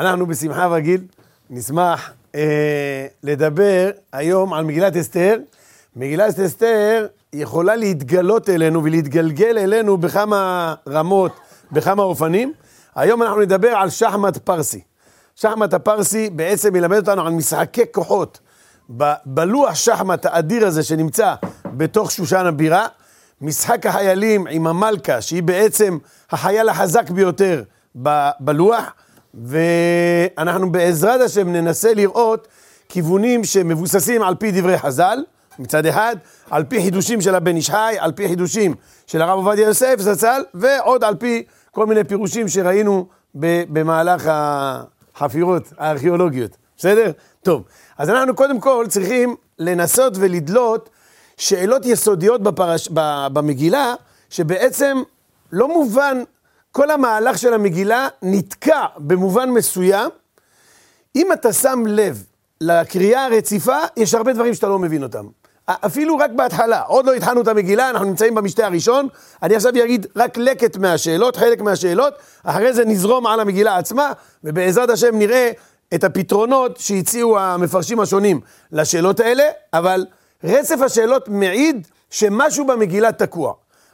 אנחנו בשמחה רגיל נשמח אה, לדבר היום על מגילת אסתר. מגילת אסתר יכולה להתגלות אלינו ולהתגלגל אלינו בכמה רמות, בכמה אופנים. היום אנחנו נדבר על שחמט פרסי. שחמט הפרסי בעצם מלמד אותנו על משחקי כוחות ב- בלוח שחמט האדיר הזה שנמצא בתוך שושן הבירה. משחק החיילים עם המלכה, שהיא בעצם החייל החזק ביותר ב- בלוח. ואנחנו בעזרת השם ננסה לראות כיוונים שמבוססים על פי דברי חז"ל, מצד אחד, על פי חידושים של הבן איש חי, על פי חידושים של הרב עובדיה יוסף זצ"ל, ועוד על פי כל מיני פירושים שראינו במהלך החפירות הארכיאולוגיות, בסדר? טוב, אז אנחנו קודם כל צריכים לנסות ולדלות שאלות יסודיות בפרש, במגילה, שבעצם לא מובן כל המהלך של המגילה נתקע במובן מסוים. אם אתה שם לב לקריאה הרציפה, יש הרבה דברים שאתה לא מבין אותם. אפילו רק בהתחלה, עוד לא התחלנו את המגילה, אנחנו נמצאים במשתה הראשון, אני עכשיו אגיד רק לקט מהשאלות, חלק מהשאלות, אחרי זה נזרום על המגילה עצמה, ובעזרת השם נראה את הפתרונות שהציעו המפרשים השונים לשאלות האלה, אבל רצף השאלות מעיד שמשהו במגילה תקוע.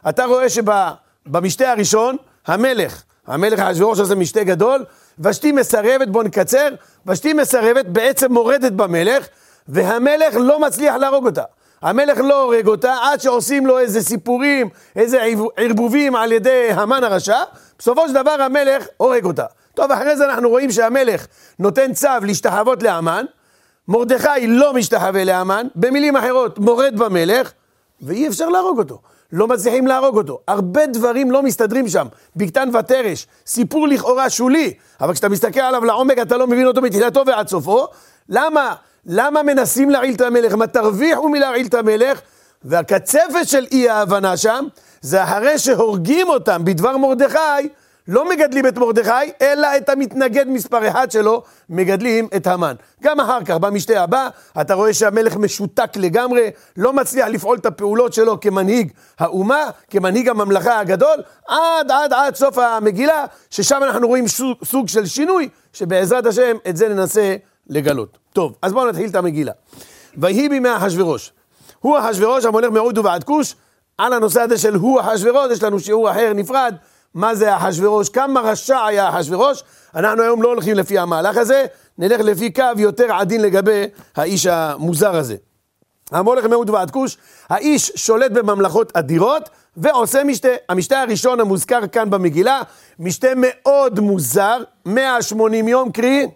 אתה רואה שבמשתה הראשון, המלך, המלך אחשוורוש עושה משתה גדול, ושתי מסרבת, בואו נקצר, ושתי מסרבת בעצם מורדת במלך, והמלך לא מצליח להרוג אותה. המלך לא הורג אותה עד שעושים לו איזה סיפורים, איזה ערבובים על ידי המן הרשע, בסופו של דבר המלך הורג אותה. טוב, אחרי זה אנחנו רואים שהמלך נותן צו להשתחוות לאמן, מרדכי לא משתחווה לאמן, במילים אחרות מורד במלך, ואי אפשר להרוג אותו. לא מצליחים להרוג אותו. הרבה דברים לא מסתדרים שם, בקתן ותרש, סיפור לכאורה שולי, אבל כשאתה מסתכל עליו לעומק אתה לא מבין אותו מתחילתו ועד סופו. למה? למה מנסים להרעיל את המלך? מה תרוויחו מלהרעיל את המלך? והקצפת של אי ההבנה שם, זה אחרי שהורגים אותם בדבר מרדכי, לא מגדלים את מרדכי, אלא את המתנגד מספר אחד שלו, מגדלים את המן. גם אחר כך, במשתה הבא, אתה רואה שהמלך משותק לגמרי, לא מצליח לפעול את הפעולות שלו כמנהיג האומה, כמנהיג הממלכה הגדול, עד עד עד סוף המגילה, ששם אנחנו רואים סוג, סוג של שינוי, שבעזרת השם את זה ננסה לגלות. טוב, אז בואו נתחיל את המגילה. ויהי בימי אחשורוש. הוא אחשורוש המולך מהודו ועד כוש, על הנושא הזה של הוא אחשורוש, יש לנו שיעור אחר נפרד. מה זה אחשורוש, כמה רשע היה אחשורוש, אנחנו היום לא הולכים לפי המהלך הזה, נלך לפי קו יותר עדין לגבי האיש המוזר הזה. המולך מאוד ועד כוש, האיש שולט בממלכות אדירות ועושה משתה. המשתה הראשון המוזכר כאן במגילה, משתה מאוד מוזר, 180 יום, קרי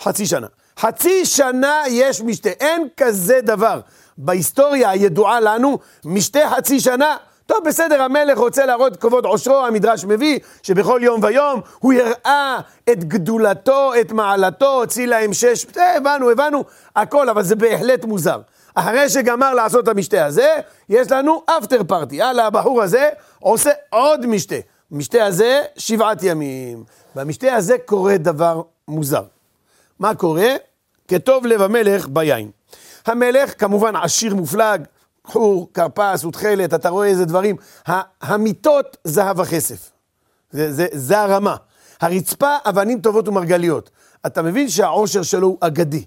חצי שנה. חצי שנה יש משתה, אין כזה דבר. בהיסטוריה הידועה לנו, משתה חצי שנה. טוב, בסדר, המלך רוצה להראות כבוד עושרו, המדרש מביא, שבכל יום ויום הוא הראה את גדולתו, את מעלתו, הוציא להם שש, זה הבנו, הבנו, הכל, אבל זה בהחלט מוזר. אחרי שגמר לעשות את המשתה הזה, יש לנו אפטר פארטי. יאללה, הבחור הזה עושה עוד משתה. המשתה הזה, שבעת ימים. במשתה הזה קורה דבר מוזר. מה קורה? כטוב לב המלך ביין. המלך כמובן עשיר מופלג, חור, כרפס, ותכלת, אתה רואה איזה דברים. המיטות, זהב וכסף. זה, זה, זה הרמה. הרצפה, אבנים טובות ומרגליות. אתה מבין שהעושר שלו הוא אגדי.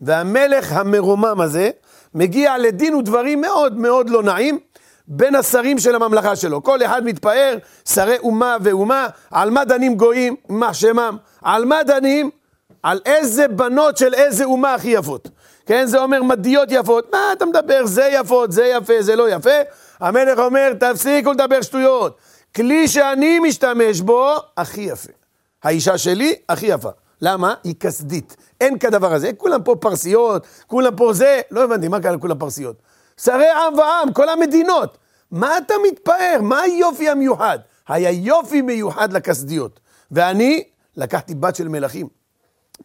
והמלך המרומם הזה מגיע לדין ודברים מאוד מאוד לא נעים בין השרים של הממלכה שלו. כל אחד מתפאר, שרי אומה ואומה, על מה דנים גויים, מה שמם, על מה דנים? על איזה בנות של איזה אומה הכי יפות. כן, זה אומר מדיות יפות. מה אתה מדבר, זה יפות, זה יפה, זה לא יפה. המלך אומר, תפסיקו לדבר שטויות. כלי שאני משתמש בו, הכי יפה. האישה שלי, הכי יפה. למה? היא כסדית. אין כדבר הזה. כולם פה פרסיות, כולם פה זה. לא הבנתי, מה קרה לכולם פרסיות? שרי עם ועם, כל המדינות. מה אתה מתפאר? מה היופי המיוחד? היה יופי מיוחד לכסדיות. ואני לקחתי בת של מלכים.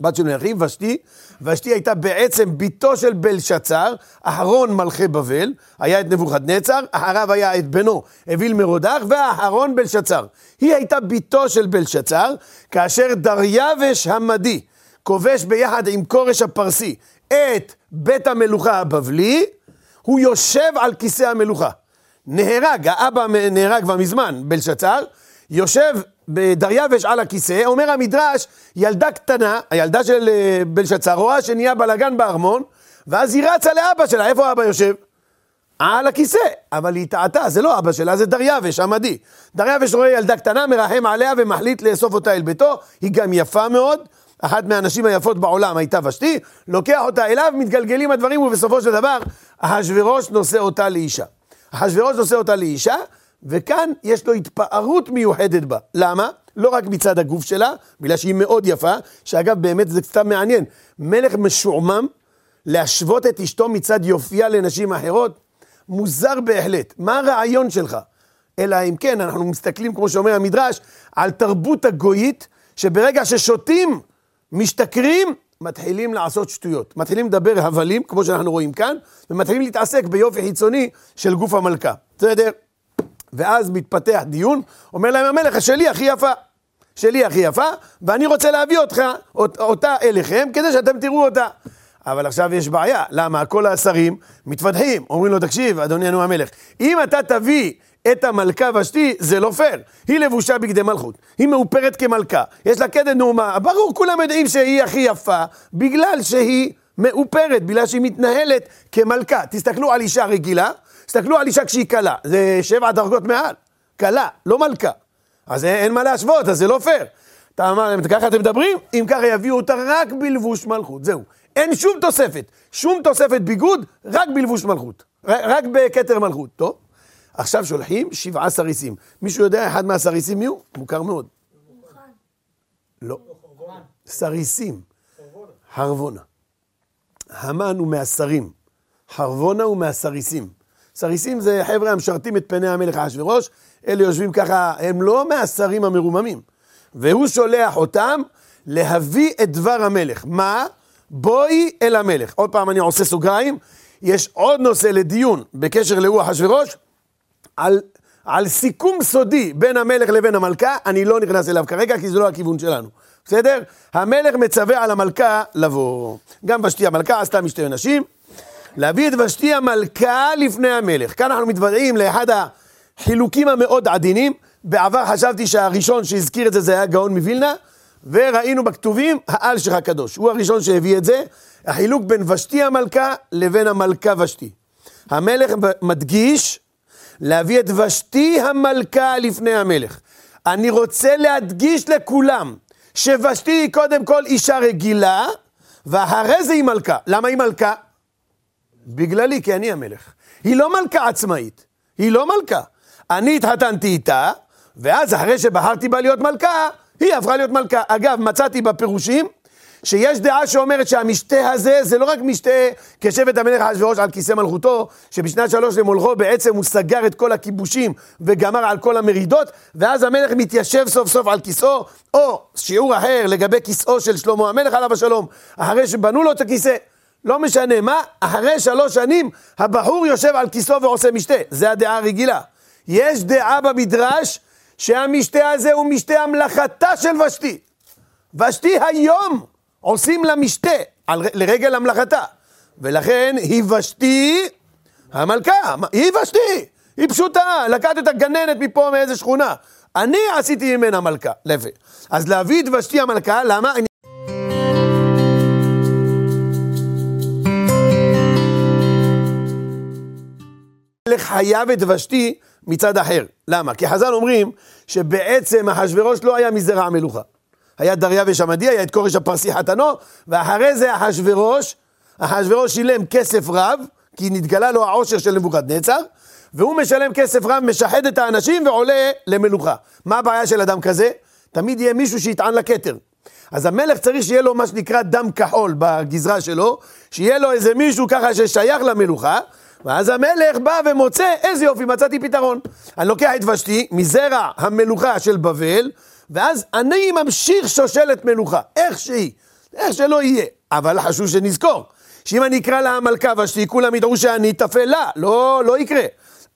בת של מלכים, ושתי, ושתי הייתה בעצם בתו של בלשצר, אחרון מלכי בבל, היה את נבוכדנצר, אחריו היה את בנו אוויל מרודח, והאחרון בלשצר. היא הייתה בתו של בלשצר, כאשר דריווש המדי כובש ביחד עם כורש הפרסי את בית המלוכה הבבלי, הוא יושב על כיסא המלוכה. נהרג, האבא נהרג כבר מזמן, בלשצר, יושב בדריווש על הכיסא, אומר המדרש, ילדה קטנה, הילדה של אה, בלשצר, רואה שנהיה בלאגן בארמון, ואז היא רצה לאבא שלה, איפה אבא יושב? על הכיסא, אבל היא טעתה, זה לא אבא שלה, זה דריווש, עמדי. דריווש רואה ילדה קטנה, מרחם עליה ומחליט לאסוף אותה אל ביתו, היא גם יפה מאוד, אחת מהנשים היפות בעולם הייתה ושתי, לוקח אותה אליו, מתגלגלים הדברים, ובסופו של דבר, אחשוורוש נושא אותה לאישה. אחשוורוש נושא אותה לאישה, וכאן יש לו התפארות מיוחדת בה. למה? לא רק מצד הגוף שלה, בגלל שהיא מאוד יפה, שאגב, באמת זה קצת מעניין. מלך משועמם, להשוות את אשתו מצד יופייה לנשים אחרות, מוזר בהחלט. מה הרעיון שלך? אלא אם כן, אנחנו מסתכלים, כמו שאומר המדרש, על תרבות הגויית, שברגע ששותים, משתכרים, מתחילים לעשות שטויות. מתחילים לדבר הבלים, כמו שאנחנו רואים כאן, ומתחילים להתעסק ביופי חיצוני של גוף המלכה. בסדר? ואז מתפתח דיון, אומר להם המלך, השלי הכי יפה. שלי הכי יפה, ואני רוצה להביא אותך, אותה אליכם, כדי שאתם תראו אותה. אבל עכשיו יש בעיה, למה? כל השרים מתווכחים, אומרים לו, תקשיב, אדוני המלך, אם אתה תביא את המלכה ושתי, זה לא פייר. היא לבושה בגדי מלכות, היא מאופרת כמלכה, יש לה קדם נאומה, ברור, כולם יודעים שהיא הכי יפה, בגלל שהיא מאופרת, בגלל שהיא מתנהלת כמלכה. תסתכלו על אישה רגילה, תסתכלו על אישה כשהיא כלה, זה שבע דרגות מעל, כלה, לא מלכה. אז אין מה להשוות, אז זה לא פייר. אתה אמר, ככה אתם מדברים? אם ככה יביאו אותה רק בלבוש מלכות, זהו. אין שום תוספת, שום תוספת ביגוד, רק בלבוש מלכות. רק בכתר מלכות, טוב? עכשיו שולחים שבעה סריסים. מישהו יודע אחד מהסריסים מי הוא? מוכר מאוד. לא. סריסים. חרבונה. המן הוא מהשרים. חרבונה הוא מהסריסים. סריסים זה חבר'ה המשרתים את פני המלך אחשוורוש, אלה יושבים ככה, הם לא מהשרים המרוממים. והוא שולח אותם להביא את דבר המלך. מה? בואי אל המלך. עוד פעם אני עושה סוגריים, יש עוד נושא לדיון בקשר לאו אחשוורוש, על, על סיכום סודי בין המלך לבין המלכה, אני לא נכנס אליו כרגע, כי זה לא הכיוון שלנו. בסדר? המלך מצווה על המלכה לבוא. גם ושתי המלכה עשתה משתי נשים, להביא את ושתי המלכה לפני המלך. כאן אנחנו מתוודעים לאחד החילוקים המאוד עדינים. בעבר חשבתי שהראשון שהזכיר את זה זה היה גאון מווילנה, וראינו בכתובים האלשיך הקדוש. הוא הראשון שהביא את זה, החילוק בין ושתי המלכה לבין המלכה ושתי. המלך מדגיש להביא את ושתי המלכה לפני המלך. אני רוצה להדגיש לכולם שוושתי היא קודם כל אישה רגילה, ואחרי זה היא מלכה. למה היא מלכה? בגללי, כי אני המלך. היא לא מלכה עצמאית, היא לא מלכה. אני התחתנתי איתה, ואז אחרי שבחרתי בה להיות מלכה, היא הפכה להיות מלכה. אגב, מצאתי בפירושים שיש דעה שאומרת שהמשתה הזה זה לא רק משתה כשבט המלך אחשוורוש על כיסא מלכותו, שבשנת שלוש למולכו בעצם הוא סגר את כל הכיבושים וגמר על כל המרידות, ואז המלך מתיישב סוף סוף על כיסאו, או שיעור אחר לגבי כיסאו של שלמה המלך עליו השלום, אחרי שבנו לו את הכיסא. לא משנה מה, אחרי שלוש שנים הבחור יושב על כיסאו ועושה משתה. זה הדעה הרגילה. יש דעה במדרש שהמשתה הזה הוא משתה המלאכתה של ושתי. ושתי היום עושים לה משתה לרגל המלאכתה. ולכן היא ושתי המלכה, היא ושתי, היא פשוטה, לקחת את הגננת מפה מאיזה שכונה. אני עשיתי ממנה מלכה, לפה. אז להביא את ושתי המלכה, למה? חייב את ושתי מצד אחר. למה? כי חז"ל אומרים שבעצם אחשורוש לא היה מזרע המלוכה. היה דריווש עמדי, היה את כורש הפרסי חתנו, ואחרי זה אחשורוש, אחשורוש שילם כסף רב, כי נתגלה לו העושר של נבוכדנצר, והוא משלם כסף רב, משחד את האנשים ועולה למלוכה. מה הבעיה של אדם כזה? תמיד יהיה מישהו שיטען לכתר. אז המלך צריך שיהיה לו מה שנקרא דם כחול בגזרה שלו, שיהיה לו איזה מישהו ככה ששייך למלוכה, ואז המלך בא ומוצא, איזה יופי, מצאתי פתרון. אני לוקח את ושתי מזרע המלוכה של בבל, ואז אני ממשיך שושלת מלוכה, איך שהיא, איך שלא יהיה. אבל חשוב שנזכור, שאם אני אקרא לה המלכה ושתי, כולם ידעו שאני תפלה, לא, לא יקרה.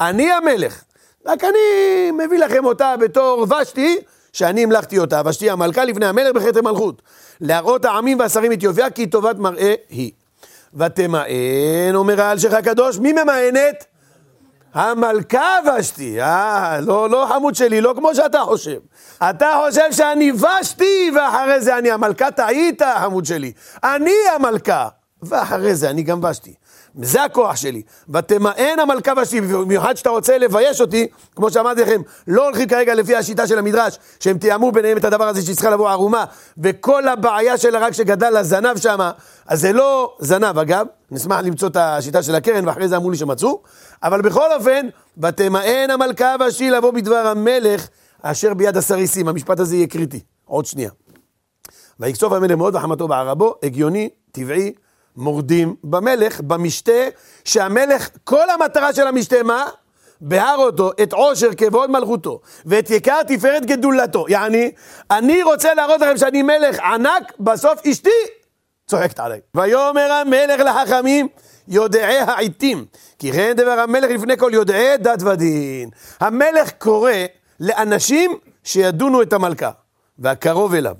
אני המלך, רק אני מביא לכם אותה בתור ושתי, שאני המלכתי אותה, ושתי המלכה לפני המלך בחטא מלכות. להראות העמים והשרים את יופייה, כי טובת מראה היא. ותמאן, אומר האלשיך הקדוש, מי ממאנת? המלכה ושתי, אה, לא, לא חמוד שלי, לא כמו שאתה חושב. אתה חושב שאני ושתי, ואחרי זה אני המלכה, טעית, חמוד שלי. אני המלכה, ואחרי זה אני גם ושתי. זה הכוח שלי. ותמאן המלכה ושתי, במיוחד שאתה רוצה לבייש אותי, כמו שאמרתי לכם, לא הולכים כרגע לפי השיטה של המדרש, שהם תיאמו ביניהם את הדבר הזה שצריכה לבוא ערומה, וכל הבעיה שלה רק שגדל הזנב שמה, אז זה לא זנב אגב, נשמח למצוא את השיטה של הקרן, ואחרי זה אמרו לי שמצאו, אבל בכל אופן, ותמאן המלכה ושתי לבוא בדבר המלך, אשר ביד הסריסים, המשפט הזה יהיה קריטי, עוד שנייה. ויקצוף המלך מאוד וחמתו בערבו, הגיוני, טבעי, מורדים במלך, במשתה, שהמלך, כל המטרה של המשתה, מה? בהר אותו את עושר כבוד מלכותו, ואת יקר תפארת גדולתו. יעני, אני רוצה להראות לכם שאני מלך ענק, בסוף אשתי צוחקת עליי. ויאמר המלך לחכמים, יודעי העיתים, כי כן דבר המלך לפני כל יודעי דת ודין. המלך קורא לאנשים שידונו את המלכה, והקרוב אליו.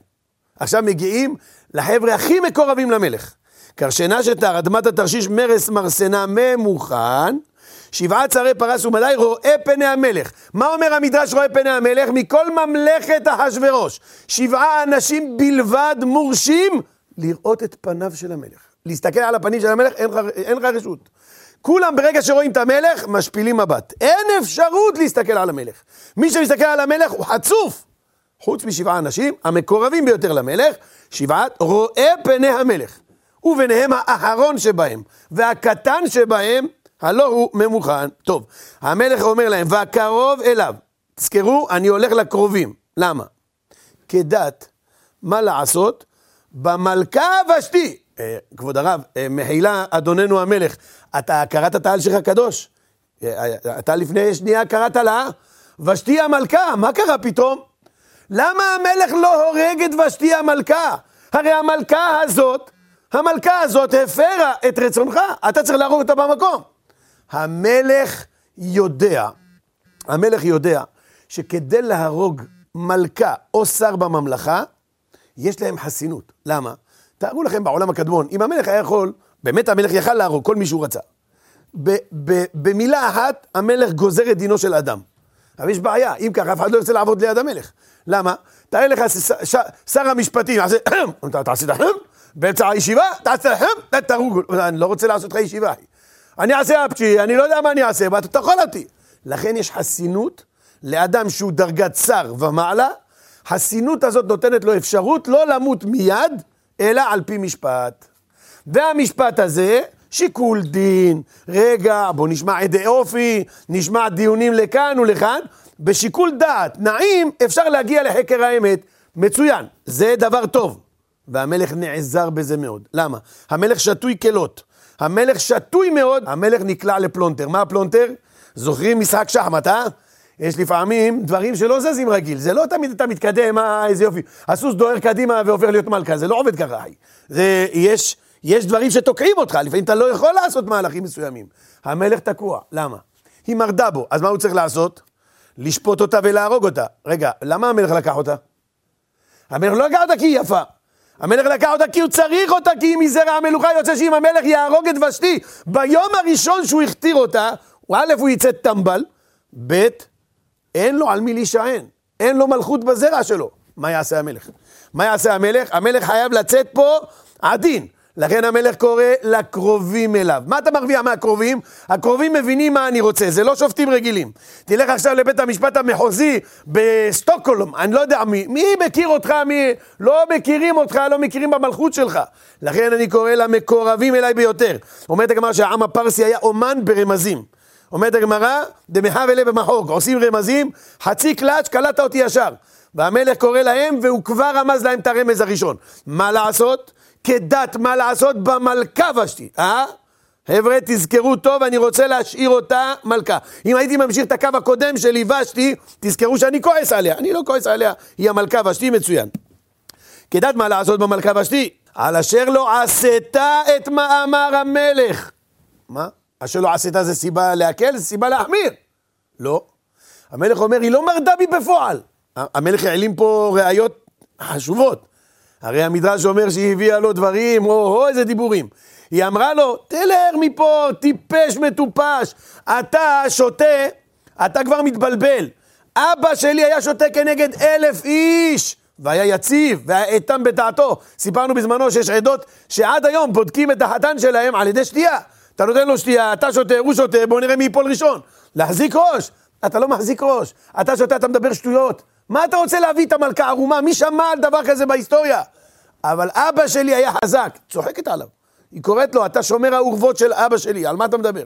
עכשיו מגיעים לחבר'ה הכי מקורבים למלך. קרשנה שתר, אדמת התרשיש מרס מרסנה ממוכן, שבעה צרי פרס ומדי רואה פני המלך. מה אומר המדרש רואה פני המלך? מכל ממלכת אחשורוש. שבעה אנשים בלבד מורשים לראות את פניו של המלך. להסתכל על הפנים של המלך, אין לך, רשות. כולם ברגע שרואים את המלך, משפילים מבט. אין אפשרות להסתכל על המלך. מי שמסתכל על המלך הוא חצוף. חוץ משבעה אנשים, המקורבים ביותר למלך, שבעת רואה פני המלך. וביניהם האחרון שבהם, והקטן שבהם, הלא הוא ממוכן. טוב, המלך אומר להם, והקרוב אליו. תזכרו, אני הולך לקרובים. למה? כדת, מה לעשות? במלכה ושתי. אה, כבוד הרב, אה, מחילה אדוננו המלך, אתה קראת את העל שלך קדוש? אה, אתה לפני שנייה קראת לה, ושתי המלכה, מה קרה פתאום? למה המלך לא הורג את ושתי המלכה? הרי המלכה הזאת המלכה הזאת הפרה את רצונך, אתה צריך להרוג אותה במקום. המלך יודע, המלך יודע שכדי להרוג מלכה או שר בממלכה, יש להם חסינות. למה? תארו לכם בעולם הקדמון, אם המלך היה יכול, באמת המלך יכל להרוג כל מי שהוא רצה. במילה אחת, המלך גוזר את דינו של אדם. אבל יש בעיה, אם ככה, אף אחד לא ירצה לעבוד ליד המלך. למה? תאר לך, שר המשפטים, אתה עשית? באמצע הישיבה, תעשה לכם, תהרוג, אני לא רוצה לעשות לך ישיבה. אני אעשה אפצ'י, אני לא יודע מה אני אעשה, ואתה תאכול אותי. לכן יש חסינות לאדם שהוא דרגת שר ומעלה, חסינות הזאת נותנת לו אפשרות לא למות מיד, אלא על פי משפט. והמשפט הזה, שיקול דין, רגע, בוא נשמע עדי אופי, נשמע דיונים לכאן ולכאן, בשיקול דעת, נעים, אפשר להגיע לחקר האמת. מצוין, זה דבר טוב. והמלך נעזר בזה מאוד. למה? המלך שתוי כלוט. המלך שתוי מאוד, המלך נקלע לפלונטר. מה הפלונטר? זוכרים משחק שחמט, אה? יש לפעמים דברים שלא זזים רגיל, זה לא תמיד אתה מתקדם, אה, איזה יופי. הסוס דוהר קדימה והופך להיות מלכה, זה לא עובד ככה. זה, יש, יש דברים שתוקעים אותך, לפעמים אתה לא יכול לעשות מהלכים מסוימים. המלך תקוע, למה? היא מרדה בו, אז מה הוא צריך לעשות? לשפוט אותה ולהרוג אותה. רגע, למה המלך לקח אותה? המלך לא לקח אותה כי היא יפה. המלך לקח אותה כי הוא צריך אותה, כי היא מזרע המלוכה יוצא שאם המלך יהרוג את ושתי ביום הראשון שהוא הכתיר אותה, הוא א', הוא יצא טמבל, ב', אין לו על מי להישען, אין לו מלכות בזרע שלו. מה יעשה המלך? מה יעשה המלך? המלך חייב לצאת פה עדין. לכן המלך קורא לקרובים אליו. מה אתה מרוויח מהקרובים? הקרובים מבינים מה אני רוצה, זה לא שופטים רגילים. תלך עכשיו לבית המשפט המחוזי בסטוקהולם, אני לא יודע מי, מי מכיר אותך, מי לא מכירים אותך, לא מכירים במלכות שלך. לכן אני קורא למקורבים אליי ביותר. אומרת הגמרא שהעם הפרסי היה אומן ברמזים. אומרת הגמרא, דמחה ולב במחוג, עושים רמזים, חצי קלאץ', קלטת אותי ישר. והמלך קורא להם, והוא כבר רמז להם את הרמז הראשון. מה לעשות? כדת מה לעשות במלכה ושתי, אה? חבר'ה, תזכרו טוב, אני רוצה להשאיר אותה מלכה. אם הייתי ממשיך את הקו הקודם שלי ושתי, תזכרו שאני כועס עליה. אני לא כועס עליה, היא המלכה ושתי מצוין. כדת מה לעשות במלכה ושתי? על אשר לא עשתה את מאמר המלך. מה? אשר לא עשתה זה סיבה להקל? זה סיבה להחמיר. לא. המלך אומר, היא לא מרדה בי בפועל. המלך העלים פה ראיות חשובות. הרי המדרש אומר שהיא הביאה לו דברים, או, או איזה דיבורים. היא אמרה לו, תלך מפה, טיפש מטופש. אתה שותה, אתה כבר מתבלבל. אבא שלי היה שותה כנגד אלף איש, והיה יציב, והיה איתן בדעתו. סיפרנו בזמנו שיש עדות שעד היום בודקים את החתן שלהם על ידי שתייה. אתה נותן לו שתייה, אתה שותה, הוא שותה, בואו נראה מי ייפול ראשון. להחזיק ראש. אתה לא מחזיק ראש. אתה שותה, אתה מדבר שטויות. מה אתה רוצה להביא את המלכה ערומה? מי שמע על דבר כזה בהיסטוריה? אבל אבא שלי היה חזק, צוחקת עליו. היא קוראת לו, אתה שומר האורוות של אבא שלי, על מה אתה מדבר?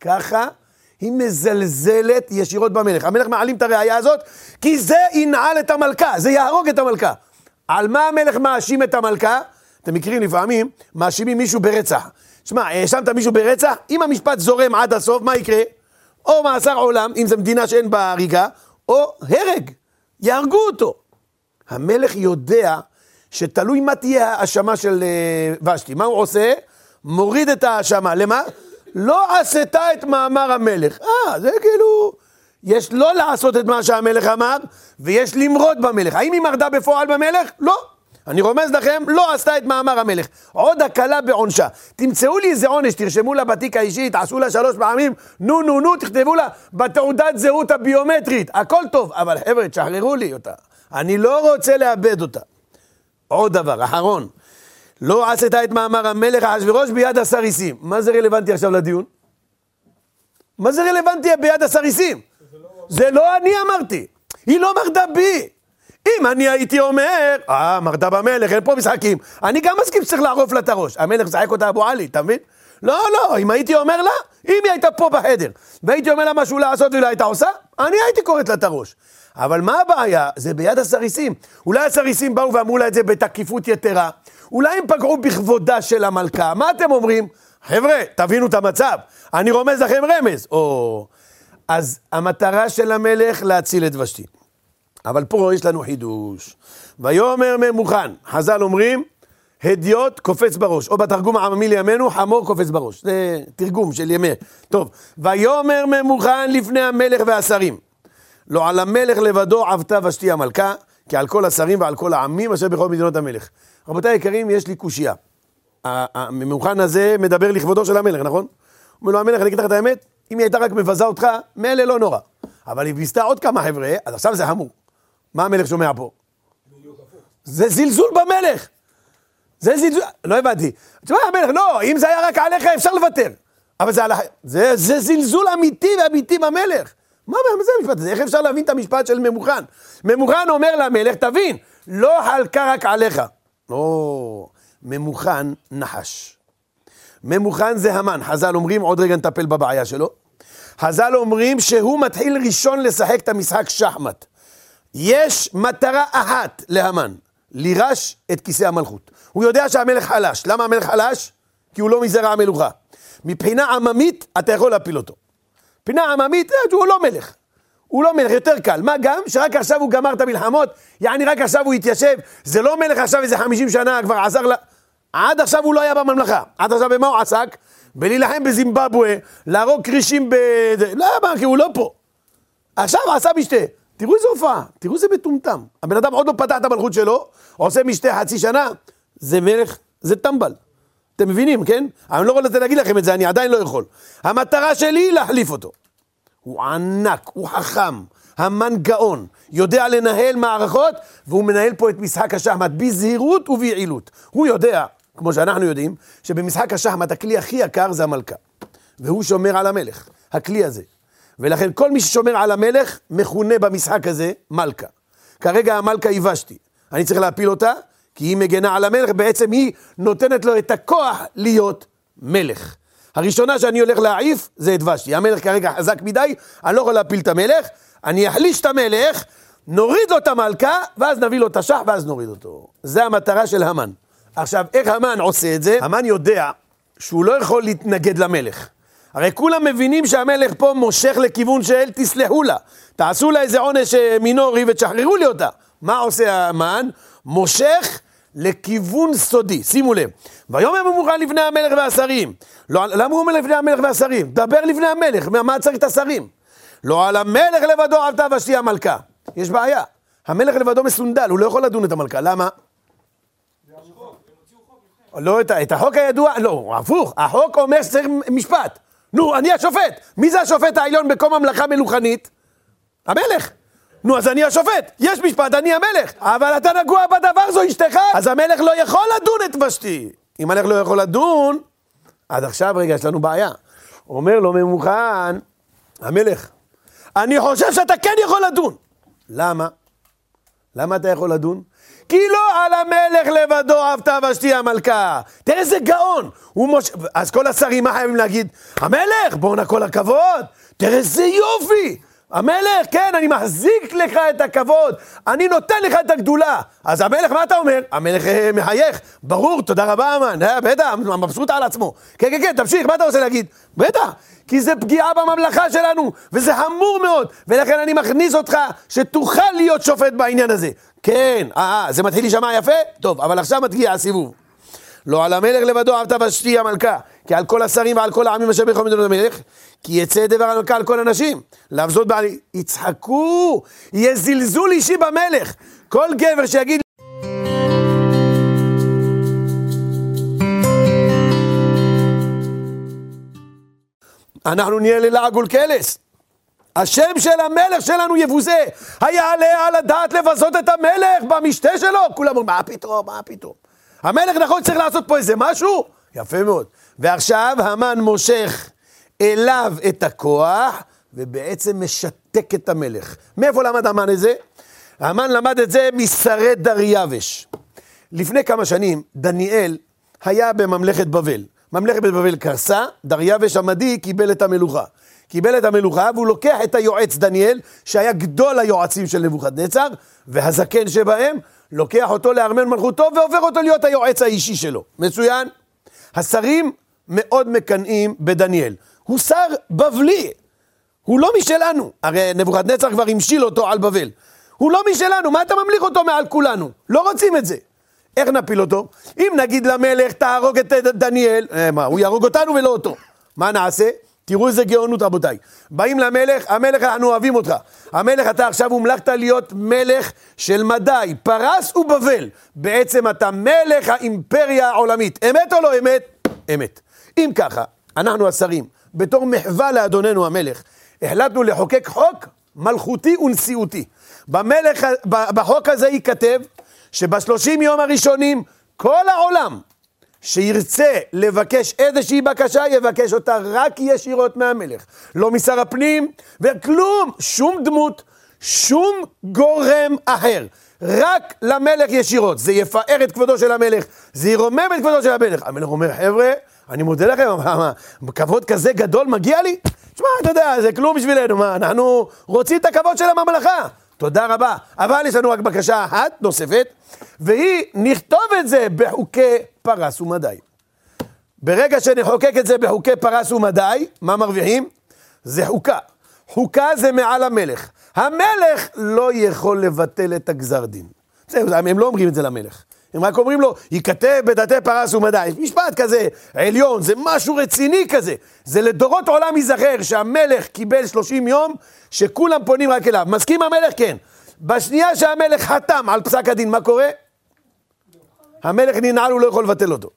ככה היא מזלזלת ישירות במלך. המלך מעלים את הראייה הזאת, כי זה ינעל את המלכה, זה יהרוג את המלכה. על מה המלך מאשים את המלכה? אתם מכירים לפעמים, מאשימים מישהו ברצח. שמע, האשמת מישהו ברצח, אם המשפט זורם עד הסוף, מה יקרה? או מאסר עולם, אם זו מדינה שאין בה הריגה, או הרג, יהרגו אותו. המלך יודע שתלוי מה תהיה ההאשמה של אה, ושתי. מה הוא עושה? מוריד את ההאשמה. למה? לא עשתה את מאמר המלך. אה, זה כאילו... יש לא לעשות את מה שהמלך אמר, ויש למרוד במלך. האם היא מרדה בפועל במלך? לא. אני רומז לכם, לא עשתה את מאמר המלך. עוד הקלה בעונשה. תמצאו לי איזה עונש, תרשמו לה בתיק האישי, תעשו לה שלוש פעמים, נו נו נו, תכתבו לה בתעודת זהות הביומטרית. הכל טוב, אבל חבר'ה, תשחררו לי אותה. אני לא רוצה לאבד אותה. עוד דבר, אחרון. לא עשית את מאמר המלך אחשוורוש ביד הסריסים. מה זה רלוונטי עכשיו לדיון? מה זה רלוונטי ביד הסריסים? זה לא אני אמרתי, היא לא מרדה בי. אם אני הייתי אומר, אה, מרדה במלך, אין פה משחקים. אני גם מסכים שצריך לערוף לה את הראש. המלך משחק אותה אבו עלי, אתה מבין? לא, לא, אם הייתי אומר לה, אם היא הייתה פה בחדר, והייתי אומר לה משהו לעשות והיא לא הייתה עושה, אני הייתי כורת לה את הראש. אבל מה הבעיה? זה ביד הסריסים. אולי הסריסים באו ואמרו לה את זה בתקיפות יתרה. אולי הם פגעו בכבודה של המלכה. מה אתם אומרים? חבר'ה, תבינו את המצב. אני רומז לכם רמז. או... אז המטרה של המלך להציל את ושתי. אבל פה יש לנו חידוש. ויאמר ממוכן, חז"ל אומרים, הדיוט קופץ בראש, או בתרגום העממי לימינו, חמור קופץ בראש. זה תרגום של ימי. טוב, ויאמר ממוכן לפני המלך והשרים. לא על המלך לבדו עבתה ושתי המלכה, כי על כל השרים ועל כל העמים אשר בכל מדינות המלך. רבותיי היקרים, יש לי קושייה. הממוכן הזה מדבר לכבודו של המלך, נכון? אומר לו המלך, אני אגיד לך את האמת, אם היא הייתה רק מבזה אותך, מילא לא נורא. אבל היא ביזתה עוד כמה חבר'ה, אז עכשיו זה המור. מה המלך שומע פה? זה זלזול במלך. זה זלזול, לא הבנתי. תשמע, המלך, לא, אם זה היה רק עליך אפשר לוותר. אבל זה על. זה, זה זלזול אמיתי ואמיתי במלך. מה זה המשפט הזה? איך אפשר להבין את המשפט של ממוכן? ממוכן אומר למלך, תבין, לא חלקה רק עליך. לא, ממוכן נחש. ממוכן זה המן. חז"ל אומרים, עוד רגע נטפל בבעיה שלו. חז"ל אומרים שהוא מתחיל ראשון לשחק את המשחק שחמט. יש מטרה אחת להמן, לירש את כיסא המלכות. הוא יודע שהמלך חלש. למה המלך חלש? כי הוא לא מזרע המלוכה. מבחינה עממית, אתה יכול להפיל אותו. מבחינה עממית, אה, הוא לא מלך. הוא לא מלך, יותר קל. מה גם? שרק עכשיו הוא גמר את המלחמות, יעני רק עכשיו הוא התיישב. זה לא מלך עכשיו איזה 50 שנה, כבר עזר לה... עד עכשיו הוא לא היה בממלכה. עד עכשיו במה הוא עסק? בלהילחם בזימבבואה, להרוג כרישים ב... למה? כי הוא לא פה. עכשיו עשה משתה. תראו איזה הופעה, תראו איזה מטומטם. הבן אדם עוד לא פתח את המלכות שלו, עושה משתה חצי שנה, זה מלך, זה טמבל. אתם מבינים, כן? אני לא רוצה להגיד לכם את זה, אני עדיין לא יכול. המטרה שלי היא להחליף אותו. הוא ענק, הוא חכם, המן גאון, יודע לנהל מערכות, והוא מנהל פה את משחק השחמט בזהירות וביעילות. הוא יודע, כמו שאנחנו יודעים, שבמשחק השחמט הכלי הכי יקר זה המלכה. והוא שומר על המלך, הכלי הזה. ולכן כל מי ששומר על המלך מכונה במשחק הזה מלכה. כרגע המלכה היא ושתי. אני צריך להפיל אותה, כי היא מגנה על המלך, בעצם היא נותנת לו את הכוח להיות מלך. הראשונה שאני הולך להעיף זה את ושתי. המלך כרגע חזק מדי, אני לא יכול להפיל את המלך, אני אחליש את המלך, נוריד לו את המלכה, ואז נביא לו את השח, ואז נוריד אותו. זה המטרה של המן. עכשיו, איך המן עושה את זה? המן יודע שהוא לא יכול להתנגד למלך. הרי כולם מבינים שהמלך פה מושך לכיוון של תסלחו לה. תעשו לה איזה עונש אה, מינורי ותשחררו לי אותה. מה עושה המן? מושך לכיוון סודי. שימו לב. ויאמר ממוכן לפני המלך והשרים. לא, למה הוא אומר לפני המלך והשרים? דבר לפני המלך, מה צריך את השרים? לא על המלך לבדו עבדה ושתי המלכה. יש בעיה. המלך לבדו מסונדל, הוא לא יכול לדון את המלכה. למה? לא, את, את החוק הידוע, לא, הפוך, החוק אומר שצריך משפט. נו, אני השופט. מי זה השופט העליון בקום המלאכה מלוכנית? המלך. נו, אז אני השופט. יש משפט, אני המלך. אבל אתה נגוע בדבר, זו אשתך. אז המלך לא יכול לדון את ושתי. אם המלך לא יכול לדון, אז עכשיו, רגע, יש לנו בעיה. אומר לו ממוכן, המלך, אני חושב שאתה כן יכול לדון. למה? למה אתה יכול לדון? כי לא על המלך לבדו אהבת ושתי המלכה. תראה איזה גאון. מוש... אז כל השרים, מה חייבים להגיד? המלך, בואנה כל הכבוד. תראה איזה יופי. המלך, כן, אני מחזיק לך את הכבוד, אני נותן לך את הגדולה. אז המלך, מה אתה אומר? המלך אה, מחייך, ברור, תודה רבה, אמן, אה, בטח, מבסוט על עצמו. כן, כן, כן, תמשיך, מה אתה רוצה להגיד? בטח, כי זה פגיעה בממלכה שלנו, וזה חמור מאוד, ולכן אני מכניס אותך שתוכל להיות שופט בעניין הזה. כן, אה, אה, זה מתחיל להישמע יפה? טוב, אבל עכשיו מתגיע הסיבוב. לא על המלך לבדו אהבת ושתי המלכה, כי על כל השרים ועל כל העמים אשר בכל מדינות המלך, כי יצא דבר המלכה על כל הנשים. לאו זאת בעלי, יצחקו, יהיה זלזול אישי במלך. כל גבר שיגיד... אנחנו נהיה ללעג ולקלס. השם של המלך שלנו יבוזה. היעלה על הדעת לבזות את המלך במשתה שלו? כולם אומרים, מה פתאום, מה פתאום? המלך נכון צריך לעשות פה איזה משהו? יפה מאוד. ועכשיו המן מושך אליו את הכוח, ובעצם משתק את המלך. מאיפה למד המן את זה? המן למד את זה משרי דריווש. לפני כמה שנים, דניאל היה בממלכת בבל. ממלכת בבל קרסה, דריווש המדי קיבל את המלוכה. קיבל את המלוכה, והוא לוקח את היועץ דניאל, שהיה גדול היועצים של נבוכדנצר, והזקן שבהם, לוקח אותו לארמן מלכותו והופך אותו להיות היועץ האישי שלו. מצוין? השרים מאוד מקנאים בדניאל. הוא שר בבלי, הוא לא משלנו. הרי נבוכדנצר כבר המשיל אותו על בבל. הוא לא משלנו, מה אתה ממליך אותו מעל כולנו? לא רוצים את זה. איך נפיל אותו? אם נגיד למלך, תהרוג את דניאל, אה, מה, הוא יהרוג אותנו ולא אותו. מה נעשה? תראו איזה גאונות רבותיי. באים למלך, המלך אנחנו אוהבים אותך. המלך אתה עכשיו הומלכת להיות מלך של מדי, פרס ובבל. בעצם אתה מלך האימפריה העולמית. אמת או לא אמת? אמת. אם ככה, אנחנו השרים, בתור מחווה לאדוננו המלך, החלטנו לחוקק חוק מלכותי ונשיאותי. במלך, בחוק הזה ייכתב שבשלושים יום הראשונים כל העולם שירצה לבקש איזושהי בקשה, יבקש אותה רק ישירות מהמלך. לא משר הפנים, וכלום, שום דמות, שום גורם אחר. רק למלך ישירות. זה יפאר את כבודו של המלך, זה ירומם את כבודו של המלך. המלך אומר, חבר'ה, אני מודה לכם, מה, כבוד כזה גדול מגיע לי? תשמע, אתה יודע, זה כלום בשבילנו, מה, אנחנו רוצים את הכבוד של הממלכה. תודה רבה. אבל יש לנו רק בקשה אחת נוספת, והיא, נכתוב את זה בחוקי פרס ומדי. ברגע שנחוקק את זה בחוקי פרס ומדי, מה מרוויחים? זה חוקה. חוקה זה מעל המלך. המלך לא יכול לבטל את הגזר דין. זהו, הם לא אומרים את זה למלך. הם רק אומרים לו, ייכתב בדתי פרס ומדי. משפט כזה עליון, זה משהו רציני כזה. זה לדורות עולם ייזכר שהמלך קיבל 30 יום, שכולם פונים רק אליו. מסכים המלך? כן. בשנייה שהמלך חתם על פסק הדין, מה קורה? המלך ננעל, הוא לא יכול לבטל אותו.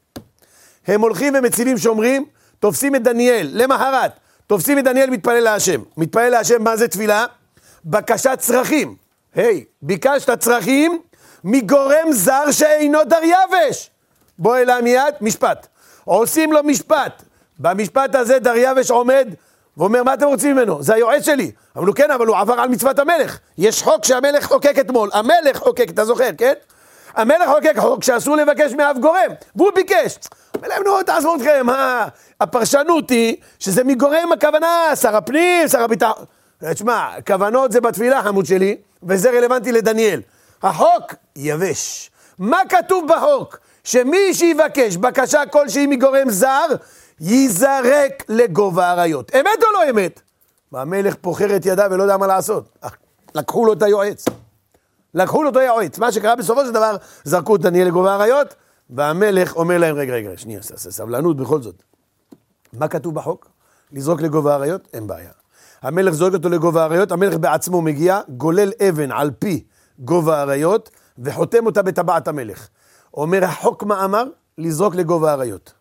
הם הולכים ומציבים שומרים, תופסים את דניאל, למחרת, תופסים את דניאל, מתפלל להשם. מתפלל להשם, מה זה תפילה? בקשת צרכים. היי, hey, ביקשת צרכים מגורם זר שאינו דריווש. בוא אליי מיד, משפט. עושים לו משפט. במשפט הזה דריווש עומד ואומר, מה אתם רוצים ממנו? זה היועץ שלי. אמרו, כן, אבל הוא עבר על מצוות המלך. יש חוק שהמלך חוקק אתמול. המלך חוקק, אתה זוכר, כן? המלך חוקק חוק שאסור לבקש מאף גורם, והוא ביקש. אומר להם, נו, תעזבו אתכם, הפרשנות היא שזה מגורם הכוונה, שר הפנים, שר הביטחון. תשמע, כוונות זה בתפילה, חמוד שלי, וזה רלוונטי לדניאל. החוק יבש. מה כתוב בחוק? שמי שיבקש בקשה כלשהי מגורם זר, ייזרק לגובה האריות. אמת או לא אמת? והמלך פוחר את ידיו ולא יודע מה לעשות. לקחו לו את היועץ. לקחו לו את היועץ. מה שקרה בסופו של דבר, זרקו את דניאל לגובה האריות, והמלך אומר להם, רגע, רגע, שנייה, סבלנות בכל זאת. מה כתוב בחוק? לזרוק לגובה האריות? אין בעיה. המלך זורק אותו לגובה האריות, המלך בעצמו מגיע, גולל אבן על פי גובה האריות, וחותם אותה בטבעת המלך. אומר החוק מה אמר? לזרוק לגובה האריות.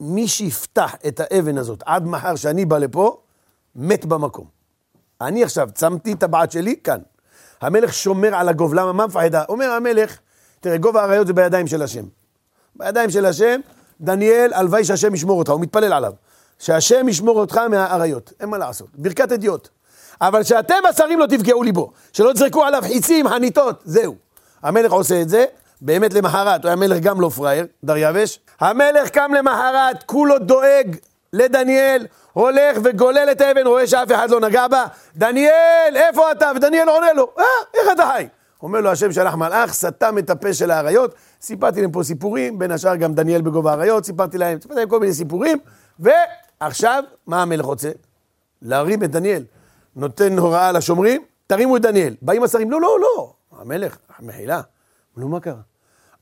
מי שיפתח את האבן הזאת עד מחר שאני בא לפה, מת במקום. אני עכשיו צמתי את הבת שלי כאן. המלך שומר על הגוב, למה? מה מפחדה? אומר המלך, תראה, גובה האריות זה בידיים של השם. בידיים של השם, דניאל, הלוואי שהשם ישמור אותך, הוא מתפלל עליו. שהשם ישמור אותך מהאריות, אין מה לעשות. ברכת אדיוט. אבל שאתם השרים לא תפגעו ליבו, שלא תזרקו עליו חיצים, חניתות, זהו. המלך עושה את זה, באמת למחרת, הוא היה מלך גם לא פראייר, דריווש. המלך קם למחרת, כולו דואג לדניאל, הולך וגולל את האבן, רואה שאף אחד לא נגע בה, דניאל, איפה אתה? ודניאל עונה לו, אה, איך אתה חי? אומר לו, השם שלח מלאך, סתם את הפה של האריות. סיפרתי להם פה סיפורים, בין השאר גם דניאל בגובה האריות, סיפרתי להם, סיפרתי להם כל מיני סיפורים, ועכשיו, מה המלך רוצה? להרים את דניאל. נותן הוראה לשומרים, תרימו את דניאל. באים השרים, לא, לא, לא. המלך, מחילה. נו, מה קרה?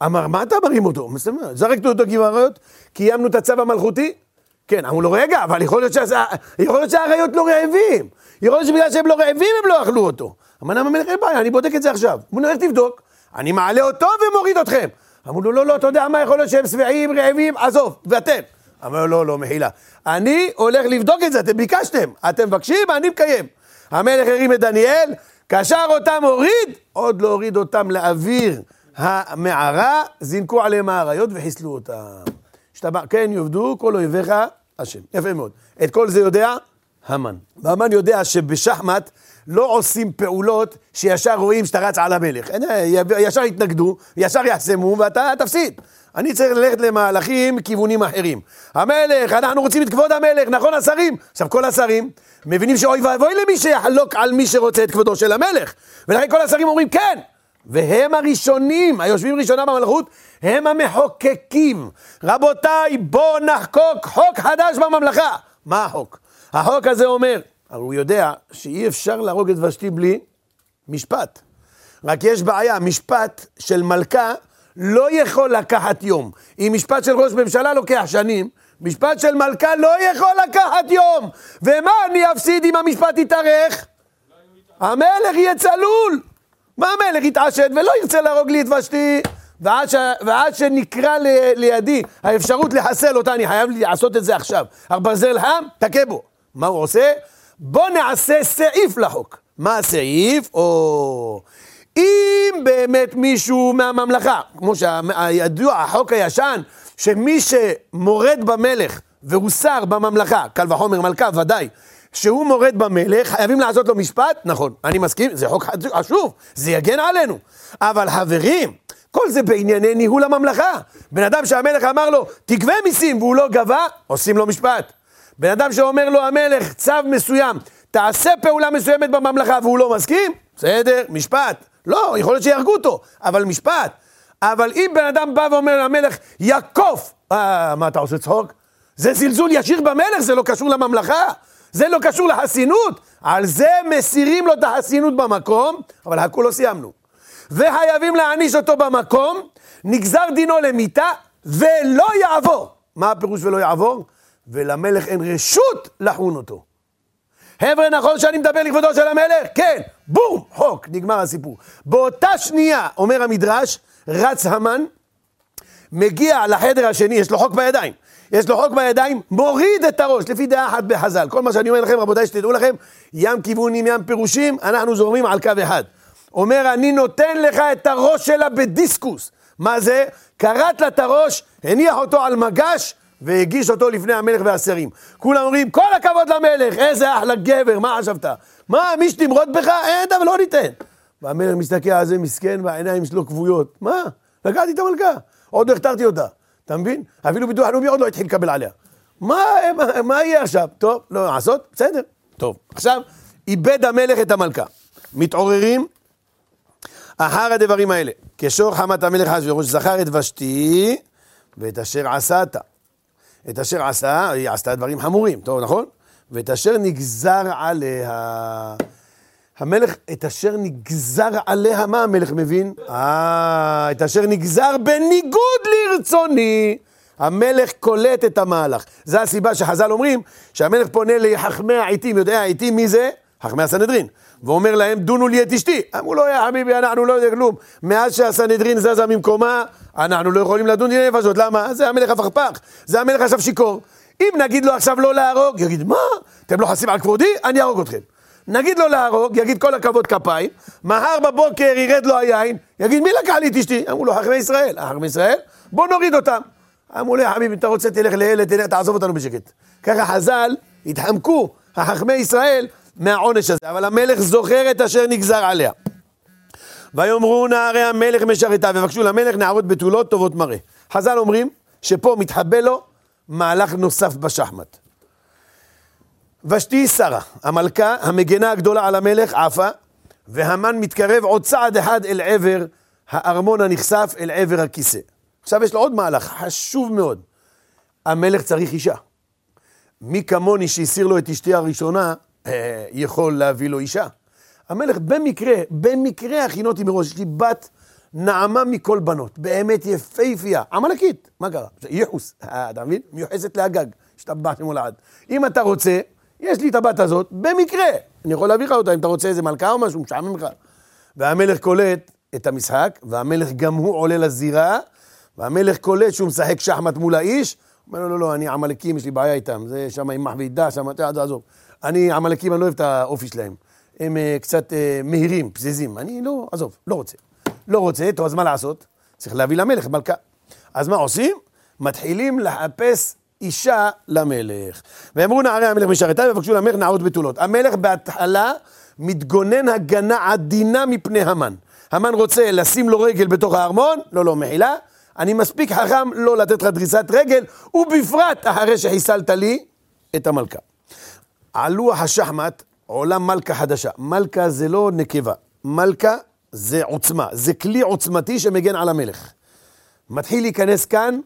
אמר, מה אתה מרים אותו? זרקנו אותו כבאריות, קיימנו את הצו המלכותי? כן, אמרו לו, רגע, אבל יכול להיות, שזה, יכול להיות שהאריות לא רעבים. יכול להיות שבגלל שהם לא רעבים הם לא אכלו אותו. אמר להם המלך, אין בעיה, אני בודק את זה עכשיו. אמרו לו, איך תבדוק? אני מעלה אותו ומוריד אתכם. אמרו לו, לא, לא, אתה יודע מה, יכול להיות שהם שבעים, רעבים, עזוב, ואתם. אמר לו, לא, לא, מחילה. אני הולך לבדוק את זה, אתם ביקשתם, אתם מבקשים, אני מקיים. המלך הרים את דניאל, קשר אותם הוריד, עוד לא הוריד אותם לאוויר המערה, זינקו עליהם האריות וחיסלו אותם. שתבע, כן יאבדו כל אויביך השם. יפה מאוד. את כל זה יודע המן. והמן יודע שבשחמט לא עושים פעולות שישר רואים שאתה רץ על המלך. ישר יתנגדו, ישר יחסמו ואתה תפסיד. אני צריך ללכת למהלכים, כיוונים אחרים. המלך, אנחנו רוצים את כבוד המלך, נכון השרים? עכשיו כל השרים מבינים שאוי ואבוי למי שיחלוק על מי שרוצה את כבודו של המלך. ולכן כל השרים אומרים כן. והם הראשונים, היושבים ראשונה במלכות, הם המחוקקים. רבותיי, בואו נחקוק חוק חדש בממלכה. מה החוק? החוק הזה אומר, הוא יודע שאי אפשר להרוג את ושתי בלי משפט. רק יש בעיה, משפט של מלכה לא יכול לקחת יום. אם משפט של ראש ממשלה לוקח שנים, משפט של מלכה לא יכול לקחת יום. ומה אני אפסיד אם המשפט יתארך? המלך יהיה צלול. מה המלך יתעשת ולא ירצה להרוג לי את ושתי? ועד, ש... ועד שנקרא ל... לידי האפשרות לחסל אותה, אני חייב לעשות את זה עכשיו. הברזל חם, תכה בו. מה הוא עושה? בוא נעשה סעיף לחוק. מה הסעיף? או... אם באמת מישהו מהממלכה, כמו שהידוע, החוק הישן, שמי שמורד במלך והוא שר בממלכה, קל וחומר מלכה, ודאי, שהוא מורד במלך, חייבים לעשות לו משפט? נכון, אני מסכים, זה חוק חשוב, זה יגן עלינו. אבל חברים, כל זה בענייני ניהול הממלכה. בן אדם שהמלך אמר לו, תגבה מיסים, והוא לא גבה, עושים לו משפט. בן אדם שאומר לו המלך, צו מסוים, תעשה פעולה מסוימת בממלכה והוא לא מסכים, בסדר, משפט. לא, יכול להיות שיהרגו אותו, אבל משפט. אבל אם בן אדם בא ואומר למלך, יעקוף, אה, מה אתה עושה צחוק? זה זלזול ישיר במלך, זה לא קשור לממלכה, זה לא קשור לחסינות. על זה מסירים לו את החסינות במקום, אבל הכול לא סיימנו. וחייבים להעניש אותו במקום, נגזר דינו למיתה, ולא יעבור. מה הפירוש ולא יעבור? ולמלך אין רשות לחון אותו. חבר'ה, נכון שאני מדבר לכבודו של המלך? כן, בום, חוק, נגמר הסיפור. באותה שנייה, אומר המדרש, רץ המן, מגיע לחדר השני, יש לו חוק בידיים. יש לו חוק בידיים, מוריד את הראש, לפי דעה אחת בחז"ל. כל מה שאני אומר לכם, רבותיי, שתדעו לכם, ים כיוונים, ים פירושים, אנחנו זורמים על קו אחד. אומר, אני נותן לך את הראש שלה בדיסקוס. מה זה? כרת לה את הראש, הניח אותו על מגש, והגיש אותו לפני המלך והשרים. כולם אומרים, כל הכבוד למלך, איזה אחלה גבר, מה חשבת? מה, מי שתמרוד בך? אין, אבל לא ניתן. והמלך מסתכל על זה מסכן והעיניים שלו כבויות. מה? לקחתי את המלכה, עוד לא הכתרתי אותה. אתה מבין? אפילו ביטוח לאומי עוד לא התחיל לקבל עליה. מה, מה, מה יהיה עכשיו? טוב, לא לעשות? בסדר. טוב. עכשיו, איבד המלך את המלכה. מתעוררים אחר הדברים האלה. כשור חמת המלך אחשוורוש זכר את ושתי ואת אשר עשת. את אשר עשה, היא עשתה דברים חמורים, טוב, נכון? ואת אשר נגזר עליה. המלך, את אשר נגזר עליה, מה המלך מבין? אה, את אשר נגזר בניגוד לרצוני. המלך קולט את המהלך. זו הסיבה שחז"ל אומרים שהמלך פונה לחכמי העיתים, יודע העיתים מי זה? חכמי הסנהדרין, ואומר להם, דונו לי את אשתי. אמרו לו, יא חביבי, אנחנו לא יודעים כלום. מאז שהסנהדרין זזה ממקומה, אנחנו לא יכולים לדון דיני נפשות. למה? זה המלך הפכפך, זה המלך עכשיו שיכור. אם נגיד לו עכשיו לא להרוג, יגיד, מה? אתם לא חסים על כבודי? אני אהרוג אתכם. נגיד לו להרוג, יגיד כל הכבוד כפיים, מחר בבוקר ירד לו היין, יגיד מי לקח לי את אשתי? אמרו לו חכמי ישראל, חכמי ישראל, בוא נוריד אותם. אמרו לי, חביבי, אתה רוצה תלך לאלה, תעזוב אותנו בשקט. ככה חז"ל התחמקו, החכמי ישראל, מהעונש הזה, אבל המלך זוכר את אשר נגזר עליה. ויאמרו נערי המלך משרתה, ובקשו למלך נערות בתולות טובות מראה. חז"ל אומרים שפה מתחבא לו מהלך נוסף בשחמט. ושתי שרה, המלכה, המגנה הגדולה על המלך, עפה, והמן מתקרב עוד צעד אחד אל עבר הארמון הנכסף, אל עבר הכיסא. עכשיו יש לו עוד מהלך חשוב מאוד. המלך צריך אישה. מי כמוני שהסיר לו את אשתי הראשונה, יכול להביא לו אישה. המלך במקרה, במקרה הכינותי מראש, יש לי בת נעמה מכל בנות, באמת יפייפייה, עמלקית, מה קרה? ייחוס, אה, אתה מבין? מיוחסת לאגג, השתבח שמו לעד. אם אתה רוצה, יש לי את הבת הזאת, במקרה, אני יכול להביא לך אותה אם אתה רוצה איזה מלכה או משהו, משעמם לך. והמלך קולט את המשחק, והמלך גם הוא עולה לזירה, והמלך קולט שהוא משחק שחמט מול האיש, אומר לו, לא, לא, אני עמלקים, יש לי בעיה איתם, זה שם עם מחבידה, שם, תעזוב. אני, עמלקים, אני לא אוהב את האופי שלהם. הם uh, קצת uh, מהירים, פזיזים. אני לא, עזוב, לא רוצה. לא רוצה, טוב, אז מה לעשות? צריך להביא למלך מלכה. אז מה עושים? מתחילים לחפש אישה למלך. ואמרו נערי המלך משרתה ובקשו למלך נערות בתולות. המלך בהתחלה מתגונן הגנה עדינה מפני המן. המן רוצה לשים לו רגל בתוך הארמון, לא, לא, מחילה. אני מספיק חכם לא לתת לך דריסת רגל, ובפרט אחרי שחיסלת לי את המלכה. על לוח השחמט עולה מלכה חדשה. מלכה זה לא נקבה, מלכה זה עוצמה, זה כלי עוצמתי שמגן על המלך. מתחיל להיכנס כאן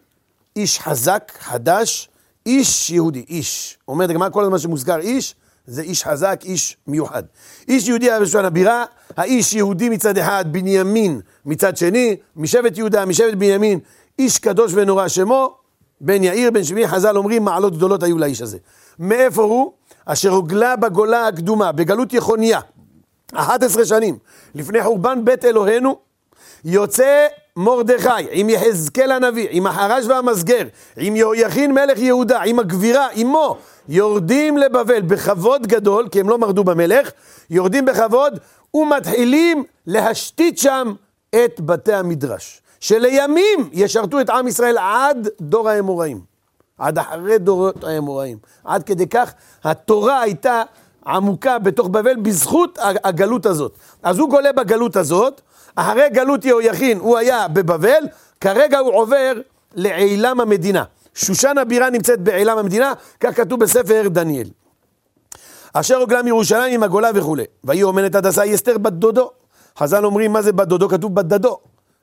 איש חזק, חדש, איש יהודי, איש. אומרת הגמרא כל הזמן שמוזכר איש, זה איש חזק, איש מיוחד. איש יהודי היה בשולחן הבירה, האיש יהודי מצד אחד, בנימין מצד שני, משבט יהודה, משבט בנימין, איש קדוש ונורא שמו, בן יאיר, בן שמי, חז"ל אומרים, מעלות גדולות היו לאיש הזה. מאיפה הוא? אשר הוגלה בגולה הקדומה, בגלות יחוניה, 11 שנים, לפני חורבן בית אלוהינו, יוצא מרדכי עם יחזקאל הנביא, עם החרש והמסגר, עם יהויכין מלך יהודה, עם הגבירה, עמו, יורדים לבבל בכבוד גדול, כי הם לא מרדו במלך, יורדים בכבוד ומתחילים להשתית שם את בתי המדרש, שלימים ישרתו את עם ישראל עד דור האמוראים. עד אחרי דורות האמוראים. עד כדי כך התורה הייתה עמוקה בתוך בבל בזכות הגלות הזאת. אז הוא גולה בגלות הזאת, אחרי גלות יהויכין הוא היה בבבל, כרגע הוא עובר לעילם המדינה. שושן הבירה נמצאת בעילם המדינה, כך כתוב בספר דניאל. אשר הוגלה מירושלים עם הגולה וכולי. ויהי אומנת הדסה היא אסתר בת דודו. חז"ל אומרים, מה זה בת דודו? כתוב בת דדו.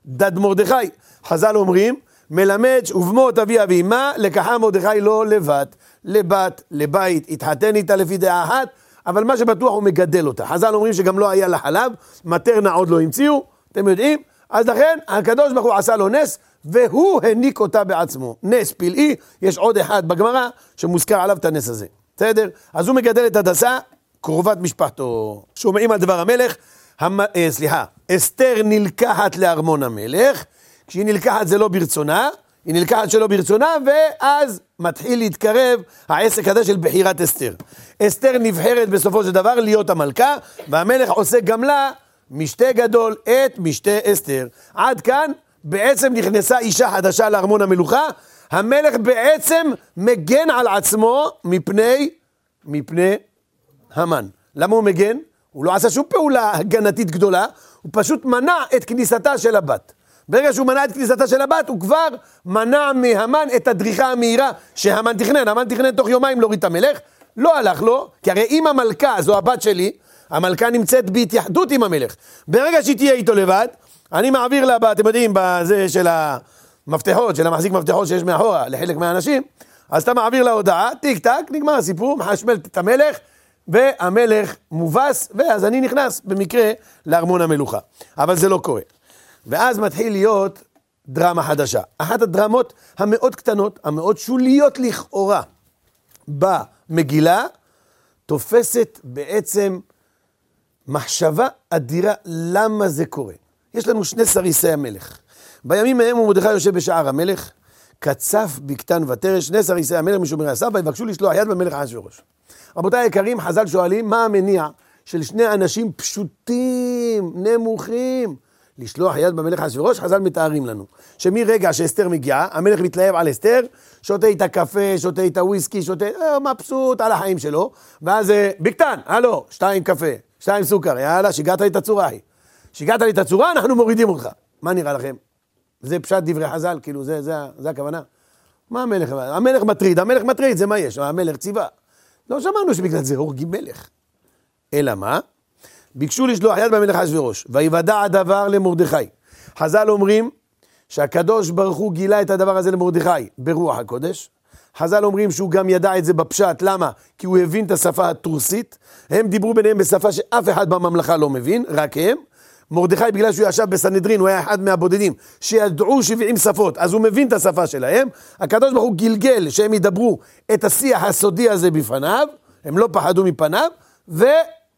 דד מרדכי. חז"ל אומרים, מלמד ובמות אבי אבי מה לקחה מרדכי לא לבת, לבת, לבית, התחתן איתה לפי דעה אחת, אבל מה שבטוח הוא מגדל אותה. חז"ל אומרים שגם לא היה לה חלב, מטרנה עוד לא המציאו, אתם יודעים? אז לכן הקדוש ברוך הוא עשה לו נס, והוא העניק אותה בעצמו. נס פלאי, יש עוד אחד בגמרא שמוזכר עליו את הנס הזה. בסדר? אז הוא מגדל את הדסה, קרובת משפחתו. שומעים על דבר המלך, המ... אה, סליחה, אסתר נלקחת לארמון המלך, כשהיא נלקחת זה לא ברצונה, היא נלקחת שלא ברצונה, ואז מתחיל להתקרב העסק הזה של בחירת אסתר. אסתר נבחרת בסופו של דבר להיות המלכה, והמלך עושה גם לה משתה גדול את משתה אסתר. עד כאן בעצם נכנסה אישה חדשה לארמון המלוכה, המלך בעצם מגן על עצמו מפני, מפני המן. למה הוא מגן? הוא לא עשה שום פעולה הגנתית גדולה, הוא פשוט מנע את כניסתה של הבת. ברגע שהוא מנע את כניסתה של הבת, הוא כבר מנע מהמן את הדריכה המהירה שהמן תכנן. המן תכנן תוך יומיים להוריד את המלך, לא הלך לו, כי הרי אם המלכה, זו הבת שלי, המלכה נמצאת בהתייחדות עם המלך. ברגע שהיא תהיה איתו לבד, אני מעביר לה, אתם יודעים, בזה של המפתחות, של המחזיק מפתחות שיש מאחורה לחלק מהאנשים, אז אתה מעביר לה הודעה, טיק טק, נגמר הסיפור, מחשמל את המלך, והמלך מובס, ואז אני נכנס במקרה לארמון המלוכה. אבל זה לא קורה. ואז מתחיל להיות דרמה חדשה. אחת הדרמות המאוד קטנות, המאוד שוליות לכאורה במגילה, תופסת בעצם מחשבה אדירה למה זה קורה. יש לנו שני סריסי המלך. בימים ההם ומרדכי יושב בשער המלך, קצף בקתן ותרש, שני סריסי המלך משומרי הסף, ויבקשו לשלוח יד במלך אחשוורוש. רבותיי היקרים, חז"ל שואלים, מה המניע של שני אנשים פשוטים, נמוכים, לשלוח יד במלך אחשוורוש? חז"ל מתארים לנו, שמרגע שאסתר מגיעה, המלך מתלהב על אסתר, שותה איתה קפה, שותה איתה וויסקי, שותה, אה, מבסוט על החיים שלו, ואז אה, בקתן, הלו, שתיים קפה, שתיים סוכר, יאללה, שיגעת לי את הצורה ההיא. שיגעת לי את הצורה, אנחנו מורידים אותך. מה נראה לכם? זה פשט דברי חז"ל, כאילו, זה, זה, זה הכוונה. מה המלך? המלך מטריד, המלך מטריד, זה מה יש, המלך ציווה. לא שמענו שבגלל זה הורגים מלך. אלא מה? ביקשו לשלוח יד במלך אחשוורוש, ויוודע הדבר למרדכי. חז"ל אומרים שהקדוש ברוך הוא גילה את הדבר הזה למרדכי ברוח הקודש. חז"ל אומרים שהוא גם ידע את זה בפשט, למה? כי הוא הבין את השפה הטורסית. הם דיברו ביניהם בשפה שאף אחד בממלכה לא מבין, רק הם. מרדכי, בגלל שהוא ישב בסנהדרין, הוא היה אחד מהבודדים שידעו 70 שפות, אז הוא מבין את השפה שלהם. הקדוש ברוך הוא גלגל שהם ידברו את השיח הסודי הזה בפניו, הם לא פחדו מפניו,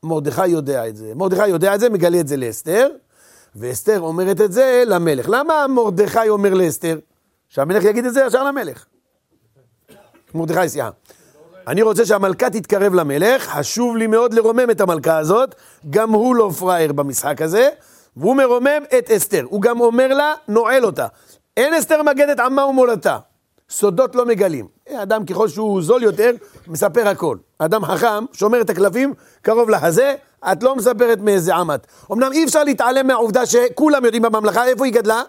ומרדכי יודע את זה. מרדכי יודע את זה, מגלה את זה לאסתר, ואסתר אומרת את זה למלך. למה מרדכי אומר לאסתר? שהמלך יגיד את זה ישר למלך. מרדכי, סליחה. אני רוצה שהמלכה תתקרב למלך, חשוב לי מאוד לרומם את המלכה הזאת, גם הוא לא פראייר במשחק הזה, והוא מרומם את אסתר. הוא גם אומר לה, נועל אותה. אין אסתר מגדת עמה ומולדתה. סודות לא מגלים. אדם ככל שהוא זול יותר, מספר הכל. אדם חכם, שומר את הקלפים קרוב לחזה, את לא מספרת מאיזה עם את. אמנם אי אפשר להתעלם מהעובדה שכולם יודעים בממלכה איפה היא גדלה?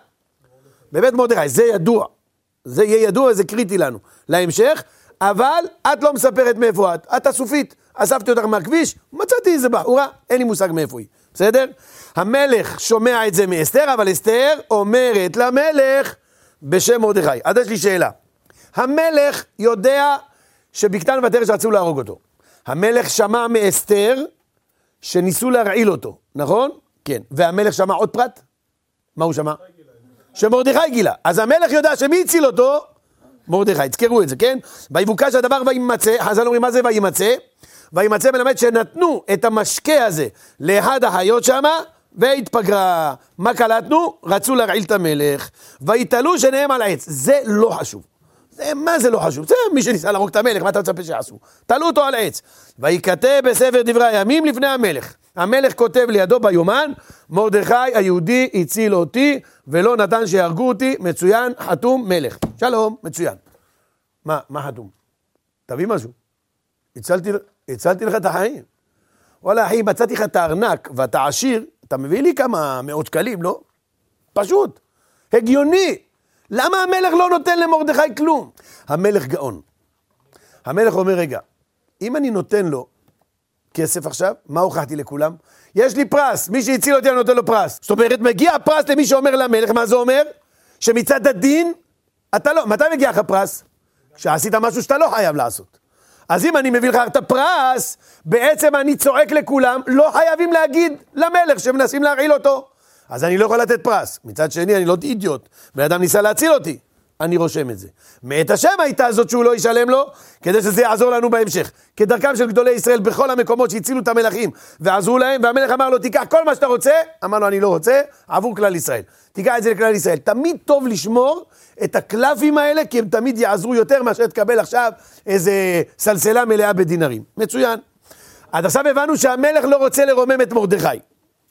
בבית מרדכי, זה ידוע. זה יהיה ידוע, זה קריטי לנו. להמשך, אבל את לא מספרת מאיפה את, את אסופית. אספתי אותך מהכביש, מצאתי איזה בחורה, אין לי מושג מאיפה היא, בסדר? המלך שומע את זה מאסתר, אבל אסתר אומרת למלך בשם מרדכי. אז יש לי שאלה. המלך יודע שבקתן ותרש רצו להרוג אותו. המלך שמע מאסתר שניסו להרעיל אותו, נכון? כן. והמלך שמע עוד פרט? מה הוא שמע? שמרדכי גילה. אז המלך יודע שמי הציל אותו? מרדכי, תזכרו את זה, כן? ויבוקש הדבר וימצא, חז"ל אומרים מה זה וימצא? וימצא מלמד שנתנו את המשקה הזה לאחד החיות שמה, והתפגרה. מה קלטנו? רצו להרעיל את המלך, ויתלו שניהם על העץ. זה לא חשוב. מה זה לא חשוב? זה מי שניסה להרוג את המלך, מה אתה מצפה שיעשו? תלו אותו על עץ. וייכתב בספר דברי הימים לפני המלך. המלך כותב לידו ביומן, מרדכי היהודי הציל אותי ולא נתן שיהרגו אותי, מצוין, חתום מלך. שלום, מצוין. מה, מה חתום? תביא משהו. הצלתי, הצלתי לך את החיים. וואלה אחי, מצאתי לך את הארנק ואתה עשיר, אתה מביא לי כמה מאות שקלים, לא? פשוט, הגיוני. למה המלך לא נותן למרדכי כלום? המלך גאון. המלך אומר, רגע, אם אני נותן לו כסף עכשיו, מה הוכחתי לכולם? יש לי פרס, מי שהציל אותי אני נותן לו פרס. זאת אומרת, מגיע פרס למי שאומר למלך, מה זה אומר? שמצד הדין, אתה לא, מתי מגיע לך פרס? כשעשית משהו שאתה לא חייב לעשות. אז אם אני מביא לך את הפרס, בעצם אני צועק לכולם, לא חייבים להגיד למלך שמנסים להרעיל אותו. אז אני לא יכול לתת פרס. מצד שני, אני לא אידיוט. בן אדם ניסה להציל אותי. אני רושם את זה. מאת השם הייתה זאת שהוא לא ישלם לו, כדי שזה יעזור לנו בהמשך. כדרכם של גדולי ישראל בכל המקומות שהצילו את המלכים ועזרו להם, והמלך אמר לו, תיקח כל מה שאתה רוצה, אמר לו, אני לא רוצה, עבור כלל ישראל. תיקח את זה לכלל ישראל. תמיד טוב לשמור את הקלפים האלה, כי הם תמיד יעזרו יותר מאשר תקבל עכשיו איזה סלסלה מלאה בדינרים. מצוין. עד עכשיו הבנו שהמלך לא רוצה לרומם את מרדכי.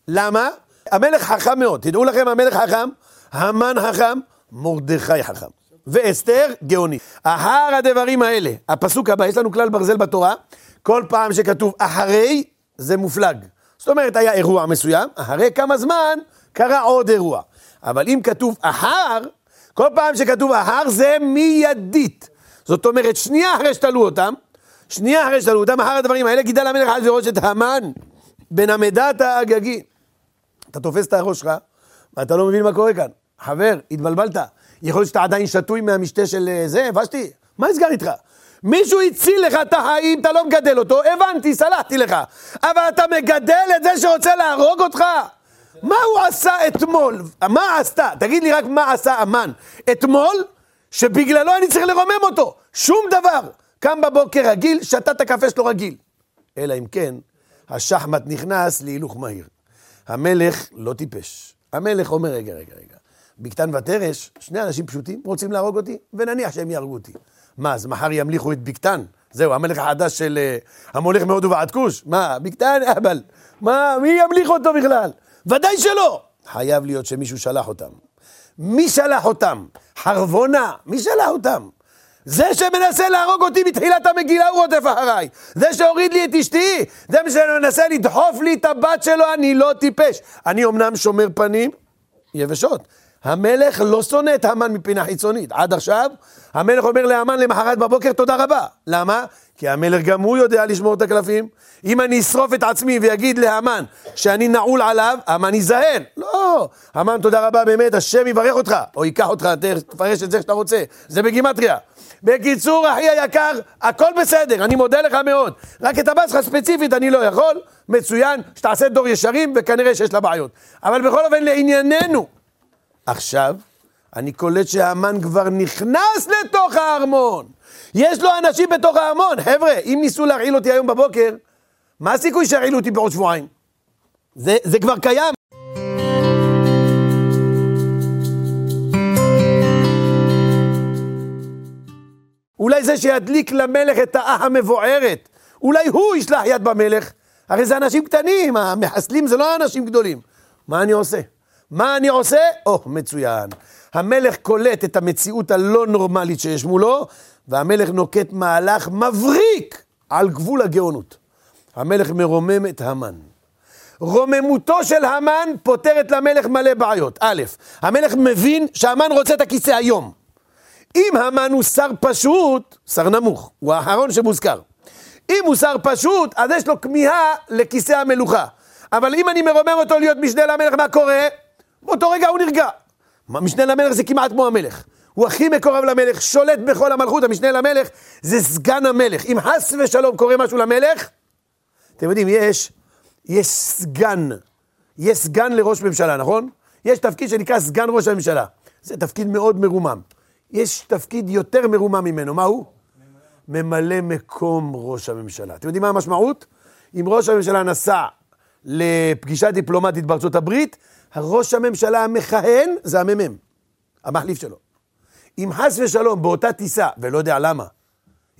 למה? המלך חכם מאוד. תדעו לכם, המלך חכם, המן חכם, מרדכי חכם. ואסתר גאונית. אחר הדברים האלה, הפסוק הבא, יש לנו כלל ברזל בתורה, כל פעם שכתוב אחרי, זה מופלג. זאת אומרת, היה אירוע מסוים, אחרי כמה זמן קרה עוד אירוע. אבל אם כתוב אחר, כל פעם שכתוב אחר זה מיידית. זאת אומרת, שנייה אחרי שתלו אותם, שנייה אחרי שתלו אותם, אחר הדברים האלה, גידל המלך וראש את המן, בן עמדת האגגי. אתה תופס את הראש שלך, ואתה לא מבין מה קורה כאן. חבר, התבלבלת. יכול להיות שאתה עדיין שתוי מהמשתה של אה, זה, ושתי, מה נסגר איתך? מישהו הציל לך את החיים, אתה לא מגדל אותו, הבנתי, סלחתי לך. אבל אתה מגדל את זה שרוצה להרוג אותך? מה הוא עשה אתמול? מה עשתה? תגיד לי רק מה עשה המן. אתמול, שבגללו אני צריך לרומם אותו. שום דבר. קם בבוקר רגיל, שתה את הקפה שלו רגיל. אלא אם כן, השחמט נכנס להילוך מהיר. המלך לא טיפש. המלך אומר, רגע, רגע, רגע. בקתן ותרש, שני אנשים פשוטים רוצים להרוג אותי, ונניח שהם יהרגו אותי. מה, אז מחר ימליכו את בקתן? זהו, המלך החדש של uh, המולך מהודו ועד כוש? מה, בקתן אבל? מה, מי ימליך אותו בכלל? ודאי שלא! חייב להיות שמישהו שלח אותם. מי שלח אותם? חרבונה, מי שלח אותם? זה שמנסה להרוג אותי מתחילת המגילה הוא רודף אחריי. זה שהוריד לי את אשתי, זה שמנסה לדחוף לי את הבת שלו, אני לא טיפש. אני אמנם שומר פנים יבשות. המלך לא שונא את המן מפינה חיצונית. עד עכשיו, המלך אומר להמן למחרת בבוקר תודה רבה. למה? כי המלך גם הוא יודע לשמור את הקלפים. אם אני אשרוף את עצמי ויגיד להמן שאני נעול עליו, המן ייזהר. לא, המן תודה רבה באמת, השם יברך אותך, או ייקח אותך, תפרש את זה שאתה רוצה. זה בגימטריה. בקיצור, אחי היקר, הכל בסדר, אני מודה לך מאוד. רק את הבת שלך ספציפית אני לא יכול, מצוין, שתעשה דור ישרים, וכנראה שיש לה בעיות. אבל בכל אופן, לענייננו, עכשיו, אני קולט שהמן כבר נכנס לתוך הארמון. יש לו אנשים בתוך הארמון. חבר'ה, אם ניסו להרעיל אותי היום בבוקר, מה הסיכוי שירעילו אותי בעוד שבועיים? זה, זה כבר קיים. אולי זה שידליק למלך את האח המבוערת, אולי הוא ישלח יד במלך. הרי זה אנשים קטנים, המחסלים זה לא אנשים גדולים. מה אני עושה? מה אני עושה? או, oh, מצוין. המלך קולט את המציאות הלא נורמלית שיש מולו, והמלך נוקט מהלך מבריק על גבול הגאונות. המלך מרומם את המן. רוממותו של המן פותרת למלך מלא בעיות. א', המלך מבין שהמן רוצה את הכיסא היום. אם המן הוא שר פשוט, שר נמוך, הוא האחרון שמוזכר. אם הוא שר פשוט, אז יש לו כמיהה לכיסא המלוכה. אבל אם אני מרומם אותו להיות משנה למלך, מה קורה? באותו רגע הוא נרגע. משנה למלך זה כמעט כמו המלך. הוא הכי מקורב למלך, שולט בכל המלכות, המשנה למלך זה סגן המלך. אם חס ושלום קורה משהו למלך, אתם יודעים, יש, יש סגן, יש סגן לראש ממשלה, נכון? יש תפקיד שנקרא סגן ראש הממשלה. זה תפקיד מאוד מרומם. יש תפקיד יותר מרומם ממנו, מה הוא? ממלא מקום ראש הממשלה. אתם יודעים מה המשמעות? אם ראש הממשלה נסע לפגישה דיפלומטית בארצות הברית, הראש הממשלה המכהן זה הממ"מ, המחליף שלו. אם חס ושלום באותה טיסה, ולא יודע למה,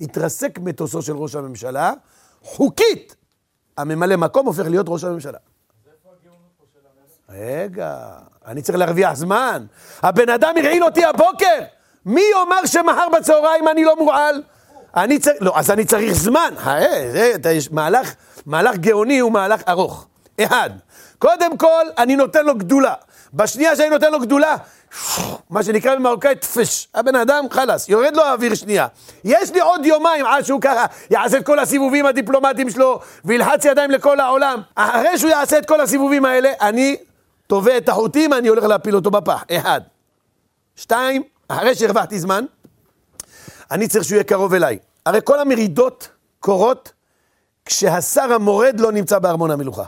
התרסק מטוסו של ראש הממשלה, חוקית, הממלא מקום הופך להיות ראש הממשלה. רגע, אני צריך להרוויח זמן. הבן אדם הרעיל אותי הבוקר. מי יאמר שמחר בצהריים אני לא מורעל? אני צריך, לא, אז אני צריך זמן. זה, זה, מהלך, מהלך גאוני הוא מהלך ארוך. אחד, קודם כל, אני נותן לו גדולה. בשנייה שאני נותן לו גדולה, מה שנקרא במרוקאי תפש. הבן אדם, חלאס, יורד לו האוויר שנייה. יש לי עוד יומיים עד שהוא ככה יעשה את כל הסיבובים הדיפלומטיים שלו וילחץ ידיים לכל העולם. אחרי שהוא יעשה את כל הסיבובים האלה, אני תובע את החוטים, אני הולך להפיל אותו בפח. אחד. שתיים, אחרי שהרווחתי זמן, אני צריך שהוא יהיה קרוב אליי. הרי כל המרידות קורות כשהשר המורד לא נמצא בארמון המלוכה.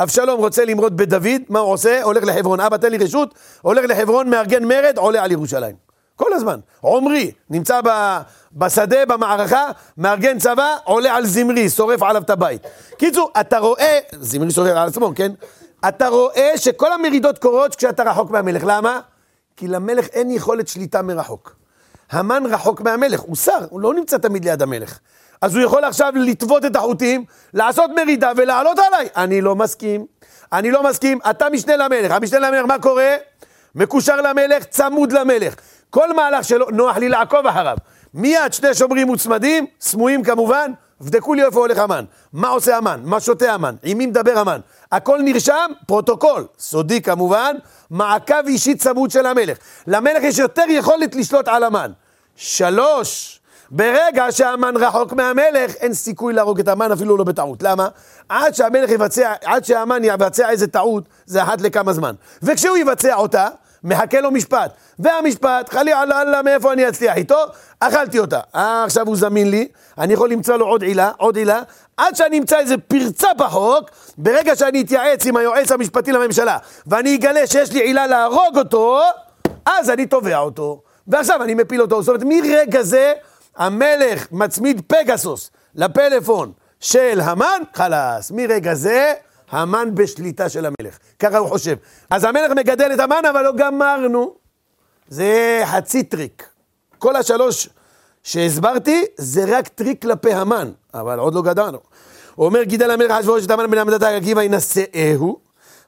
אבשלום רוצה למרוד בדוד, מה הוא עושה? הולך לחברון. אבא, תן לי רשות, הולך לחברון, מארגן מרד, עולה על ירושלים. כל הזמן. עומרי נמצא ב, בשדה, במערכה, מארגן צבא, עולה על זמרי, שורף עליו את הבית. קיצור, אתה רואה, זמרי שורף על עצמו, כן? אתה רואה שכל המרידות קורות כשאתה רחוק מהמלך. למה? כי למלך אין יכולת שליטה מרחוק. המן רחוק מהמלך, הוא שר, הוא לא נמצא תמיד ליד המלך. אז הוא יכול עכשיו לטוות את החוטים, לעשות מרידה ולעלות עליי. אני לא מסכים. אני לא מסכים. אתה משנה למלך. המשנה למלך, מה קורה? מקושר למלך, צמוד למלך. כל מהלך שלו, נוח לי לעקוב אחריו. מיד שני שומרים מוצמדים, סמויים כמובן, בדקו לי איפה הולך המן. מה עושה המן? מה שותה המן? עם מי מדבר המן? הכל נרשם, פרוטוקול, סודי כמובן, מעקב אישי צמוד של המלך. למלך יש יותר יכולת לשלוט על המן. שלוש, ברגע שהמן רחוק מהמלך, אין סיכוי להרוג את המן אפילו לא בטעות. למה? עד שהמלך יבצע, עד שהמן יבצע איזה טעות, זה אחת לכמה זמן. וכשהוא יבצע אותה, מחכה לו משפט. והמשפט, خلي على الله, מאיפה אני אצליח איתו? אכלתי אותה. אה, עכשיו הוא זמין לי, אני יכול למצוא לו עוד עילה, עוד עילה, עד שאני אמצא איזה פרצה בחוק, ברגע שאני אתייעץ עם היועץ המשפטי לממשלה, ואני אגלה שיש לי עילה להרוג אותו, אז אני תובע אותו. ועכשיו אני מפיל אותו. זאת אומרת, מרגע זה... המלך מצמיד פגסוס לפלאפון של המן, חלאס. מרגע זה, המן בשליטה של המלך. ככה הוא חושב. אז המלך מגדל את המן, אבל לא גמרנו. זה חצי טריק. כל השלוש שהסברתי, זה רק טריק כלפי המן, אבל עוד לא גדלנו. הוא אומר, גידל המלך אחשוורוש את המן בן המדתא האגגי וינשאהו,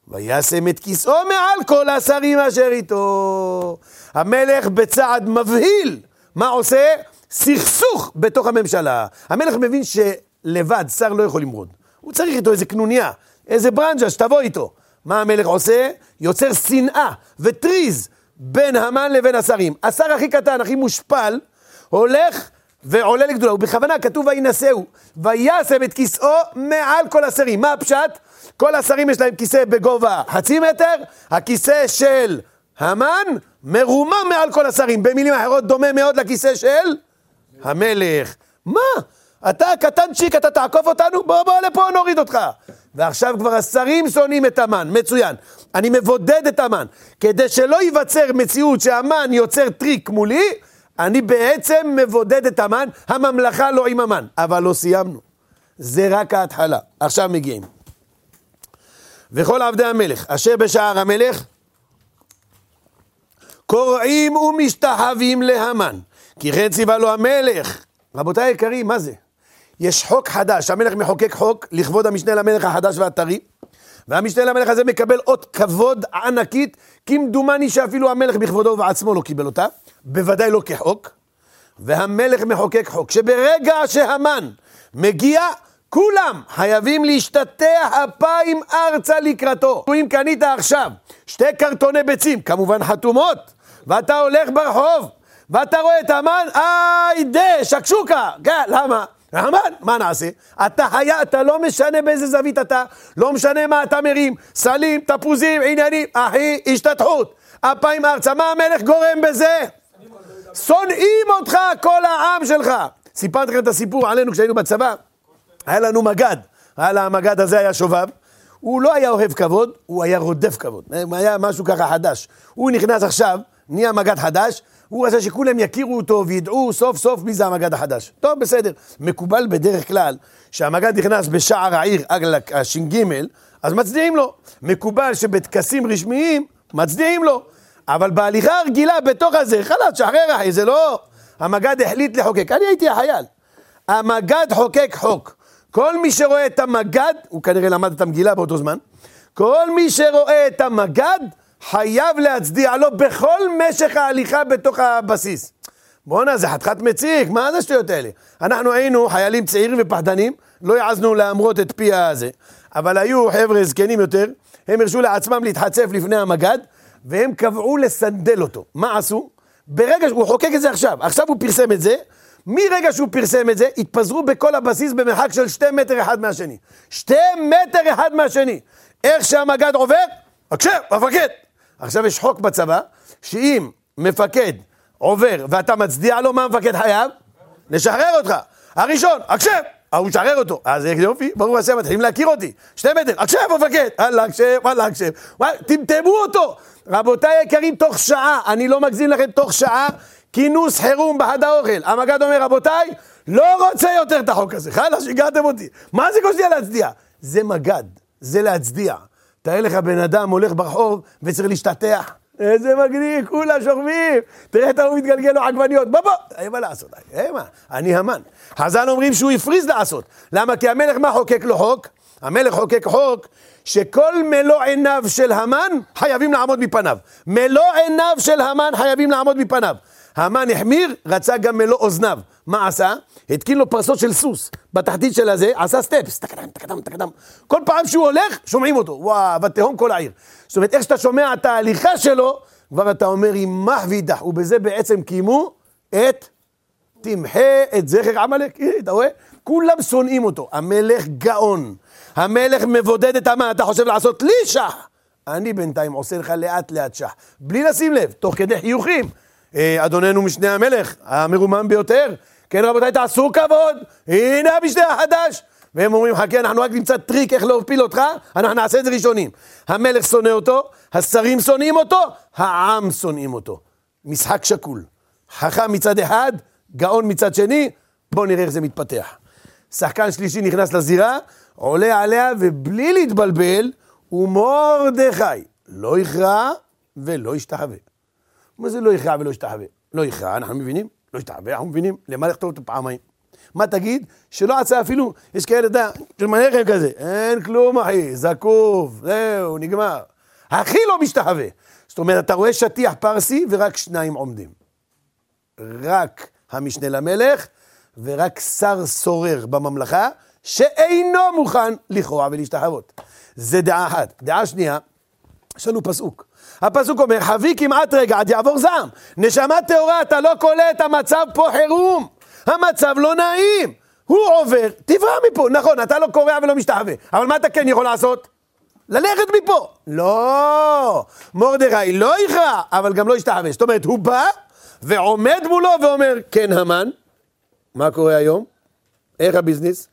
וישם את כיסאו מעל כל השרים אשר איתו. המלך בצעד מבהיל, מה עושה? סכסוך בתוך הממשלה. המלך מבין שלבד שר לא יכול למרוד. הוא צריך איתו איזה קנוניה, איזה ברנז'ה שתבוא איתו. מה המלך עושה? יוצר שנאה וטריז בין המן לבין השרים. השר הכי קטן, הכי מושפל, הולך ועולה לגדולה. ובכוונה כתוב וינשאו, וישם את כיסאו מעל כל השרים. מה הפשט? כל השרים יש להם כיסא בגובה חצי מטר, הכיסא של המן מרומם מעל כל השרים. במילים אחרות דומה מאוד לכיסא של המלך. מה? אתה קטנצ'יק, אתה תעקוף אותנו? בוא, בוא לפה, נוריד אותך. ועכשיו כבר השרים שונאים את המן, מצוין. אני מבודד את המן. כדי שלא ייווצר מציאות שהמן יוצר טריק מולי, אני בעצם מבודד את המן, הממלכה לא עם המן. אבל לא סיימנו. זה רק ההתחלה. עכשיו מגיעים. וכל עבדי המלך, אשר בשער המלך, קורעים ומשתחווים להמן. כי כן ציווה לו המלך. רבותיי היקרים, מה זה? יש חוק חדש, המלך מחוקק חוק לכבוד המשנה למלך החדש והטרי, והמשנה למלך הזה מקבל אות כבוד ענקית, כמדומני שאפילו המלך בכבודו ובעצמו לא קיבל אותה, בוודאי לא כחוק, והמלך מחוקק חוק, שברגע שהמן מגיע, כולם חייבים להשתטח אפיים ארצה לקראתו. אם קנית עכשיו שתי קרטוני ביצים, כמובן חתומות, ואתה הולך ברחוב, ואתה רואה את המן, איי דה, שקשוקה, כן, למה? המן, מה נעשה? אתה היה, אתה לא משנה באיזה זווית אתה, לא משנה מה אתה מרים, סלים, תפוזים, עניינים, אחי, השתתחות, אפיים ארצה, מה המלך גורם בזה? שונאים אותך כל העם שלך. סיפרתי לכם את הסיפור עלינו כשהיינו בצבא, היה לנו מג"ד, היה המג"ד הזה היה שובב, הוא לא היה אוהב כבוד, הוא היה רודף כבוד, היה משהו ככה חדש. הוא נכנס עכשיו, נהיה מג"ד חדש, הוא רצה שכולם יכירו אותו וידעו סוף סוף מי זה המג"ד החדש. טוב, בסדר. מקובל בדרך כלל שהמג"ד נכנס בשער העיר, הש"ג, אז מצדיעים לו. מקובל שבטקסים רשמיים, מצדיעים לו. אבל בהליכה הרגילה בתוך הזה, חלאס, שחרר אחי, זה לא... המג"ד החליט לחוקק. אני הייתי החייל. המג"ד חוקק חוק. כל מי שרואה את המג"ד, הוא כנראה למד את המגילה באותו זמן, כל מי שרואה את המג"ד, חייב להצדיע לו בכל משך ההליכה בתוך הבסיס. בואנה, זה חתיכת מציק, מה זה השטויות האלה? אנחנו היינו חיילים צעירים ופחדנים, לא העזנו להמרות את פי הזה, אבל היו חבר'ה זקנים יותר, הם הרשו לעצמם להתחצף לפני המג"ד, והם קבעו לסנדל אותו. מה עשו? ברגע שהוא חוקק את זה עכשיו, עכשיו הוא פרסם את זה, מרגע שהוא פרסם את זה, התפזרו בכל הבסיס במרחק של שתי מטר אחד מהשני. שתי מטר אחד מהשני. איך שהמג"ד עובר, הקשב, מפקד, עכשיו יש חוק בצבא, שאם מפקד עובר ואתה מצדיע לו, מה המפקד חייב? לשחרר אותך. הראשון, הקשב! ההוא משחרר אותו. אז יופי, ברור השם, מתחילים להכיר אותי. שתי מטר, הקשב המפקד! אללה הקשב, אללה הקשב. טמטמו אותו! רבותיי היקרים, תוך שעה, אני לא מגזים לכם, תוך שעה, כינוס חירום בחד האוכל. המג"ד אומר, רבותיי, לא רוצה יותר את החוק הזה. חלאס, שיגעתם אותי. מה זה קושי להצדיע? זה מג"ד, זה להצדיע. תאר לך בן אדם הולך ברחוב וצריך להשתטח. איזה מגניב, כולה שוכבים. תראה את ההוא מתגלגל לו עגבניות, בוא בוא, אין מה לעשות, אין מה, אני המן. חז"ל אומרים שהוא הפריז לעשות. למה? כי המלך מה חוקק לו חוק? המלך חוקק חוק שכל מלוא עיניו של המן חייבים לעמוד מפניו. מלוא עיניו של המן חייבים לעמוד מפניו. המן החמיר, רצה גם מלוא אוזניו. מה עשה? התקין לו פרסות של סוס. בתחתית של הזה, עשה סטפס, תקדם, תקדם, תקדם. כל פעם שהוא הולך, שומעים אותו. וואו, ותהום כל העיר. זאת אומרת, איך שאתה שומע את ההליכה שלו, כבר אתה אומר, ימח וידח. ובזה בעצם קיימו את תמחה את זכר עמלק. אתה רואה? כולם שונאים אותו. המלך גאון. המלך מבודד את המן. אתה חושב לעשות לי שח? אני בינתיים עושה לך לאט לאט שח. בלי לשים לב, תוך כדי חיוכים. אה, אדוננו משנה המלך, המרומם ביותר. כן רבותיי, תעשו כבוד, הנה המשנה החדש. והם אומרים, חכה, אנחנו רק נמצא טריק איך להפיל אותך, אנחנו נעשה את זה ראשונים. המלך שונא אותו, השרים שונאים אותו, העם שונאים אותו. משחק שקול. חכם מצד אחד, גאון מצד שני, בואו נראה איך זה מתפתח. שחקן שלישי נכנס לזירה, עולה עליה, ובלי להתבלבל, ומרדכי לא יכרע ולא ישתחווה. מה זה לא יכרע ולא ישתחווה? לא יכרע, אנחנו מבינים? לא ישתחווה, אנחנו מבינים? למה לכתוב אותו פעמיים? מה תגיד? שלא עשה אפילו, יש כאלה, אתה יודע, של מלאכם כזה, אין כלום אחי, זקוף, זהו, נגמר. הכי לא משתחווה. זאת אומרת, אתה רואה שטיח פרסי ורק שניים עומדים. רק המשנה למלך ורק שר סורר בממלכה, שאינו מוכן לכרוע ולהשתחוות. זה דעה אחת. דעה שנייה, יש לנו פסוק. הפסוק אומר, חבי כמעט רגע עד יעבור זעם. נשמה טהורה, אתה לא קולט, המצב פה חירום. המצב לא נעים. הוא עובר, תברע מפה. נכון, אתה לא קורע ולא משתחווה. אבל מה אתה כן יכול לעשות? ללכת מפה. לא, מרדכי לא יכרע, אבל גם לא ישתחווה. זאת אומרת, הוא בא ועומד מולו ואומר, כן, המן, מה קורה היום? איך הביזנס?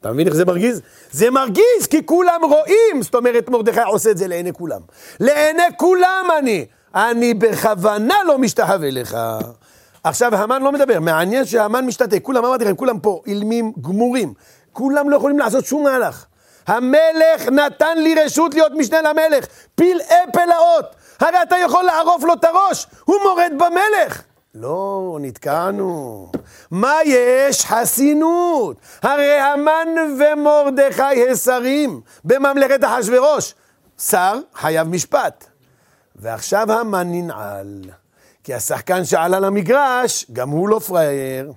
אתה מבין איך זה מרגיז? זה מרגיז כי כולם רואים, זאת אומרת מרדכי עושה את זה לעיני כולם. לעיני כולם אני, אני בכוונה לא משתחווה לך. עכשיו המן לא מדבר, מעניין שהמן משתתק, כולם אמרתי לכם, כולם פה אילמים גמורים, כולם לא יכולים לעשות שום מהלך. המלך נתן לי רשות להיות משנה למלך, פלאי פלאות, הרי אתה יכול לערוף לו את הראש, הוא מורד במלך. לא, נתקענו. מה יש? חסינות. הרי המן ומרדכי השרים בממלכת אחשורוש. שר חייב משפט. ועכשיו המן ננעל. כי השחקן שעלה למגרש, גם הוא לא פראייר.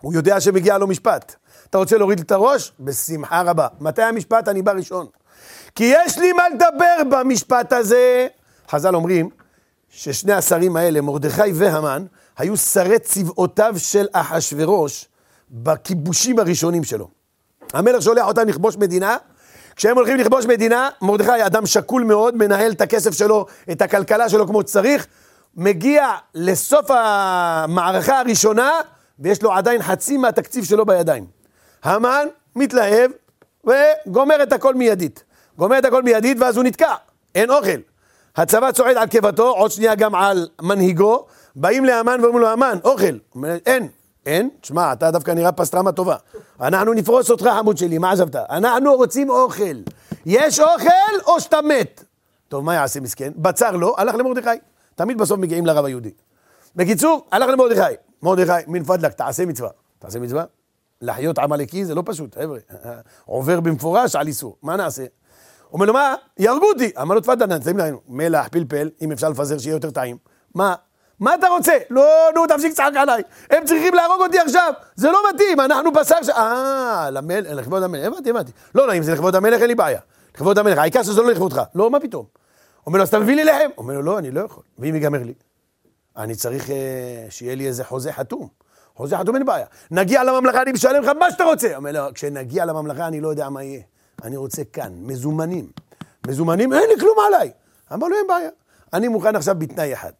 הוא יודע שמגיע לו משפט. אתה רוצה להוריד את הראש? בשמחה רבה. מתי המשפט? אני בא ראשון. כי יש לי מה לדבר במשפט הזה. חז"ל אומרים ששני השרים האלה, מרדכי והמן, היו שרי צבאותיו של אחשורוש בכיבושים הראשונים שלו. המלך שולח אותם לכבוש מדינה, כשהם הולכים לכבוש מדינה, מרדכי אדם שקול מאוד, מנהל את הכסף שלו, את הכלכלה שלו כמו שצריך, מגיע לסוף המערכה הראשונה, ויש לו עדיין חצי מהתקציב שלו בידיים. המן מתלהב וגומר את הכל מיידית. גומר את הכל מיידית ואז הוא נתקע, אין אוכל. הצבא צועד על קיבתו, עוד שנייה גם על מנהיגו, באים לאמן ואומרים לו, אמן, אוכל. אין. אין? תשמע, אתה דווקא נראה פסטרמה טובה. אנחנו נפרוס אותך, חמוד שלי, מה עזבת? אנחנו רוצים אוכל. יש אוכל או שאתה מת? טוב, מה יעשה מסכן? בצר לו, הלך למרדכי. תמיד בסוף מגיעים לרב היהודי. בקיצור, הלך למרדכי. מרדכי, מן פדלק, תעשה מצווה. תעשה מצווה? לחיות עמלקי זה לא פשוט, חבר'ה. עובר במפורש על איסור. מה נעשה? אומר לו, מה? יהרגו אותי. אמר לו, תפדל, נתאים לנו מלח, פלפל, אם אפשר לפזר שיהיה יותר טעים. מה? מה אתה רוצה? לא, נו, תפסיק לצחק עליי. הם צריכים להרוג אותי עכשיו. זה לא מתאים, אנחנו בשר ש... אה, למלך, לכבוד המלך. הבנתי, הבנתי. לא, לא, אם זה לכבוד המלך, אין לי בעיה. לכבוד המלך, העיקר שזה לא לכבודך. לא, מה פתאום? אומר לו, אז אתה מביא לי לחם? אומר לו, לא, אני לא יכול. ואם ייגמר לי? אני צריך אה, שיהיה לי איזה חוזה חתום. חוזה חתום אין בעיה. נגיע לממלכה, אני משלם לך מה שאתה רוצה. אומר לו, כשנגיע לממלכה, אני לא יודע מה יהיה. אני רוצה כאן, מזומנים. מזומנים, אין לי כלום עליי. אמר לו, אין בעיה. אני מוכן עכשיו בתנאי אחד.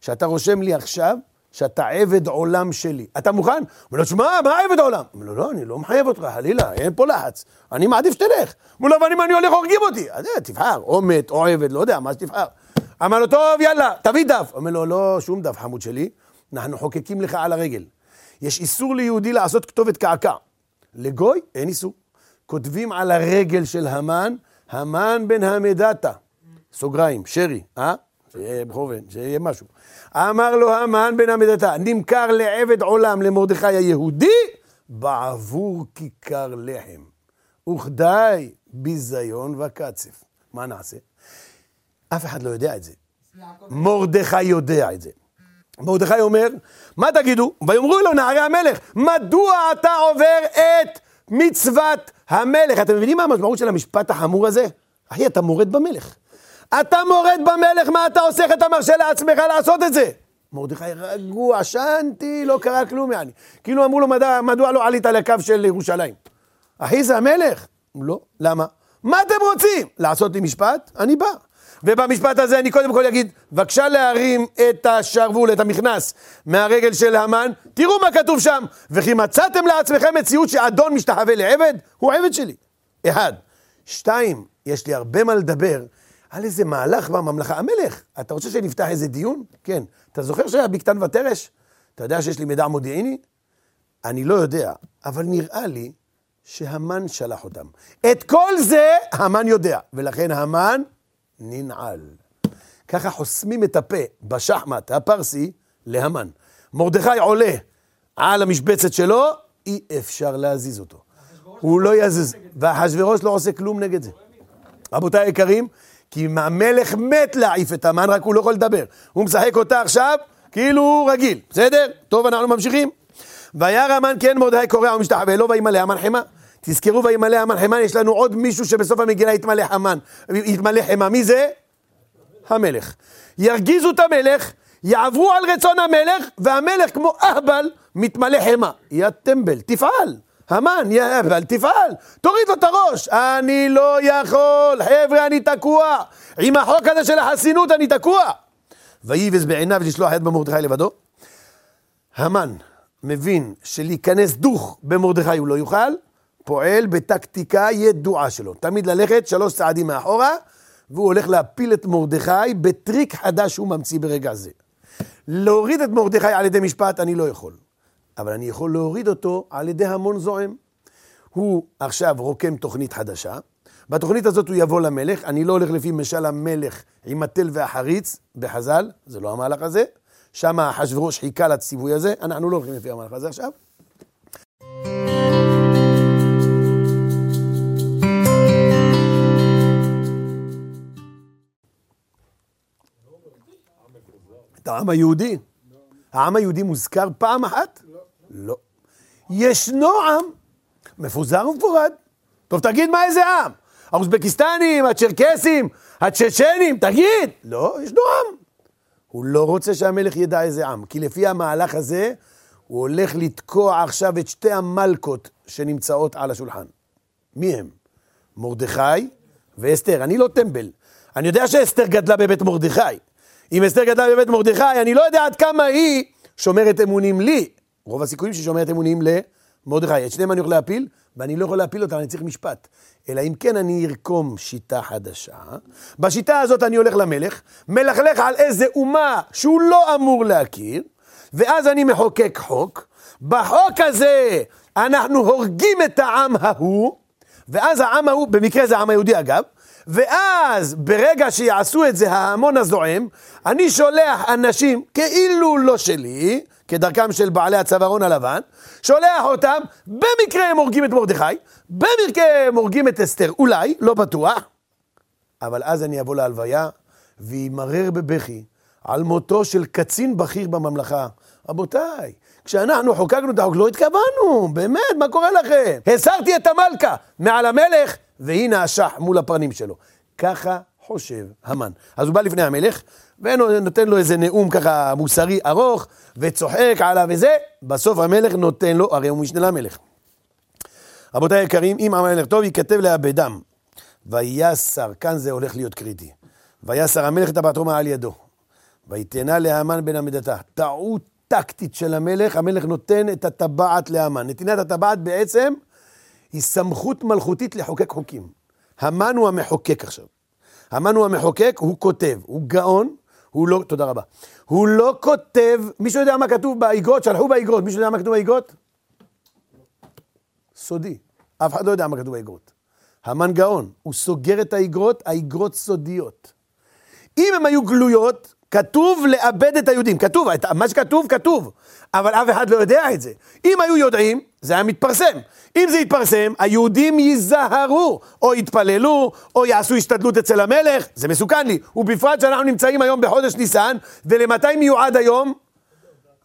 שאתה רושם לי עכשיו שאתה עבד עולם שלי. אתה מוכן? הוא אומר לו, שמע, מה עבד עולם? הוא אומר לו, לא, אני לא מחייב אותך, חלילה, אין פה לחץ. אני מעדיף שתלך. אומר לו, אבל אם אני הולך, הורגים אותי. אז תבחר, או מת, או עבד, לא יודע, מה שתבחר. אמר לו, טוב, יאללה, תביא דף. אומר לו, לא, שום דף, חמוד שלי, אנחנו חוקקים לך על הרגל. יש איסור ליהודי לעשות כתובת קעקע. לגוי, אין איסור. כותבים על הרגל של המן, המן בן המדתה. סוגריים, שרי, אה? שיהיה בכוון, שיהיה משהו. אמר לו המן בן המדתה, נמכר לעבד עולם למרדכי היהודי בעבור כיכר לחם. וכדי ביזיון וקצף. מה נעשה? אף אחד לא יודע את זה. מרדכי יודע את זה. מרדכי אומר, מה תגידו? ויאמרו לו נערי המלך, מדוע אתה עובר את מצוות המלך? אתם מבינים מה המשמעות של המשפט החמור הזה? אחי, אתה מורד במלך. אתה מורד במלך, מה אתה עושה? איך אתה מרשה לעצמך לעשות את זה? מרדכי רגוע, שנתי, לא קרה כלום יעני. כאילו אמרו לו, מדוע, מדוע לא עלית לקו של ירושלים? אחי, זה המלך. לא, למה? מה אתם רוצים? לעשות לי משפט? אני בא. ובמשפט הזה אני קודם כל אגיד, בבקשה להרים את השרוול, את המכנס, מהרגל של המן, תראו מה כתוב שם, וכי מצאתם לעצמכם מציאות שאדון משתחווה לעבד, הוא עבד שלי. אחד. שתיים, יש לי הרבה מה לדבר על איזה מהלך בממלכה. המלך, אתה רוצה שנפתח איזה דיון? כן. אתה זוכר שהיה בקתן ותרש? אתה יודע שיש לי מידע מודיעיני? אני לא יודע, אבל נראה לי שהמן שלח אותם. את כל זה המן יודע, ולכן המן ננעל. ככה חוסמים את הפה בשחמט הפרסי להמן. מרדכי עולה על המשבצת שלו, אי אפשר להזיז אותו. הוא לא יזיז, ואחשוורוש לא עושה כלום נגד זה. רבותיי היקרים, כי המלך מת להעיף את המן, רק הוא לא יכול לדבר. הוא משחק אותה עכשיו כאילו הוא רגיל, בסדר? טוב, אנחנו ממשיכים. וירא המן כן מרדכי קורע ומשתחווה לו וימלא המן חמא. תזכרו וימלא המן חמא, יש לנו עוד מישהו שבסוף המגילה יתמלא המן, יתמלא חמא. מי זה? המלך. ירגיזו את המלך, יעברו על רצון המלך, והמלך כמו אהבל מתמלא חמא. יא טמבל, תפעל. המן, יא אהבל, תפעל. תוריד לו את הראש. אני לא יכול, חבר'ה, אני תקוע. עם החוק הזה של החסינות אני תקוע. ויבז בעיניו לשלוח יד במרדכי לבדו. המן מבין שלהיכנס דוך במרדכי הוא לא יוכל, פועל בטקטיקה ידועה שלו. תמיד ללכת שלוש צעדים מאחורה, והוא הולך להפיל את מרדכי בטריק חדש שהוא ממציא ברגע זה. להוריד את מרדכי על ידי משפט אני לא יכול, אבל אני יכול להוריד אותו על ידי המון זועם. הוא עכשיו רוקם תוכנית חדשה, בתוכנית הזאת הוא יבוא למלך, אני לא הולך לפי משל המלך עם התל והחריץ בחז"ל, זה לא המהלך הזה, שם אחשוורוש חיכה לציווי הזה, אנחנו לא הולכים לפי המהלך הזה עכשיו. את העם היהודי. העם היהודי מוזכר פעם אחת? לא. ישנו עם מפוזר ומפורד. טוב, תגיד מה איזה עם. האוזבקיסטנים, הצ'רקסים, הצ'צ'נים, תגיד. לא, ישנו עם. הוא לא רוצה שהמלך ידע איזה עם, כי לפי המהלך הזה, הוא הולך לתקוע עכשיו את שתי המלכות שנמצאות על השולחן. מי הם? מרדכי ואסתר. אני לא טמבל. אני יודע שאסתר גדלה בבית מרדכי. אם אסתר גדלה בבית מרדכי, אני לא יודע עד כמה היא שומרת אמונים לי. רוב הסיכויים שהיא שומרת אמונים למרדכי. את שניהם אני יכול להפיל, ואני לא יכול להפיל אותם, אני צריך משפט. אלא אם כן אני ארקום שיטה חדשה. בשיטה הזאת אני הולך למלך, מלכלך על איזה אומה שהוא לא אמור להכיר, ואז אני מחוקק חוק. בחוק הזה אנחנו הורגים את העם ההוא, ואז העם ההוא, במקרה זה העם היהודי אגב, ואז ברגע שיעשו את זה ההמון הזועם, אני שולח אנשים כאילו לא שלי, כדרכם של בעלי הצווארון הלבן, שולח אותם, במקרה הם הורגים את מרדכי, במקרה הם הורגים את אסתר, אולי, לא בטוח, אבל אז אני אבוא להלוויה וימרר בבכי על מותו של קצין בכיר בממלכה. רבותיי, כשאנחנו חוקקנו את החוק לא התכוונו, באמת, מה קורה לכם? הסרתי את המלכה מעל המלך, והנה השח מול הפרנים שלו. ככה חושב המן. אז הוא בא לפני המלך, ונותן לו איזה נאום ככה מוסרי ארוך, וצוחק עליו וזה, בסוף המלך נותן לו, הרי הוא משנה למלך. רבותיי היקרים, אם המלך טוב, ייכתב לאבדם. ויסר, כאן זה הולך להיות קריטי. ויסר המלך את הברטרומה על ידו. ויתנה להמן בן עמדתה. טעות טקטית של המלך, המלך נותן את הטבעת להמן. נתינת הטבעת בעצם היא סמכות מלכותית לחוקק חוקים. המן הוא המחוקק עכשיו. המן הוא המחוקק, הוא כותב, הוא גאון, הוא לא, תודה רבה. הוא לא כותב, מישהו יודע מה כתוב באגרות? שלחו באגרות, מישהו יודע מה כתוב באגרות? סודי. אף אחד לא יודע מה כתוב באגרות. המן גאון, הוא סוגר את האגרות, האגרות סודיות. אם הן היו גלויות, כתוב לאבד את היהודים. כתוב, מה שכתוב, כתוב. אבל אף אחד לא יודע את זה. אם היו יודעים, זה היה מתפרסם. אם זה יתפרסם, היהודים ייזהרו, או יתפללו, או יעשו השתדלות אצל המלך, זה מסוכן לי. ובפרט שאנחנו נמצאים היום בחודש ניסן, ולמתי מיועד היום?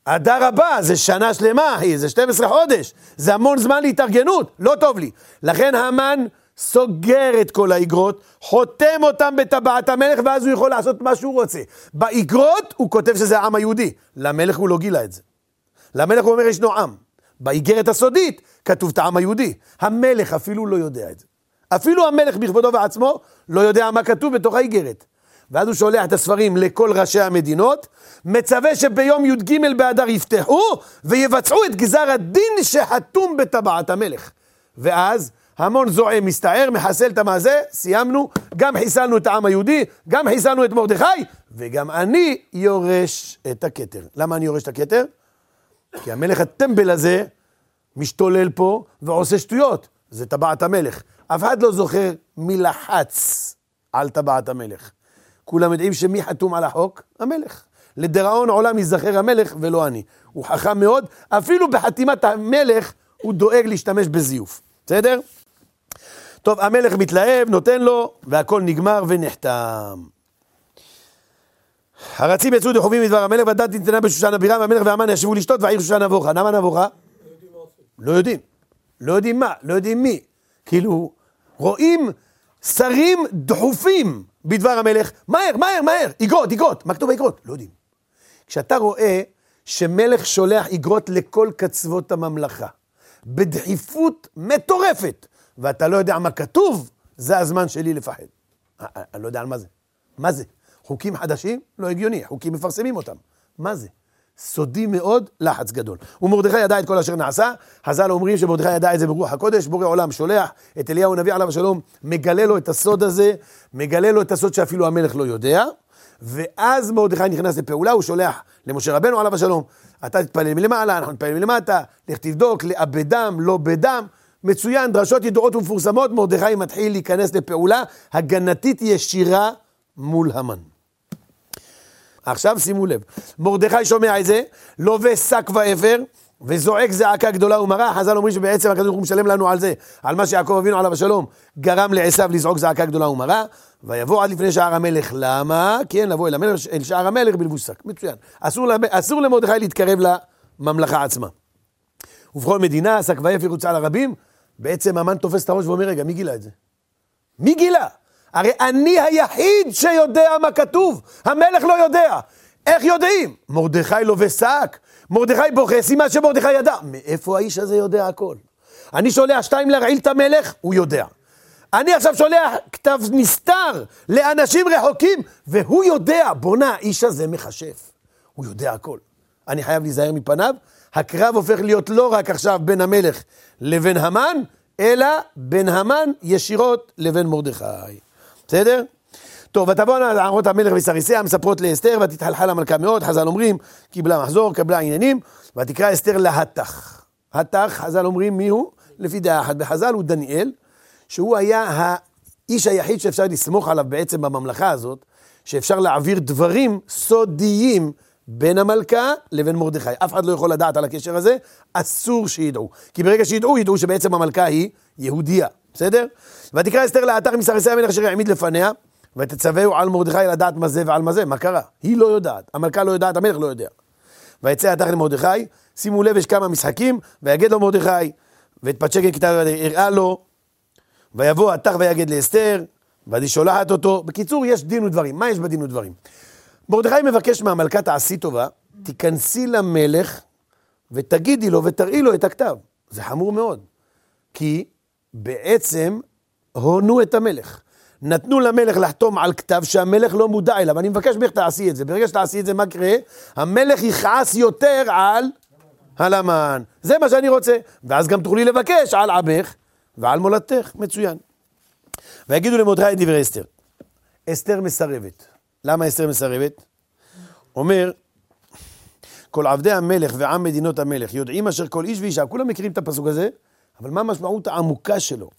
אדר הבא, זה שנה שלמה, אחי, זה 12 חודש, זה המון זמן להתארגנות, לא טוב לי. לכן המן סוגר את כל האגרות, חותם אותם בטבעת המלך, ואז הוא יכול לעשות מה שהוא רוצה. באגרות הוא כותב שזה העם היהודי, למלך הוא לא גילה את זה. למלך הוא אומר ישנו עם. באיגרת הסודית כתוב את העם היהודי. המלך אפילו לא יודע את זה. אפילו המלך בכבודו ועצמו לא יודע מה כתוב בתוך האיגרת. ואז הוא שולח את הספרים לכל ראשי המדינות, מצווה שביום י"ג באדר יפתחו ויבצעו את גזר הדין שחתום בטבעת המלך. ואז המון זועם מסתער, מחסל את המעשה, סיימנו, גם חיסלנו את העם היהודי, גם חיסלנו את מרדכי, וגם אני יורש את הכתר. למה אני יורש את הכתר? כי המלך הטמבל הזה משתולל פה ועושה שטויות. זה טבעת המלך. אף אחד לא זוכר מי לחץ על טבעת המלך. כולם יודעים שמי חתום על החוק? המלך. לדיראון עולם ייזכר המלך ולא אני. הוא חכם מאוד, אפילו בחתימת המלך הוא דואג להשתמש בזיוף. בסדר? טוב, המלך מתלהב, נותן לו, והכל נגמר ונחתם. הרצים יצאו דחובים מדבר המלך, והדת נתנה בשושן הבירה, והמלך והמן ישבו לשתות, והעיר שושן נבוכה. למה נבוכה? לא יודעים. לא יודעים מה, לא יודעים מי. כאילו, רואים שרים דחופים בדבר המלך, מהר, מהר, מהר, איגרות, איגרות. מה כתוב באיגרות? לא יודעים. כשאתה רואה שמלך שולח איגרות לכל קצוות הממלכה, בדחיפות מטורפת, ואתה לא יודע מה כתוב, זה הזמן שלי לפחד. אני לא יודע על מה זה. מה זה? חוקים חדשים? לא הגיוני, חוקים מפרסמים אותם. מה זה? סודי מאוד, לחץ גדול. ומרדכי ידע את כל אשר נעשה, חז"ל אומרים שמרדכי ידע את זה ברוח הקודש, בורא עולם שולח את אליהו הנביא עליו השלום, מגלה לו את הסוד הזה, מגלה לו את הסוד שאפילו המלך לא יודע, ואז מרדכי נכנס לפעולה, הוא שולח למשה רבנו עליו השלום, אתה תתפלל מלמעלה, אנחנו נתפלל מלמטה, לך תבדוק, לאבדם, לא בדם. מצוין, דרשות ידועות ומפורסמות, מרדכי מתחיל להיכנס לפעולה הגנתית ישירה מול המן. עכשיו שימו לב, מרדכי שומע את זה, לובש שק ואפר, וזועק זעקה גדולה ומרה, חז"ל אומרים שבעצם הקדוש ברוך הוא משלם לנו על זה, על מה שיעקב אבינו עליו השלום, גרם לעשו לזעוק זעקה גדולה ומרה, ויבוא עד לפני שער המלך, למה? כן, לבוא אל, המלך, אל שער המלך בלבוש שק, מצוין. אסור, אסור למרדכי להתקרב לממלכה עצמה. ובכל מדינה, שק ואפר הוצע לרבים, בעצם המן תופס את הראש ואומר, רגע, מי גילה את זה? מי גילה? הרי אני היחיד שיודע מה כתוב, המלך לא יודע. איך יודעים? מרדכי לובש שק, מרדכי בוכה, סימן שמרדכי ידע. מאיפה האיש הזה יודע הכל? אני שולח שתיים להרעיל את המלך, הוא יודע. אני עכשיו שולח כתב נסתר לאנשים רחוקים, והוא יודע, בואנה, האיש הזה מכשף. הוא יודע הכל. אני חייב להיזהר מפניו. הקרב הופך להיות לא רק עכשיו בין המלך לבין המן, אלא בין המן ישירות לבין מרדכי. בסדר? טוב, ותבואנה נערות המלך וסריסיה, מספרות לאסתר, ותתחלחל המלכה מאוד, חז"ל אומרים, קיבלה מחזור, קבלה עניינים, ותקרא אסתר להתך. התך, חז"ל אומרים, מי הוא? לפי דעה אחת בחז"ל הוא דניאל, שהוא היה האיש היחיד שאפשר לסמוך עליו בעצם בממלכה הזאת, שאפשר להעביר דברים סודיים בין המלכה לבין מרדכי. אף אחד לא יכול לדעת על הקשר הזה, אסור שידעו. כי ברגע שידעו, ידעו שבעצם המלכה היא יהודייה, בסדר? ותקרא אסתר לאתר מסרסי המלך אשר העמיד לפניה, ותצווהו על מרדכי לדעת מה זה ועל מה זה, מה קרה? היא לא יודעת, המלכה לא יודעת, המלך לא יודע. ויצא התח למרדכי, שימו לב, יש כמה משחקים, ויגד לו מרדכי, ותפצ'ק את כתב הראה לו, ויבוא התח ויגד לאסתר, ואז היא שולחת אותו. בקיצור, יש דין ודברים. מה יש בדין ודברים? מרדכי מבקש מהמלכה, תעשי טובה, תיכנסי למלך ותגידי לו ותראי לו את הכתב. זה חמור מאוד. כי בעצם הונו את המלך. נתנו למלך לחתום על כתב שהמלך לא מודע אליו. אני מבקש ממך תעשי את זה. ברגע שתעשי את זה, מה יקרה? המלך יכעס יותר על הלמן. זה מה שאני רוצה. ואז גם תוכלי לבקש על עמך ועל מולדתך. מצוין. ויגידו למרדכי את דברי אסתר. אסתר מסרבת. למה אסתר מסרבת? אומר, כל עבדי המלך ועם מדינות המלך יודעים אשר כל איש ואישה, כולם מכירים את הפסוק הזה, אבל מה המשמעות העמוקה שלו?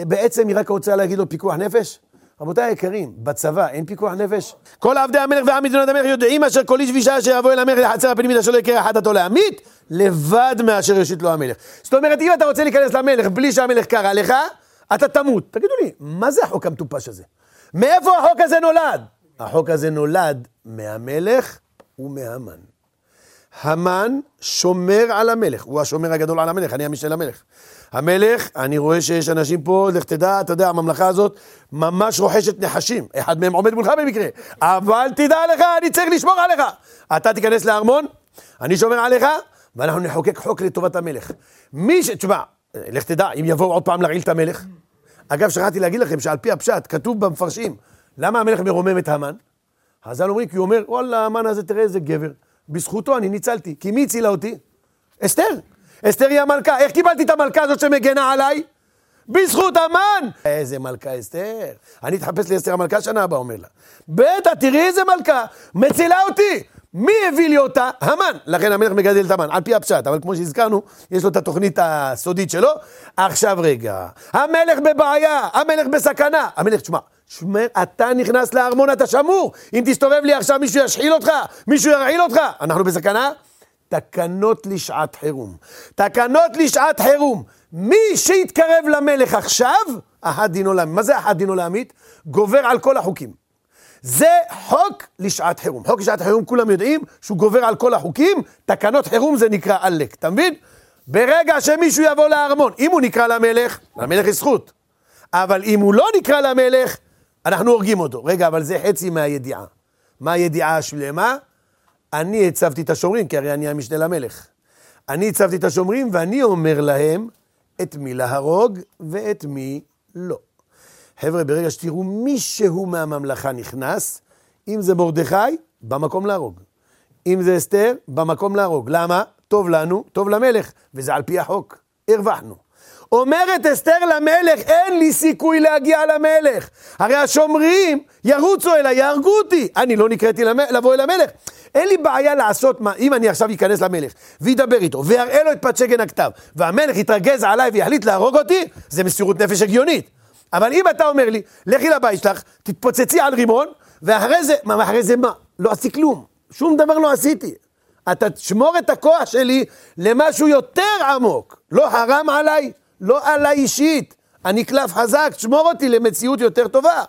בעצם היא רק רוצה להגיד לו פיקוח נפש? רבותיי היקרים, בצבא אין פיקוח נפש? כל עבדי המלך ועם מדינות המלך יודעים אשר כל איש ואישה אשר יבוא אל המלך לחצר הפנימית אשר לא יקרה אחד עתו להמית, לבד מאשר יושיט לו המלך. זאת אומרת, אם אתה רוצה להיכנס למלך בלי שהמלך קרא לך, אתה תמות. תגידו לי, מה זה החוק המטופש הזה? מאיפה החוק הזה נולד? החוק הזה נולד מהמלך ומהמן. המן שומר על המלך, הוא השומר הגדול על המלך, אני המשנה למלך. המלך, אני רואה שיש אנשים פה, לך תדע, אתה יודע, הממלכה הזאת ממש רוחשת נחשים. אחד מהם עומד מולך במקרה. אבל תדע לך, אני צריך לשמור עליך. אתה תיכנס לארמון, אני שומר עליך, ואנחנו נחוקק חוק לטובת המלך. מי ש... תשמע, לך תדע, אם יבואו עוד פעם להרעיל את המלך. אגב, שכחתי להגיד לכם שעל פי הפשט, כתוב במפרשים, למה המלך מרומם את המן? חז"ל אומרים, כי הוא אומר, וואלה, המן הזה, תראה איזה גבר. בזכותו אני ניצלתי. כי מי הצילה אותי? אסתר. אסתר היא המלכה. איך קיבלתי את המלכה הזאת שמגנה עליי? בזכות המן! איזה מלכה אסתר. אני אתחפש לאסתר המלכה שנה הבאה, אומר לה. בטח, תראי איזה מלכה, מצילה אותי. מי הביא לי אותה? המן. לכן המלך מגדל את המן, על פי הפשט. אבל כמו שהזכרנו, יש לו את התוכנית הסודית שלו. עכשיו רגע, המלך בבעיה, המלך בסכנה. המלך, תשמע, שמר, אתה נכנס לארמון, אתה שמור. אם תסתובב לי עכשיו, מישהו ישחיל אותך, מישהו ירעיל אותך. אנחנו בסכנה? תקנות לשעת חירום. תקנות לשעת חירום. מי שיתקרב למלך עכשיו, אחת דינו להמית. מה זה אחת דינו להמית? גובר על כל החוקים. זה חוק לשעת חירום. חוק לשעת חירום, כולם יודעים שהוא גובר על כל החוקים, תקנות חירום זה נקרא עלק, אתה מבין? ברגע שמישהו יבוא לארמון, אם הוא נקרא למלך, למלך יש זכות. אבל אם הוא לא נקרא למלך, אנחנו הורגים אותו. רגע, אבל זה חצי מהידיעה. מה הידיעה השלמה? אני הצבתי את השומרים, כי הרי אני המשנה למלך. אני הצבתי את השומרים, ואני אומר להם את מי להרוג ואת מי לא. חבר'ה, ברגע שתראו מישהו מהממלכה נכנס, אם זה מרדכי, במקום להרוג. אם זה אסתר, במקום להרוג. למה? טוב לנו, טוב למלך, וזה על פי החוק. הרווחנו. אומרת אסתר למלך, אין לי סיכוי להגיע למלך. הרי השומרים ירוצו אליי, יהרגו אותי. אני לא נקראתי. לבוא אל המלך. אין לי בעיה לעשות מה, אם אני עכשיו אכנס למלך וידבר איתו ויראה לו את פת שגן הכתב, והמלך יתרגז עליי ויחליט להרוג אותי, זה מסירות נפש הגיונית. אבל אם אתה אומר לי, לכי לבית שלך, תתפוצצי על רימון, ואחרי זה, מה, אחרי זה מה? לא עשי כלום, שום דבר לא עשיתי. אתה תשמור את הכוח שלי למשהו יותר עמוק. לא חרם עליי, לא עליי אישית. אני קלף חזק, תשמור אותי למציאות יותר טובה.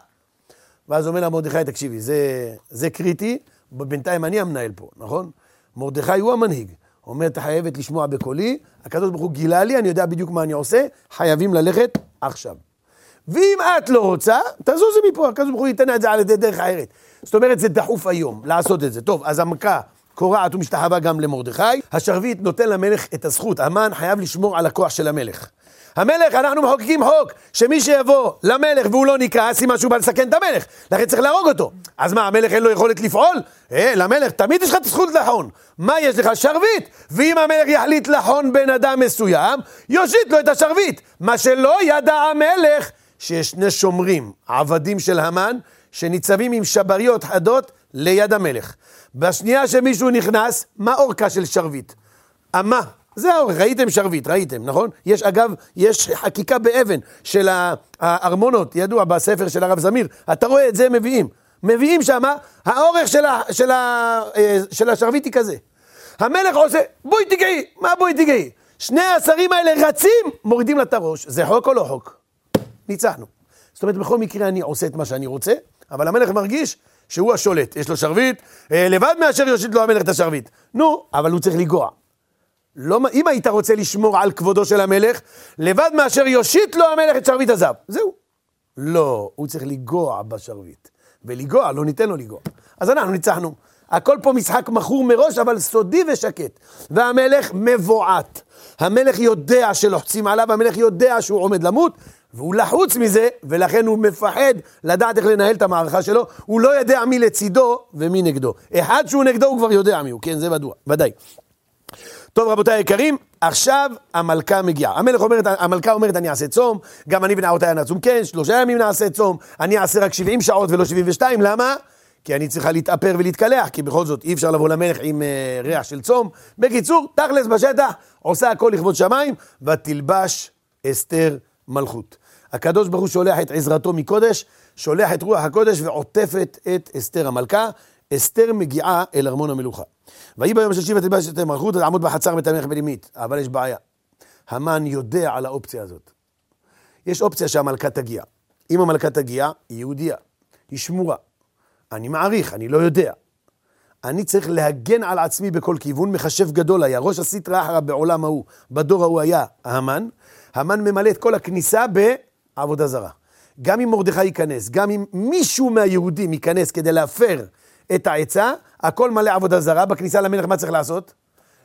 ואז אומר לה מרדכי, תקשיבי, זה, זה קריטי, בינתיים אני המנהל פה, נכון? מרדכי הוא המנהיג. אומר, אתה חייבת לשמוע בקולי, הקדוש ברוך הוא גילה לי, אני יודע בדיוק מה אני עושה, חייבים ללכת עכשיו. ואם את לא רוצה, תזוזי מפה, הקדוש ברוך הוא ייתן את זה על ידי דרך אחרת. זאת אומרת, זה דחוף היום לעשות את זה. טוב, אז המכה קורעת ומשתחווה גם למרדכי. השרביט נותן למלך את הזכות. המן חייב לשמור על הכוח של המלך. המלך, אנחנו מחוקקים חוק, שמי שיבוא למלך והוא לא נקרא, סימן שהוא בא לסכן את המלך, לכן צריך להרוג אותו. אז מה, המלך אין לו יכולת לפעול? אה, למלך, תמיד יש לך את הזכות לחון. מה יש לך? שרביט. ואם המלך יחליט לחון בן אדם מסוים, יושיט לו את השרביט. מה שלא ידע המלך, שיש שני שומרים, עבדים של המן, שניצבים עם שבריות חדות ליד המלך. בשנייה שמישהו נכנס, מה אורכה של שרביט? אמה. זה האורך, ראיתם שרביט, ראיתם, נכון? יש אגב, יש חקיקה באבן של הארמונות, ידוע בספר של הרב זמיר, אתה רואה את זה מביאים. מביאים שמה, האורך של, ה, של, ה, אה, של השרביט היא כזה. המלך עושה, בואי תגעי, מה בואי תגעי? שני השרים האלה רצים, מורידים לה את הראש. זה חוק או לא חוק? ניצחנו. זאת אומרת, בכל מקרה אני עושה את מה שאני רוצה, אבל המלך מרגיש שהוא השולט. יש לו שרביט, אה, לבד מאשר יושיט לו המלך את השרביט. נו, אבל הוא צריך לגוע. לא, אם היית רוצה לשמור על כבודו של המלך, לבד מאשר יושיט לו המלך את שרביט הזהב. זהו. לא, הוא צריך לגוע בשרביט. ולגוע, לא ניתן לו לגוע. אז אנחנו ניצחנו. הכל פה משחק מכור מראש, אבל סודי ושקט. והמלך מבועת. המלך יודע שלוחצים עליו, המלך יודע שהוא עומד למות, והוא לחוץ מזה, ולכן הוא מפחד לדעת איך לנהל את המערכה שלו. הוא לא יודע מי לצידו ומי נגדו. אחד שהוא נגדו הוא כבר יודע מי הוא, כן, זה ודאי. טוב, רבותיי היקרים, עכשיו המלכה מגיעה. המלך אומרת, המלכה אומרת, אני אעשה צום, גם אני ונערותיי נעצום כן, שלושה ימים נעשה צום, אני אעשה רק 70 שעות ולא 72, למה? כי אני צריכה להתאפר ולהתקלח, כי בכל זאת אי אפשר לבוא למלך עם uh, ריח של צום. בקיצור, תכלס בשטח, עושה הכל לכבוד שמיים, ותלבש אסתר מלכות. הקדוש ברוך הוא שולח את עזרתו מקודש, שולח את רוח הקודש ועוטפת את אסתר המלכה. אסתר מגיעה אל ארמון המלוכה. ויהי ביום השלישי ותלבש את המלכות, לעמוד בחצר בית המלך בלימית. אבל יש בעיה. המן יודע על האופציה הזאת. יש אופציה שהמלכה תגיע. אם המלכה תגיע, היא יהודייה, היא שמורה. אני מעריך, אני לא יודע. אני צריך להגן על עצמי בכל כיוון, מחשב גדול היה. ראש הסטרא אחרא בעולם ההוא, בדור ההוא היה המן. המן ממלא את כל הכניסה בעבודה זרה. גם אם מרדכי ייכנס, גם אם מישהו מהיהודים ייכנס כדי להפר את העצה, הכל מלא עבודה זרה. בכניסה למלך מה צריך לעשות?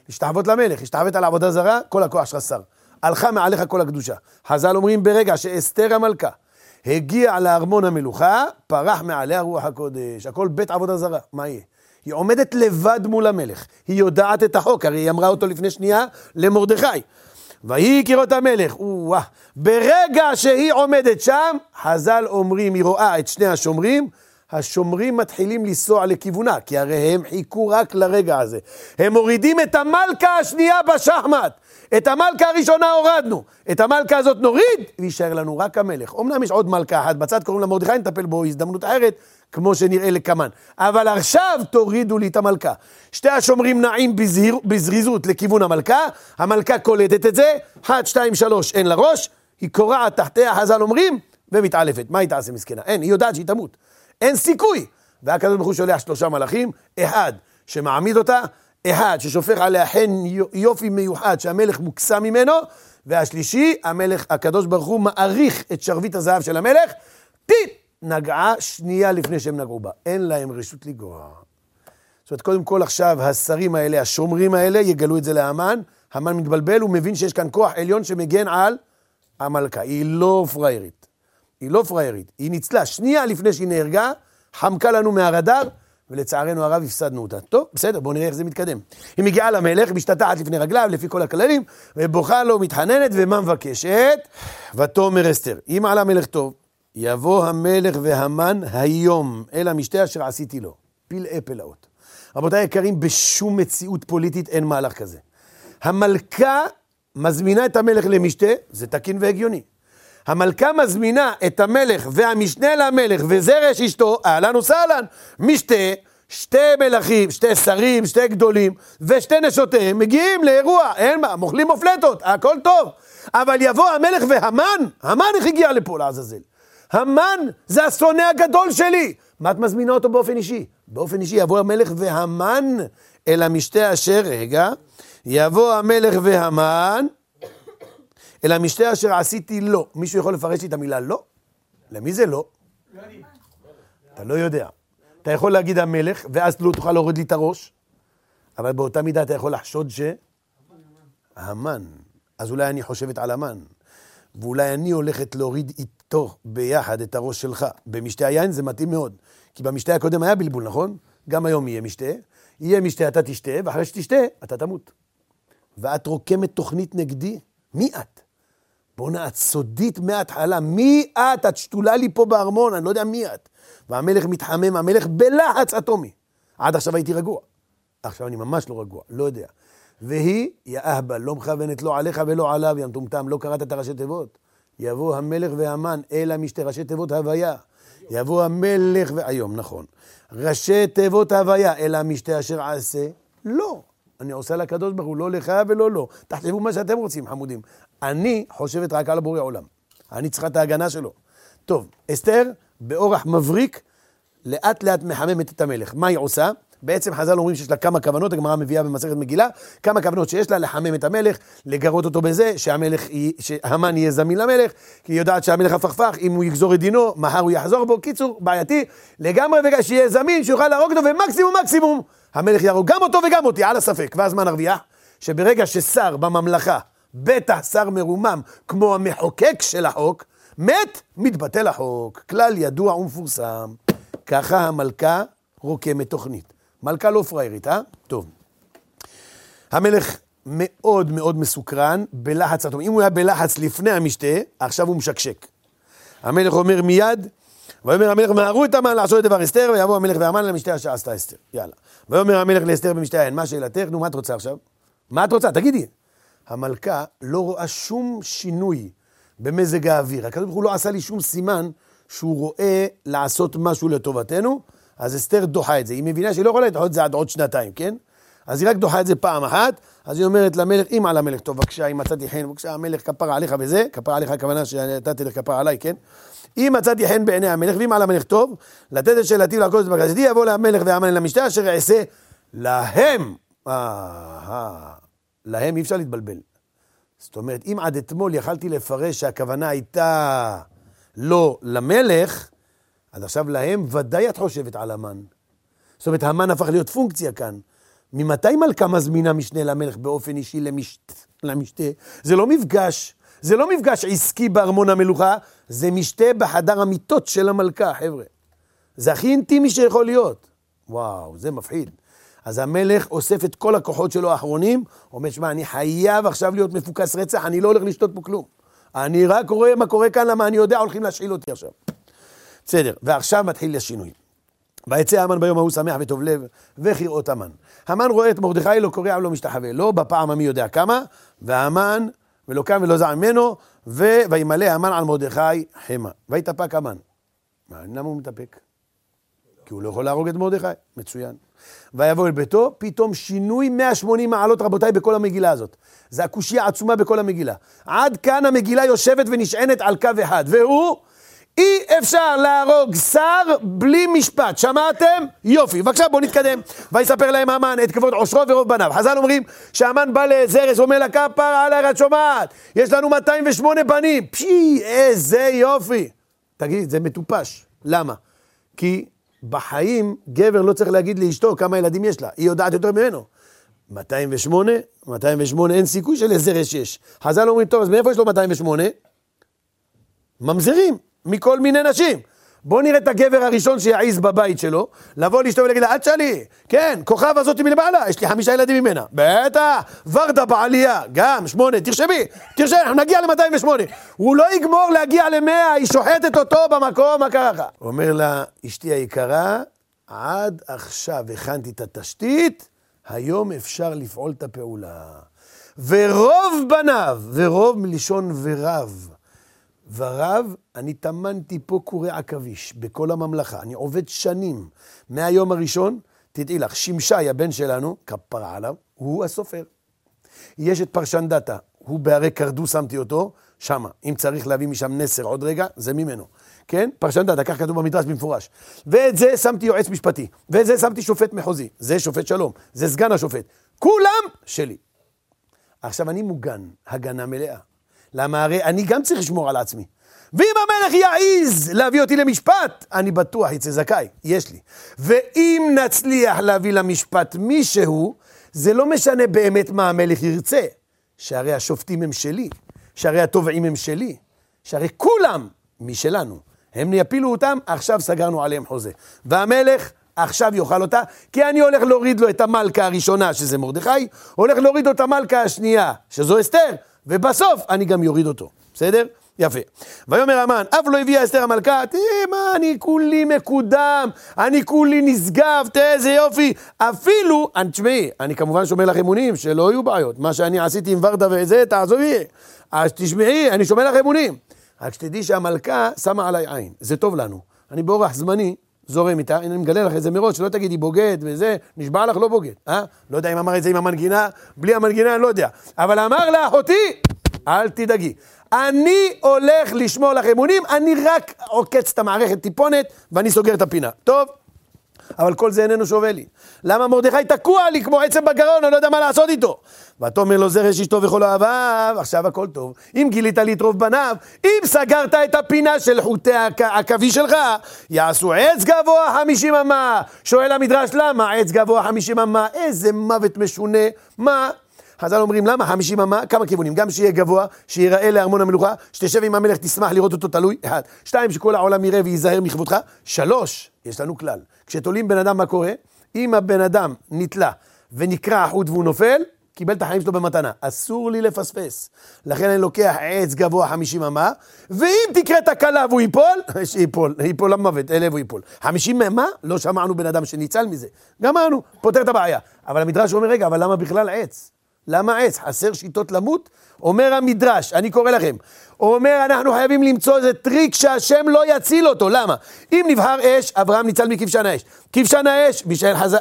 להשתחוות למלך, השתחוות על עבודה זרה, כל הכוח שלך שר. הלכה מעליך כל הקדושה. חז"ל אומרים ברגע שאסתר המלכה הגיע לארמון המלוכה, פרח מעליה רוח הקודש. הכל בית עבודה זרה, מה יהיה? היא עומדת לבד מול המלך. היא יודעת את החוק, הרי היא אמרה אותו לפני שנייה למרדכי. ויהי קירות המלך, או ברגע שהיא עומדת שם, חז"ל אומרים, היא רואה את שני השומרים, השומרים מתחילים לנסוע לכיוונה, כי הרי הם חיכו רק לרגע הזה. הם מורידים את המלכה השנייה בשחמט. את המלכה הראשונה הורדנו, את המלכה הזאת נוריד, ויישאר לנו רק המלך. אמנם יש עוד מלכה אחת בצד, קוראים לה מרדכי, נטפל בו הזדמנות אחרת, כמו שנראה לקמן. אבל עכשיו תורידו לי את המלכה. שתי השומרים נעים בזהיר, בזריזות לכיוון המלכה, המלכה קולטת את זה, 1, 2, 3, אין לה ראש, היא קורעת תחתיה, חז"ל אומרים, ומתעלפת. מה היא תעשה מסכנה? אין, היא יודעת שהיא תמות. אין סיכוי. והקדוש ברוך הוא שולח שלושה מלאכים, אחד שמעמיד אותה, אחד ששופך עליה חן יופי מיוחד שהמלך מוקסם ממנו, והשלישי, המלך, הקדוש ברוך הוא מעריך את שרביט הזהב של המלך, טיפ, נגעה שנייה לפני שהם נגעו בה. אין להם רשות לגוע. זאת אומרת, קודם כל עכשיו השרים האלה, השומרים האלה, יגלו את זה להמן, המן מתבלבל, הוא מבין שיש כאן כוח עליון שמגן על המלכה. היא לא פראיירית. היא לא פראיירית. היא ניצלה שנייה לפני שהיא נהרגה, חמקה לנו מהרדאר, ולצערנו הרב הפסדנו אותה. טוב, בסדר, בואו נראה איך זה מתקדם. היא מגיעה למלך, משתטחת לפני רגליו, לפי כל הכללים, ובוכה לו, מתחננת, ומה מבקשת? ותאמר אסתר, אם על המלך טוב, יבוא המלך והמן היום אל המשתה אשר עשיתי לו. פלאי פלאות. רבותיי היקרים, בשום מציאות פוליטית אין מהלך כזה. המלכה מזמינה את המלך למשתה, זה תקין והגיוני. המלכה מזמינה את המלך והמשנה למלך וזרש אשתו, אהלן וסהלן, משתה, שתי מלכים, שתי שרים, שתי גדולים, ושתי נשותיהם מגיעים לאירוע, אין מה, מוכלים מופלטות, הכל טוב. אבל יבוא המלך והמן, המן איך הגיע לפה לעזאזל? המן זה השונא הגדול שלי. מה את מזמינה אותו באופן אישי? באופן אישי יבוא המלך והמן אל המשתה אשר, רגע, יבוא המלך והמן אל המשתה אשר עשיתי לא. מישהו יכול לפרש לי את המילה לא? למי זה לא? אתה לא יודע. אתה יכול להגיד המלך, ואז לא תוכל להוריד לי את הראש, אבל באותה מידה אתה יכול לחשוד ש... המן. אז אולי אני חושבת על המן. ואולי אני הולכת להוריד איתו ביחד את הראש שלך. במשתה היין זה מתאים מאוד. כי במשתה הקודם היה בלבול, נכון? גם היום יהיה משתה. יהיה משתה, אתה תשתה, ואחרי שתשתה, אתה תמות. ואת רוקמת תוכנית נגדי? מי את? בואנה, את סודית מההתחלה. מי את? את שתולה לי פה בארמון, אני לא יודע מי את. והמלך מתחמם, המלך בלחץ אטומי. עד עכשיו הייתי רגוע. עכשיו אני ממש לא רגוע, לא יודע. והיא, יא אהבל, לא מכוונת לא עליך ולא עליו, יא מטומטם, לא קראת את הראשי תיבות. יבוא המלך והמן אל המשתה, ראשי תיבות הוויה. יבוא המלך והיום, נכון. ראשי תיבות הוויה אל המשתה אשר עשה, לא. אני עושה לקדוש ברוך הוא, לא לך ולא לו. תחשבו מה שאתם רוצים, חמודים. אני חושבת רק על הבורא עולם. אני צריכה את ההגנה שלו. טוב, אסתר, באורח מבריק, לאט לאט מחממת את המלך. מה היא עושה? בעצם חז"ל אומרים שיש לה כמה כוונות, הגמרא מביאה במסכת מגילה, כמה כוונות שיש לה, לחמם את המלך, לגרות אותו בזה, שהמלך, שהמן יהיה זמין למלך, כי היא יודעת שהמלך הפכפך, אם הוא יגזור את דינו, מחר הוא יחזור בו. קיצור, בעייתי, לגמרי וגם שיהיה זמין, שיוכל להרוג אותו, ומקסימום מקסימום, המלך יהרוג גם אותו וגם אותי, על הספק. ואז מה נרוויח? שברגע ששר בממלכה, בטח שר מרומם, כמו המחוקק של החוק, מת, מתבטל החוק. כלל ידוע ומפורסם. ככה המלכה רוקמת תוכנית. מלכה לא פראיירית, אה? טוב. המלך מאוד מאוד מסוקרן, בלחץ אטומי. אם הוא היה בלחץ לפני המשתה, עכשיו הוא משקשק. המלך אומר מיד, ויאמר המלך מהרו את המן לעשות את דבר אסתר, ויבוא המלך והמן למשתה אשר עשתה אסתר. יאללה. ויאמר המלך לאסתר במשתה מה שאלתך? נו, מה את רוצה עכשיו? מה את רוצה? תגידי. המלכה לא רואה שום שינוי במזג האוויר. הקדוש ברוך הוא לא עשה לי שום סימן שהוא רואה לעשות משהו לטובתנו, אז אסתר דוחה את זה. היא מבינה שהיא לא יכולה לדחות את זה עד עוד שנתיים, כן? אז היא רק דוחה את זה פעם אחת, אז היא אומרת למלך, אם על המלך, טוב, בבקשה, אם מצאתי חן, בבקשה, המלך כפרה עליך בזה, כפרה עליך הכוונה שנתתי לך כפרה עליי, כן? אם מצאתי חן בעיני המלך, ואם על המלך טוב, לתת את שאלתי ולעקוד את בקשתי, יבוא למלך והמן למשתה, אשר יעשה להם. אה, אה, להם אי אפשר להתבלבל. זאת אומרת, אם עד אתמול יכלתי לפרש שהכוונה הייתה לא למלך, אז עכשיו להם ודאי את חושבת על המן. זאת אומרת, המן הפך להיות פונקציה כאן. ממתי מלכה מזמינה משנה למלך באופן אישי למשת, למשתה? זה לא מפגש, זה לא מפגש עסקי בארמון המלוכה, זה משתה בחדר המיטות של המלכה, חבר'ה. זה הכי אינטימי שיכול להיות. וואו, זה מפחיד. אז המלך אוסף את כל הכוחות שלו האחרונים, אומר, שמע, אני חייב עכשיו להיות מפוקס רצח, אני לא הולך לשתות פה כלום. אני רק רואה מה קורה כאן, למה אני יודע, הולכים להשאיל אותי עכשיו. בסדר, ועכשיו מתחיל השינוי. ויצא המן ביום ההוא שמח וטוב לב, וכראות המן. המן רואה את מרדכי, לא קורע ולא משתחווה, לא בפעם המי יודע כמה, והמן, ולא קם ולא זע ממנו, וימלא המן על מרדכי חמא. ויתאפק המן. למה הוא מתאפק? כי הוא לא יכול להרוג את מרדכי. מצוין. ויבוא אל ביתו, פתאום שינוי 180 מעלות, רבותיי, בכל המגילה הזאת. זה הקושייה העצומה בכל המגילה. עד כאן המגילה יושבת ונשענת על קו אחד, והוא אי אפשר להרוג שר בלי משפט, שמעתם? יופי. בבקשה, בואו נתקדם. ויספר להם המן את כבוד עושרו ורוב בניו. חז"ל אומרים שהמן בא לזרס, אומר לה, כפר עליי, את שומעת? יש לנו 208 בנים. פשי, איזה יופי. תגיד, זה מטופש. למה? כי בחיים גבר לא צריך להגיד לאשתו כמה ילדים יש לה, היא יודעת יותר ממנו. 208, 208 אין סיכוי שלזרש יש. חז"ל אומרים, טוב, אז מאיפה יש לו 208? ממזרים. מכל מיני נשים. בוא נראה את הגבר הראשון שיעז בבית שלו, לבוא לאשתו ולהגיד לה, את שלי, כן, כוכב הזאת מלמעלה, יש לי חמישה ילדים ממנה. בטח, ורדה בעלייה, גם, שמונה, תרשמי, תרשמי, אנחנו נגיע ל-208. הוא לא יגמור להגיע ל-100, היא שוחטת אותו במקום, מה קרה לך? אומר לה, אשתי היקרה, עד עכשיו הכנתי את התשתית, היום אפשר לפעול את הפעולה. ורוב בניו, ורוב מלשון ורב. ורב, אני טמנתי פה קורי עכביש בכל הממלכה. אני עובד שנים. מהיום הראשון, תדעי לך, שמשי, הבן שלנו, כפרה עליו, הוא הסופר. יש את פרשנדתא, הוא בהרי קרדו שמתי אותו, שמה. אם צריך להביא משם נסר עוד רגע, זה ממנו. כן? פרשנדתא, כך כתוב במדרש במפורש. ואת זה שמתי יועץ משפטי, ואת זה שמתי שופט מחוזי, זה שופט שלום, זה סגן השופט. כולם שלי. עכשיו, אני מוגן, הגנה מלאה. למה הרי אני גם צריך לשמור על עצמי. ואם המלך יעז להביא אותי למשפט, אני בטוח יצא זכאי, יש לי. ואם נצליח להביא למשפט מישהו, זה לא משנה באמת מה המלך ירצה, שהרי השופטים הם שלי, שהרי התובעים הם שלי, שהרי כולם משלנו. הם יפילו אותם, עכשיו סגרנו עליהם חוזה. והמלך עכשיו יאכל אותה, כי אני הולך להוריד לו את המלכה הראשונה, שזה מרדכי, הולך להוריד לו את המלכה השנייה, שזו אסתר, ובסוף אני גם יוריד אותו, בסדר? יפה. ויאמר המן, אף לא הביאה אסתר המלכה, תראה מה, אני כולי מקודם, אני כולי נשגב, תראה איזה יופי. אפילו, תשמעי, אני כמובן שומר לך אמונים, שלא יהיו בעיות. מה שאני עשיתי עם ורדה וזה, תעזבי. אז תשמעי, אני שומר לך אמונים. רק שתדעי שהמלכה שמה עליי עין, זה טוב לנו. אני באורח זמני, זורם איתה, אני מגלה לך את זה מראש, שלא תגידי בוגד וזה, נשבע לך לא בוגד, אה? לא יודע אם אמר את זה עם המנגינה, בלי המנגינה אני לא יודע. אבל אמר לאחותי, אל תדאגי. אני הולך לשמור לך אמונים, אני רק עוקץ את המערכת טיפונת ואני סוגר את הפינה. טוב? אבל כל זה איננו שווה לי. למה מרדכי תקוע לי כמו עצם בגרון, אני לא יודע מה לעשות איתו. ותאמר לו זרש אשתו וכל אוהביו, עכשיו הכל טוב. אם גילית לי את רוב בניו, אם סגרת את הפינה של חוטי העכבי שלך, יעשו עץ גבוה חמישים אמה. שואל המדרש למה עץ גבוה חמישים אמה? איזה מוות משונה. מה? חז"ל אומרים, למה חמישים אמה? כמה כיוונים, גם שיהיה גבוה, שיראה לארמון המלוכה, שתשב עם המלך, תשמח לראות אותו תלוי, אחד. שתיים, שכל העולם יראה וייזהר מכבודך. שלוש, יש לנו כלל. כשתולים בן אדם, מה קורה? אם הבן אדם נתלה ונקרע החוט והוא נופל, קיבל את החיים שלו במתנה. אסור לי לפספס. לכן אני לוקח עץ גבוה חמישים אמה, ואם תקרה תקלה והוא ייפול, שייפול, ייפול למוות, אלה והוא ייפול. חמישים אמה? לא שמענו בן אדם שניצל מזה. גמרנו, פותר את הבעיה. אבל המדרש אומר, רגע, אבל למה בכלל עץ? למה עץ? חסר שיטות למות? אומר המדרש, אני קורא לכם, אומר אנחנו חייבים למצוא איזה טריק שהשם לא יציל אותו, למה? אם נבחר אש, אברהם ניצל מכבשן האש. כבשן האש,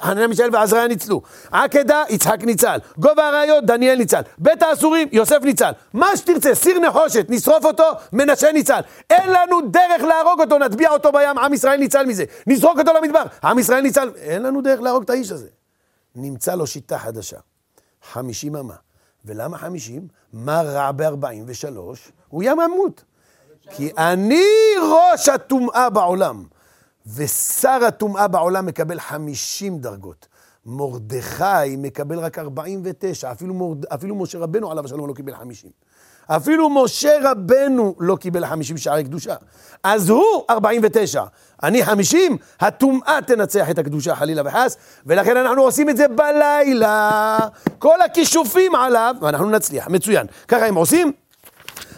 חנניה מישאל ועזריה ניצלו. עקדה, יצחק ניצל. גוב האריות, דניאל ניצל. בית האסורים, יוסף ניצל. מה שתרצה, סיר נחושת, נשרוף אותו, מנשה ניצל. אין לנו דרך להרוג אותו, נטביע אותו בים, עם ישראל ניצל מזה. נזרוק אותו למדבר, עם ישראל ניצל. אין לנו דרך להרוג את האיש הזה. נמצא לו שיטה חדשה. חמישים אמה. ולמה חמישים? מה רע ב-43? הוא ימות. כי אני ראש הטומאה בעולם, ושר הטומאה בעולם מקבל חמישים דרגות. מרדכי מקבל רק 49, אפילו, מורד... אפילו משה רבנו עליו השלום לא קיבל 50. אפילו משה רבנו לא קיבל 50 שערי קדושה. אז הוא 49, אני 50, הטומאה תנצח את הקדושה חלילה וחס, ולכן אנחנו עושים את זה בלילה. כל הכישופים עליו, ואנחנו נצליח, מצוין. ככה הם עושים,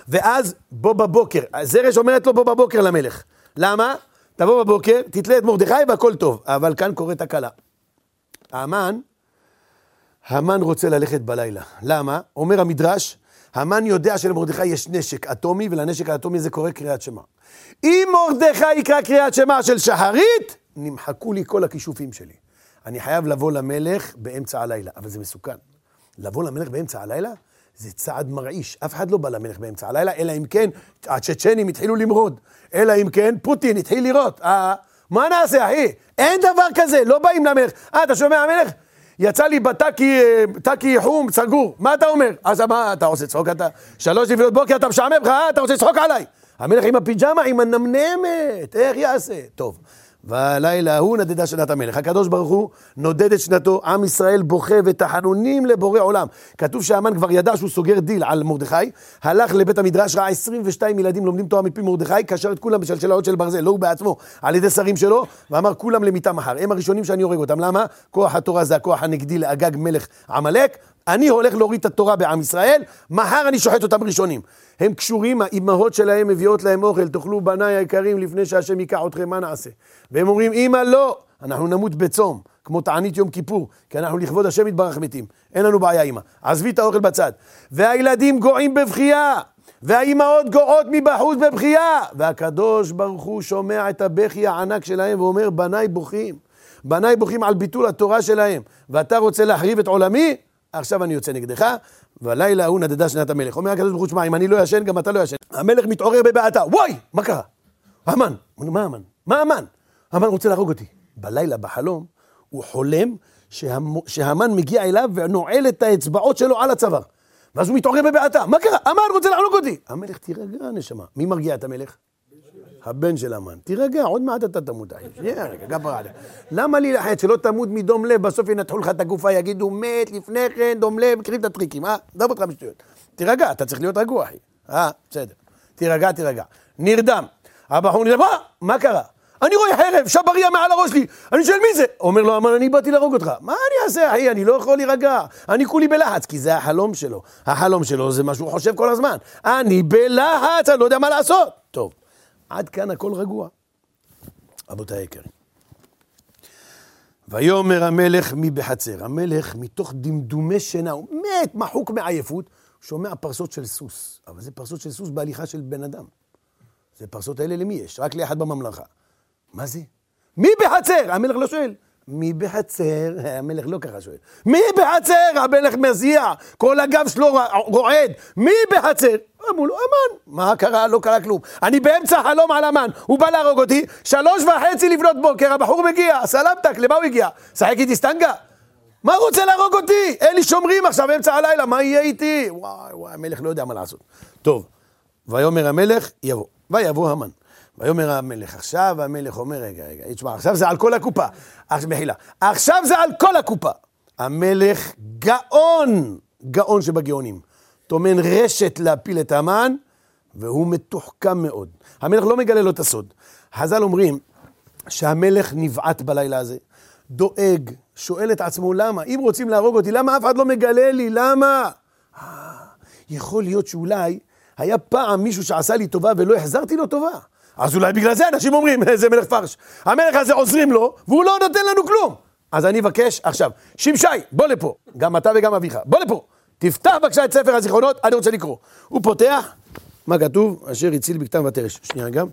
ואז בוא בבוקר, זרש אומרת לו בוא בבוקר למלך. למה? תבוא בבוקר, תתלה את מרדכי והכל טוב. אבל כאן קורית תקלה. האמן, המן רוצה ללכת בלילה. למה? אומר המדרש, המן יודע שלמרדכי יש נשק אטומי, ולנשק האטומי הזה קורא קריאת שמע. אם מרדכי יקרא קריאת שמע של שחרית, נמחקו לי כל הכישופים שלי. אני חייב לבוא למלך באמצע הלילה, אבל זה מסוכן. לבוא למלך באמצע הלילה? זה צעד מרעיש. אף אחד לא בא למלך באמצע הלילה, אלא אם כן הצ'צ'נים התחילו למרוד. אלא אם כן פוטין התחיל לירות. אה, מה נעשה, אחי? אין דבר כזה, לא באים למלך. אה, אתה שומע, המלך? יצא לי בטאקי, אה, טאקי חום, סגור. מה אתה אומר? אז מה, אתה עושה צחוק? אתה שלוש לפנות בוקר, אתה משעמם לך, אה? אתה רוצה צחוק עליי? המלך עם הפיג'מה, עם הנמנמת, איך יעשה? טוב. בלילה ההוא נדדה שנת המלך. הקדוש ברוך הוא נודד את שנתו, עם ישראל בוכה ותחנונים לבורא עולם. כתוב שהמן כבר ידע שהוא סוגר דיל על מרדכי, הלך לבית המדרש, ראה 22 ילדים לומדים תורה מפי מרדכי, קשר את כולם בשלשלאות של ברזל, לא הוא בעצמו, על ידי שרים שלו, ואמר כולם למיתה מחר. הם הראשונים שאני הורג אותם. למה? כוח התורה זה הכוח הנגדי לאגג מלך עמלק, אני הולך להוריד את התורה בעם ישראל, מחר אני שוחט אותם ראשונים. הם קשורים, האימהות שלהם מביאות להם אוכל, תאכלו בניי היקרים לפני שהשם ייקח אתכם, מה נעשה? והם אומרים, אמא לא, אנחנו נמות בצום, כמו תענית יום כיפור, כי אנחנו לכבוד השם יתברך מתים, אין לנו בעיה אמא. עזבי את האוכל בצד. והילדים גועים בבכייה, והאימהות גועות מבחוץ בבכייה, והקדוש ברוך הוא שומע את הבכי הענק שלהם ואומר, בניי בוכים. בניי בוכים על ביטול התורה שלהם, ואתה רוצה להחריב את עולמי? עכשיו אני יוצא נגדך, והלילה ההוא נדדה שנת המלך. אומר הקדוש ברוך הוא, שמע, אם אני לא ישן, גם אתה לא ישן. המלך מתעורר בבעתה, וואי, מה קרה? המן. מה המן? מה המן? המן רוצה להרוג אותי. בלילה, בחלום, הוא חולם שהמן מגיע אליו ונועל את האצבעות שלו על הצוואר. ואז הוא מתעורר בבעתה, מה קרה? המן רוצה להרוג אותי. המלך, תירגע, נשמה. מי מרגיע את המלך? הבן של המן. תירגע, עוד מעט אתה תמות, אחי. שנייה רגע, גבר עליה. למה לי להחט שלא תמות מדום לב, בסוף ינתחו לך את הגופה, יגידו, מת לפני כן, דום לב, קחי את הטריקים, אה? עזוב אותך בשטויות. תירגע, אתה צריך להיות רגוע, אחי. אה, בסדר. תירגע, תירגע. נרדם. הבחור נרדם, מה? מה קרה? אני רואה חרב, שבריה מעל הראש שלי. אני שואל מי זה? אומר לו, המן, אני באתי להרוג אותך. מה אני אעשה, אחי? אני לא יכול להירגע. אני כולי בלחץ, כי זה החלום שלו. החלום שלו זה מה שהוא חושב כל הזמן. אני בלחץ, אני לא יודע מה לעשות. טוב. עד כאן הכל רגוע. רבותיי היקרים. ויאמר המלך מי בחצר. המלך, מתוך דמדומי שינה, הוא מת, מחוק מעייפות, שומע פרסות של סוס. אבל זה פרסות של סוס בהליכה של בן אדם. זה פרסות האלה למי יש? רק לאחד בממלכה. מה זה? מי בחצר? המלך לא שואל. מי בחצר? המלך לא ככה שואל. מי בחצר? המלך מזיע, כל הגב שלו רועד. מי בחצר? אמרו לו, המן. מה קרה? לא קרה כלום. אני באמצע חלום על המן, הוא בא להרוג אותי, שלוש וחצי לפנות בוקר, הבחור מגיע, סלמתק, למה הוא הגיע? שחק איתי סטנגה? מה הוא רוצה להרוג אותי? אין לי שומרים עכשיו באמצע הלילה, מה יהיה איתי? וואי וואי, המלך לא יודע מה לעשות. טוב, ויאמר המלך, יבוא. ויבוא המן. ויאמר המלך, עכשיו המלך אומר, רגע, רגע, תשמע, עכשיו זה על כל הקופה. מחילה. עכשיו זה על כל הקופה. המלך גאון, גאון שבגאונים. טומן רשת להפיל את המן, והוא מתוחכם מאוד. המלך לא מגלה לו את הסוד. חז"ל אומרים שהמלך נבעט בלילה הזה, דואג, שואל את עצמו למה, אם רוצים להרוג אותי, למה אף אחד לא מגלה לי, למה? אה, יכול להיות שאולי היה פעם מישהו שעשה לי טובה ולא החזרתי לו טובה. אז אולי בגלל זה אנשים אומרים, איזה מלך פרש. המלך הזה עוזרים לו, והוא לא נותן לנו כלום. אז אני אבקש עכשיו, שמשי, בוא לפה, גם אתה וגם אביך, בוא לפה. תפתח בבקשה את ספר הזיכרונות, אני רוצה לקרוא. הוא פותח, מה כתוב? אשר הציל בכתב ותרש. שנייה גם.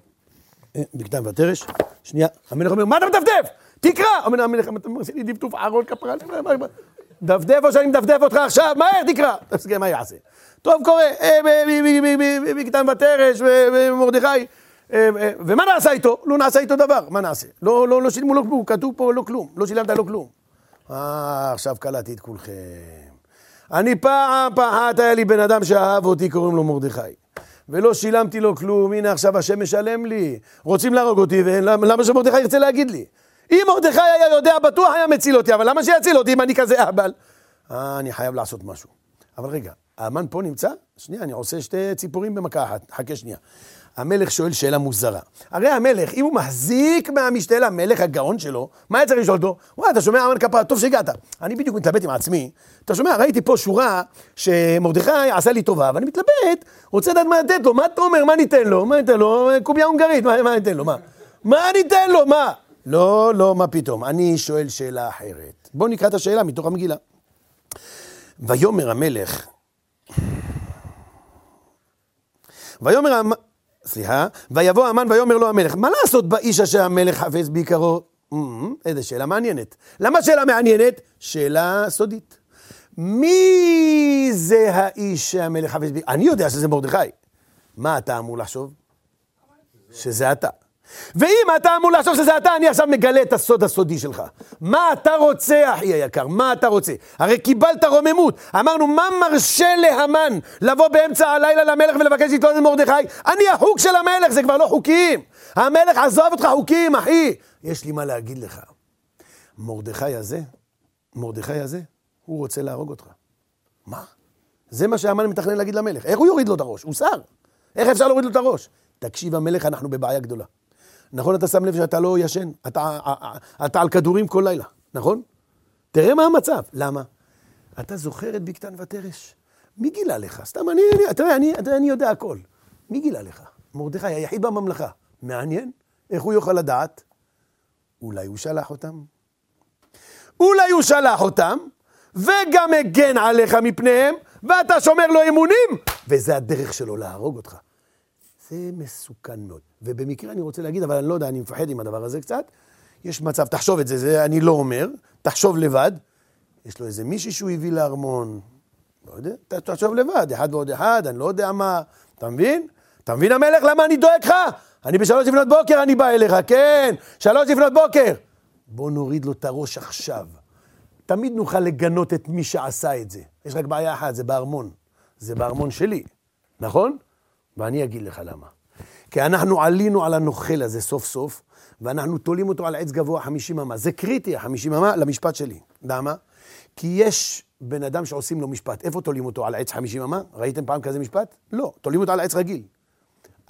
אה, בכתב ותרש. שנייה. המלך אומר, מה אתה מדפדף? תקרא! אומר המלך, אתה עושה לי דפדוף אהרון כפרה. דפדף או שאני מדפדף אותך עכשיו, מהר תקרא. תסגר מה יעשה. טוב, קורא, בכתב ותרש, ומרדכי. אה, אה, ומה נעשה איתו? לא נעשה איתו דבר, מה נעשה? לא, לא, לא שילמו לו כלום, כתוב פה לא כלום, לא שילמת לו כלום. אה, עכשיו קלטתי את כולכם. אני פעם, פעם, היה לי בן אדם שאהב אותי, קוראים לו מרדכי. ולא שילמתי לו כלום, הנה עכשיו השם משלם לי. רוצים להרוג אותי, ולמה שמרדכי ירצה להגיד לי? אם מרדכי היה יודע, בטוח היה מציל אותי, אבל למה שיציל אותי אם אני כזה אהבל? אה, אני חייב לעשות משהו. אבל רגע, האמן פה נמצא? שנייה, אני עושה שתי ציפורים במכה אחת, חכה שנייה. המלך שואל שאלה מוזרה. הרי המלך, אם הוא מחזיק מהמשתה למלך הגאון שלו, מה היה צריך לשאול אותו? וואי, אתה שומע, אמן כפרה, טוב שהגעת. אני בדיוק מתלבט עם עצמי. אתה שומע, ראיתי פה שורה שמרדכי עשה לי טובה, ואני מתלבט, רוצה לדעת מה לתת לו, מה אתה אומר, מה ניתן לו? מה ניתן לו? קובייה הונגרית, מה, מה ניתן לו? מה? מה אני אתן לו? מה? לא, לא, מה פתאום. אני שואל שאלה אחרת. בואו נקרא את השאלה מתוך המגילה. ויאמר המלך, ויאמר המ... סליחה, ויבוא המן ויאמר לו המלך, מה לעשות באיש אשר המלך חפץ בעיקרו? Mm, איזה שאלה מעניינת. למה שאלה מעניינת? שאלה סודית. מי זה האיש שהמלך חפץ בעיקרו? אני יודע שזה מרדכי. מה אתה אמור לחשוב? שזה אתה. ואם אתה אמור לחשוב שזה אתה, אני עכשיו מגלה את הסוד הסודי שלך. מה אתה רוצה, אחי היקר? מה אתה רוצה? הרי קיבלת רוממות. אמרנו, מה מרשה להמן לבוא באמצע הלילה למלך ולבקש לתלות את מרדכי? אני החוק של המלך, זה כבר לא חוקים. המלך, עזוב אותך חוקים, אחי. יש לי מה להגיד לך. מרדכי הזה, מרדכי הזה, הוא רוצה להרוג אותך. מה? זה מה שהמן מתכנן להגיד למלך. איך הוא יוריד לו את הראש? הוא שר. איך אפשר להוריד לו את הראש? תקשיב, המלך, אנחנו בבעיה גדולה. נכון, אתה שם לב שאתה לא ישן, אתה, אתה על כדורים כל לילה, נכון? תראה מה המצב. למה? אתה זוכר את בקתן ותרש? מי גילה לך? סתם, אני, אני, תראה, אני, אני יודע הכל. מי גילה לך? מרדכי, היחיד בממלכה. מעניין, איך הוא יוכל לדעת? אולי הוא שלח אותם. אולי הוא שלח אותם, וגם הגן עליך מפניהם, ואתה שומר לו אמונים, וזה הדרך שלו להרוג אותך. זה מסוכן מאוד. ובמקרה אני רוצה להגיד, אבל אני לא יודע, אני מפחד עם הדבר הזה קצת. יש מצב, תחשוב את זה, זה אני לא אומר, תחשוב לבד. יש לו איזה מישהי שהוא הביא לארמון, לא יודע, תחשוב לבד, אחד ועוד אחד, אני לא יודע מה, אתה מבין? אתה מבין המלך למה אני דואג לך? אני בשלוש לפנות בוקר אני בא אליך, כן, שלוש לפנות בוקר. בוא נוריד לו את הראש עכשיו. תמיד נוכל לגנות את מי שעשה את זה. יש רק בעיה אחת, זה בארמון. זה בארמון שלי, נכון? ואני אגיד לך למה. כי אנחנו עלינו על הנוכל הזה סוף סוף, ואנחנו תולים אותו על עץ גבוה 50 אמה. זה קריטי, ה-50 אמה, למשפט שלי. למה? כי יש בן אדם שעושים לו משפט. איפה תולים אותו? על עץ 50 אמה? ראיתם פעם כזה משפט? לא, תולים אותו על עץ רגיל.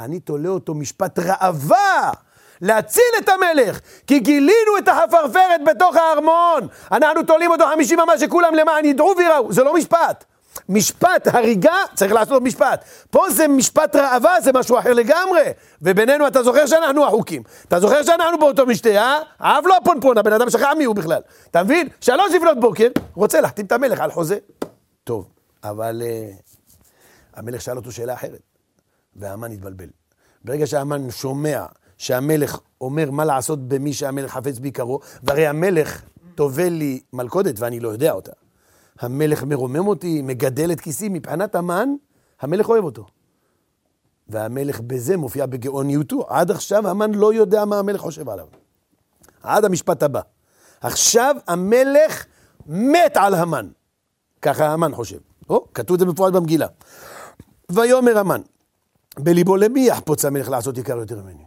אני תולה אותו משפט ראווה. להציל את המלך, כי גילינו את החפרפרת בתוך הארמון. אנחנו תולים אותו 50 אמה שכולם למען ידעו ויראו. זה לא משפט. משפט, הריגה, צריך לעשות משפט. פה זה משפט ראווה, זה משהו אחר לגמרי. ובינינו, אתה זוכר שאנחנו החוקים. אתה זוכר שאנחנו באותו משתה, אה? אב לא הפונפון, הבן אדם שלך מי הוא בכלל. אתה מבין? שלוש לפנות בוקר, רוצה להחתים את המלך על חוזה. טוב, אבל uh, המלך שאל אותו שאלה אחרת, והמן התבלבל. ברגע שהמן שומע שהמלך אומר מה לעשות במי שהמלך חפץ בעיקרו, והרי המלך טובל לי מלכודת ואני לא יודע אותה. המלך מרומם אותי, מגדל את כיסי, מבחינת המן, המלך אוהב אותו. והמלך בזה מופיע בגאוניותו. עד עכשיו המן לא יודע מה המלך חושב עליו. עד המשפט הבא. עכשיו המלך מת על המן. ככה המן חושב. או, כתוב את זה בפועל במגילה. ויאמר המן, בליבו למי יחפוץ המלך לעשות עיקר יותר ממני?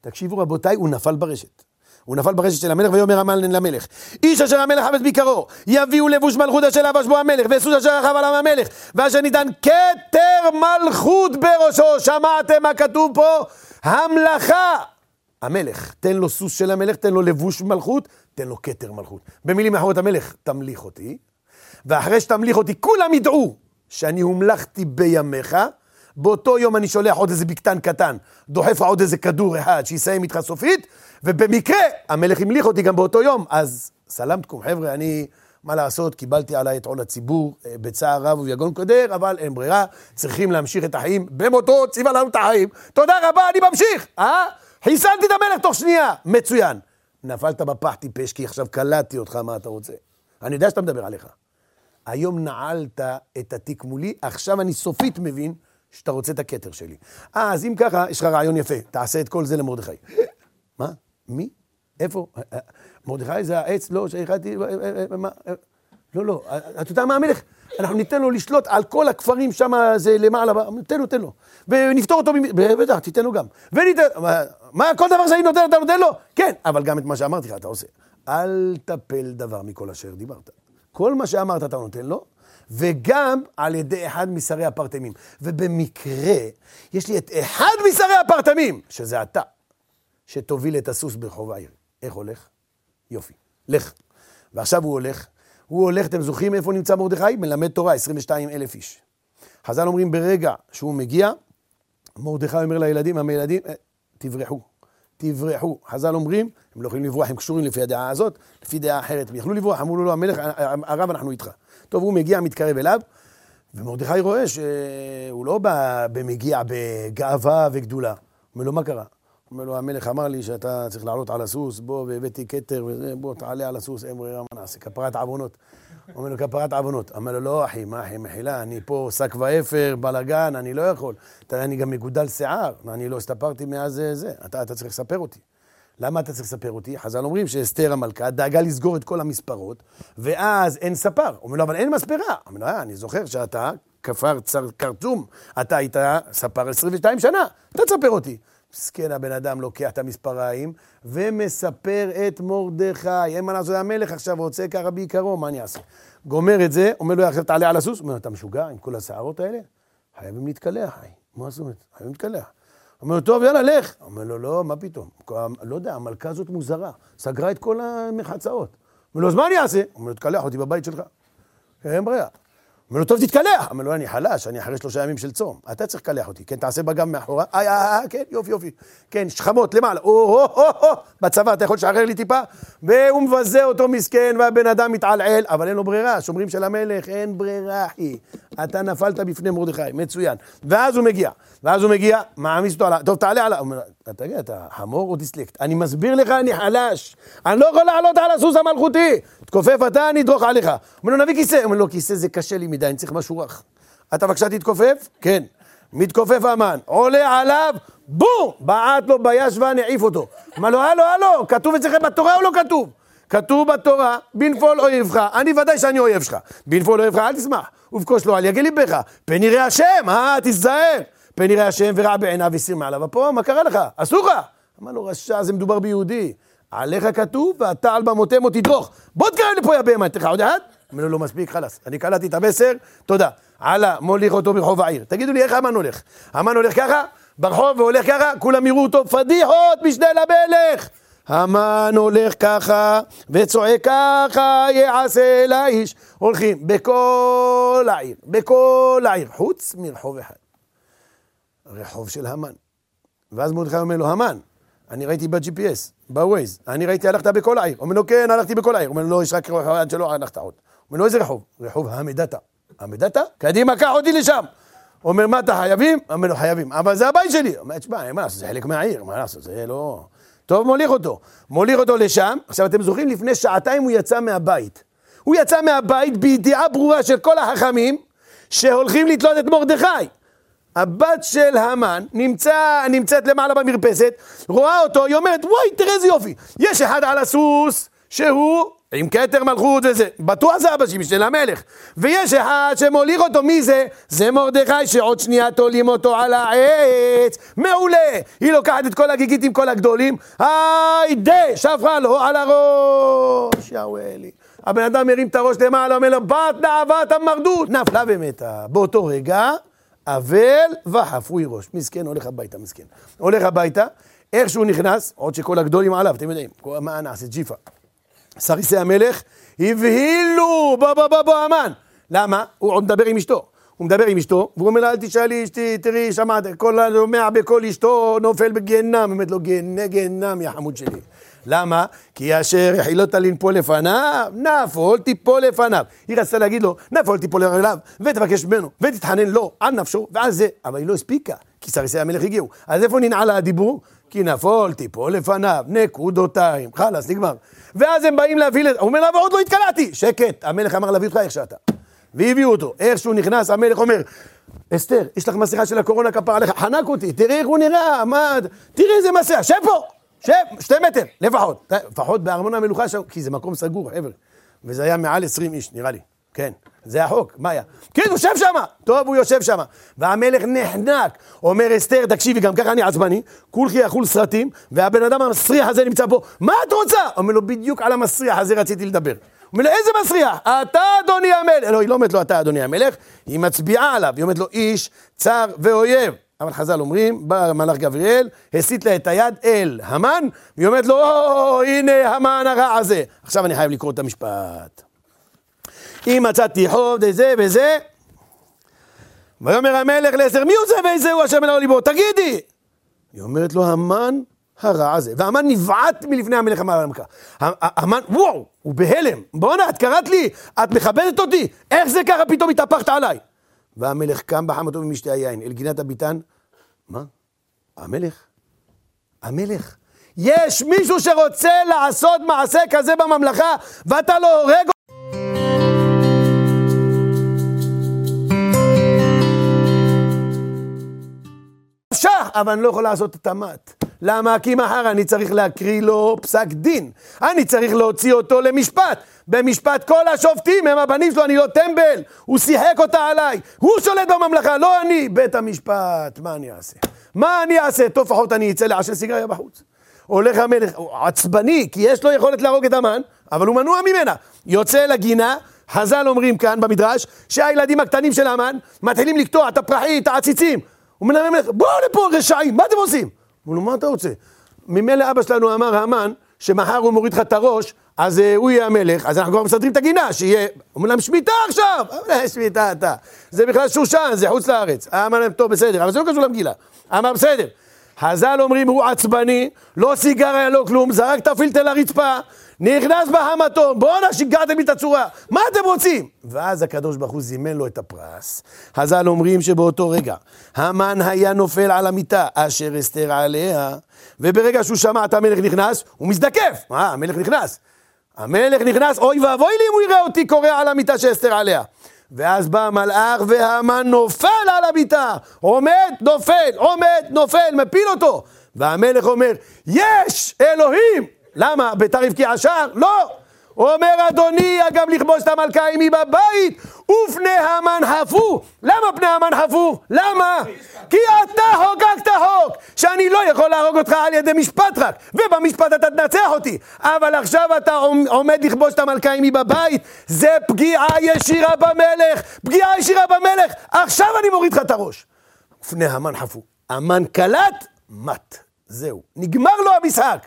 תקשיבו רבותיי, הוא נפל ברשת. הוא נפל ברשת של המלך ויאמר המן למלך, איש אשר המלך חפץ ביקרו, יביאו לבוש מלכות אשר לבש בו המלך, וסוס אשר רכב עליו המלך, ואשר ניתן כתר מלכות בראשו. שמעתם מה כתוב פה? המלאכה. המלך, תן לו סוס של המלך, תן לו לבוש מלכות, תן לו כתר מלכות. במילים אחרות, המלך, תמליך אותי, ואחרי שתמליך אותי, כולם ידעו שאני הומלכתי בימיך, באותו יום אני שולח עוד איזה בקתן קטן, דוחף עוד איזה כדור אחד שיסיים איתך סופית, ובמקרה המלך המליך אותי גם באותו יום. אז סלמתקום, חבר'ה, אני, מה לעשות, קיבלתי עליי את עול הציבור אה, בצער רב וביגון קודר, אבל אין ברירה, צריכים להמשיך את החיים. במותו ציווה לנו את החיים. תודה רבה, אני ממשיך, אה? חיסלתי את המלך תוך שנייה. מצוין. נפלת בפח טיפש, כי עכשיו קלטתי אותך, מה אתה רוצה? אני יודע שאתה מדבר עליך. היום נעלת את התיק מולי, עכשיו אני סופית מבין שאתה רוצה את הכתר שלי. אה, אז אם ככה, יש לך רעיון יפה, תעשה את כל זה למרדכי. מה? מי? איפה? מרדכי זה העץ? לא, שהחלטתי... לא, לא, אתה יודע מה המלך? אנחנו ניתן לו לשלוט על כל הכפרים שם, זה למעלה, תן לו, תן לו. ונפתור אותו, בטח, תיתן לו גם. וניתן, מה, כל דבר שאני נותן, אתה נותן לו? כן, אבל גם את מה שאמרתי לך, אתה עושה. אל תפל דבר מכל אשר דיברת. כל מה שאמרת אתה נותן לו, וגם על ידי אחד משרי הפרטמים. ובמקרה, יש לי את אחד משרי הפרטמים, שזה אתה, שתוביל את הסוס ברחוב העיר. איך הולך? יופי, לך. ועכשיו הוא הולך, הוא הולך, אתם זוכרים איפה נמצא מרדכי? מלמד תורה, 22 אלף איש. חז"ל אומרים, ברגע שהוא מגיע, מרדכי אומר לילדים, הילדים, אה, תברחו, תברחו. חז"ל אומרים, הם לא יכולים לברוח, הם קשורים לפי הדעה הזאת, לפי דעה אחרת. הם יכלו לברוח, אמרו לו, לא, המלך, הרב, אנחנו איתך. טוב, הוא מגיע, מתקרב אליו, ומרדכי רואה שהוא לא בא במגיע בגאווה וגדולה. הוא אומר לו, מה קרה? אומר לו, המלך אמר לי שאתה צריך לעלות על הסוס, בוא, והבאתי כתר וזה, בוא, תעלה על הסוס, אין ברירה, מה נעשה? כפרת עוונות. אומר לו, כפרת עוונות. אומר לו, לא, אחי, מה אחי, מחילה, אני פה שק ואפר, בלאגן, אני לא יכול. תראה, אני גם מגודל שיער, אני לא הסתפרתי מאז זה. אתה, אתה צריך לספר אותי. למה אתה צריך לספר אותי? חז"ל אומרים שאסתר המלכה דאגה לסגור את כל המספרות, ואז אין ספר. אומר לו, אבל אין מספרה. אומר לו, אה, אני זוכר שאתה כפר צר כרצום, אתה היית ספר 22 שנה, אתה תספר אותי. מסכן הבן אדם לוקח את המספריים ומספר את מרדכי. אין מה לעשות, המלך עכשיו רוצה ככה בעיקרו, מה אני אעשה? גומר את זה, אומר לו, עכשיו תעלה על הסוס. אומר, אתה משוגע עם כל השערות האלה? חייבים להתקלח, מה זאת אומרת? חייבים להתקלח. אומר לו, טוב, יאללה, לך. אומר לו, לא, מה פתאום? לא יודע, המלכה הזאת מוזרה, סגרה את כל המחצאות. אומר לו, אז מה אני אעשה? אומר לו, תקלח אותי בבית שלך. אין ברירה. אומר לו, טוב, תתקלח. אומר לו, אני חלש, אני אחרי שלושה ימים של צום. אתה צריך לקלח אותי. כן, תעשה בגם מאחורה. אה, אה, אה, כן, יופי, יופי. כן, שכמות, למעלה. או, או, או, או, בצבא, אתה יכול לשחרר לי טיפה? והוא מבזה אותו מסכן, והבן אדם מתעלעל, אבל אין לו ברירה. שומרים של המלך, אין ברירה, אחי. אתה נפלת בפני מרדכי, מצוין. ואז הוא מגיע. ואז הוא מגיע, מעמיס אותו על ה... טוב, תעלה על ה... אומר, תגיד, אתה חמור או דיסלקט? אני מסביר לך, אני חלש. אני לא יכול לעלות על הסוס המלכותי. תתכופף אתה, אני אדרוך עליך. אומר לו, נביא כיסא. אומר לו, כיסא זה קשה לי מדי, אני צריך משהו רך. אתה בבקשה תתכופף? כן. מתכופף המן, עולה עליו, בום! בעט לו בישבן, העיף אותו. אמר לו, הלו, הלו, כתוב אצלכם בתורה או לא כתוב? כתוב בתורה, בנפול אויבך, אני ודאי שאני אויב שלך. בנפול אויבך, אל תשמח, ובכוש לו, אל יגל ליבך, פן יראה השם, אה, תיזהר. פן יראה השם ורע בעיניו הסיר מעליו אפו, מה קרה לך? אסור לך. אמר לו, רשע, זה מדובר ביהודי. עליך כתוב, ואתה על במותי מות תדרוך. בוא תקרב לפה יא בהמה, אתן לך עוד אחד? אומר לו, לא מספיק, חלאס. אני קלטתי את המסר, תודה. הלאה, מוליך אותו ברחוב העיר. תגידו לי, איך המן הולך? המן הולך ככה, ברחוב והולך ככה, כולם יראו אותו, פדיחות, משנה למלך. המן הולך ככה, וצועק ככה, יעשה לאיש. הולכים בכל העיר, בכל העיר, חוץ מרחוב אחד. רחוב של המן. ואז מרדכי אומר לו, המן, אני ראיתי ב-GPS, בווייז, אני ראיתי, הלכת בכל העיר. אומר לו, כן, הלכתי בכל העיר. אומר לו, לא, יש רק רחוב אחד שלא הלכת עוד. אומר לו, איזה רחוב? רחוב המדתה. המדתה? קדימה, קח אותי לשם. אומר, מה אתה חייבים? אומר לו, חייבים. אבל זה הבית שלי. אומר, תשמע, מה לעשות, זה חלק מהעיר, מה לעשות, זה לא... טוב, מוליך אותו. מוליך אותו לשם. עכשיו, אתם זוכרים, לפני שעתיים הוא יצא מהבית. הוא יצא מהבית בידיעה ברורה של כל החכמים שהולכים לתלות את מרדכי. הבת של המן נמצא, נמצאת למעלה במרפסת, רואה אותו, היא אומרת, וואי, תראה איזה יופי. יש אחד על הסוס שהוא עם כתר מלכות וזה, בטוח זה אבא משנה למלך. ויש אחד שמוליך אותו, מי זה? זה מרדכי שעוד שנייה תולים אותו על העץ. מעולה! היא לוקחת את כל הגיגית עם כל הגדולים, היידה, שפכה לו על הראש, יאוולי. הבן אדם מרים את הראש למעלה, אומר לו, בת נאוות המרדות. נפלה ומתה. באותו רגע, אבל וחפוי ראש. מסכן, הולך הביתה, מסכן. הולך הביתה, איך שהוא נכנס, עוד שכל הגדולים עליו, אתם יודעים, מה נעשה, ג'יפה. סריסי המלך, הבהילו, בוא בוא בוא בוא המן. למה? הוא עוד מדבר עם אשתו. הוא מדבר עם אשתו, והוא אומר לה, אל תשאלי אשתי, תראי, שמעת, כל הנומע בקול אשתו נופל בגיהנם. באמת לו, גיהנם, יא חמוד שלי. למה? כי אשר החילת לנפול לפניו, נפול תיפול לפניו. היא רצתה להגיד לו, נפול תיפול לפניו, ותבקש ממנו, ותתחנן לו על נפשו ועל זה, אבל היא לא הספיקה, כי סריסי המלך הגיעו. אז איפה ננעל הדיבור? כי נפול תיפול לפניו, נקודותיים, חלאס, נגמר. ואז הם באים להביא, הוא אומר לה, ועוד לא התקלעתי, שקט, המלך אמר להביא אותך איך שאתה. והביאו אותו, איך שהוא נכנס, המלך אומר, אסתר, יש לך מסכה של הקורונה כפרה עליך, חנק אותי, תראה איך הוא נראה, מה, תראה איזה מסכה, שב פה, שב, שתי מטר, לפחות, לפחות בארמון המלוכה שם, כי זה מקום סגור, חבר'ה, וזה היה מעל 20 איש, נראה לי, כן, זה החוק, מה היה? כן, הוא יושב שמה, טוב, הוא יושב שמה, והמלך נחנק, אומר אסתר, תקשיבי, גם ככה אני עצבני, כולכי אכול סרטים, והבן אדם המסריח הזה נמצא פה, מה את רוצה? אומר לו, בדיוק על המסריח הזה רציתי לדבר. אומר לו, איזה מסריח? אתה אדוני המלך. לא, היא לא אומרת לו, אתה אדוני המלך, היא מצביעה עליו, היא אומרת לו, איש, צר ואויב. אבל חז"ל אומרים, בא המלאך גבריאל, הסית לה את היד אל המן, והיא אומרת לו, או, הנה המן הרע הזה. עכשיו אני חייב לקרוא את המשפט. אם מצאתי חוב וזה וזה, ויאמר המלך לעשר, מי הוא זה ואיזה הוא אשר מלאו ליבו? תגידי! היא אומרת לו, המן הרע הזה. והמן נבעט מלפני המלך אמר למכה. המן, וואו, הוא בהלם. בואנה, את קראת לי, את מכבדת אותי, איך זה ככה פתאום התהפכת עליי? והמלך קם בחמתו ממשתי היין, אל גינת הביתן. מה? המלך? המלך? יש מישהו שרוצה לעשות מעשה כזה בממלכה, ואתה לא הורג אפשר, אבל אני לא יכול לעשות את המט. למה? כי מחר אני צריך להקריא לו פסק דין. אני צריך להוציא אותו למשפט. במשפט כל השופטים הם הבנים שלו, אני לא טמבל. הוא שיחק אותה עליי. הוא שולט בממלכה, לא אני. בית המשפט, מה אני אעשה? מה אני אעשה? טוב, לפחות אני אצא לעשן סיגריה בחוץ. הולך המלך, הוא עצבני, כי יש לו יכולת להרוג את המן, אבל הוא מנוע ממנה. יוצא לגינה, חז"ל אומרים כאן במדרש, שהילדים הקטנים של המן מתחילים לקטוע את הפרחים, את העציצים. הוא אומר למלך, בואו לפה רשעים, מה אתם עושים? הוא אומר, מה אתה רוצה? ממילא אבא שלנו אמר, המן, שמחר הוא מוריד לך את הראש, אז uh, הוא יהיה המלך, אז אנחנו כבר מסדרים את הגינה, שיהיה... הוא אומר להם, שמיטה עכשיו! שמיטה אתה. זה בכלל שושן, זה חוץ לארץ. אמר להם, טוב, בסדר, אבל זה לא קשור למגילה. אמר, בסדר. חז"ל אומרים, הוא עצבני, לא סיגריה, לא כלום, זרק את הפילטר לרצפה, נכנס בהמתון, בואנה, שיגעתם לי את הצורה, מה אתם רוצים? ואז הקדוש ברוך הוא זימן לו את הפרס. חז"ל אומרים שבאותו רגע, המן היה נופל על המיטה אשר אסתר עליה, וברגע שהוא שמע את המלך נכנס, הוא מזדקף. מה, המלך נכנס. המלך נכנס, אוי ואבוי לי אם הוא יראה אותי קורא על המיטה שאסתר עליה. ואז בא המלאך והמן נופל על המיטה, עומד, נופל, עומד, נופל, מפיל אותו. והמלך אומר, יש אלוהים, למה? ביתר הבקיע השער? לא! אומר אדוני, אגב לכבוש את המלכה עמי בבית, ופני המן חפו. למה פני המן חפו? למה? כי אתה הוגגת חוק, שאני לא יכול להרוג אותך על ידי משפט רק, ובמשפט אתה תנצח אותי. אבל עכשיו אתה עומד לכבוש את המלכה עמי בבית, זה פגיעה ישירה במלך, פגיעה ישירה במלך, עכשיו אני מוריד לך את הראש. ופני המן חפו. המן קלט, מת. זהו. נגמר לו המשחק.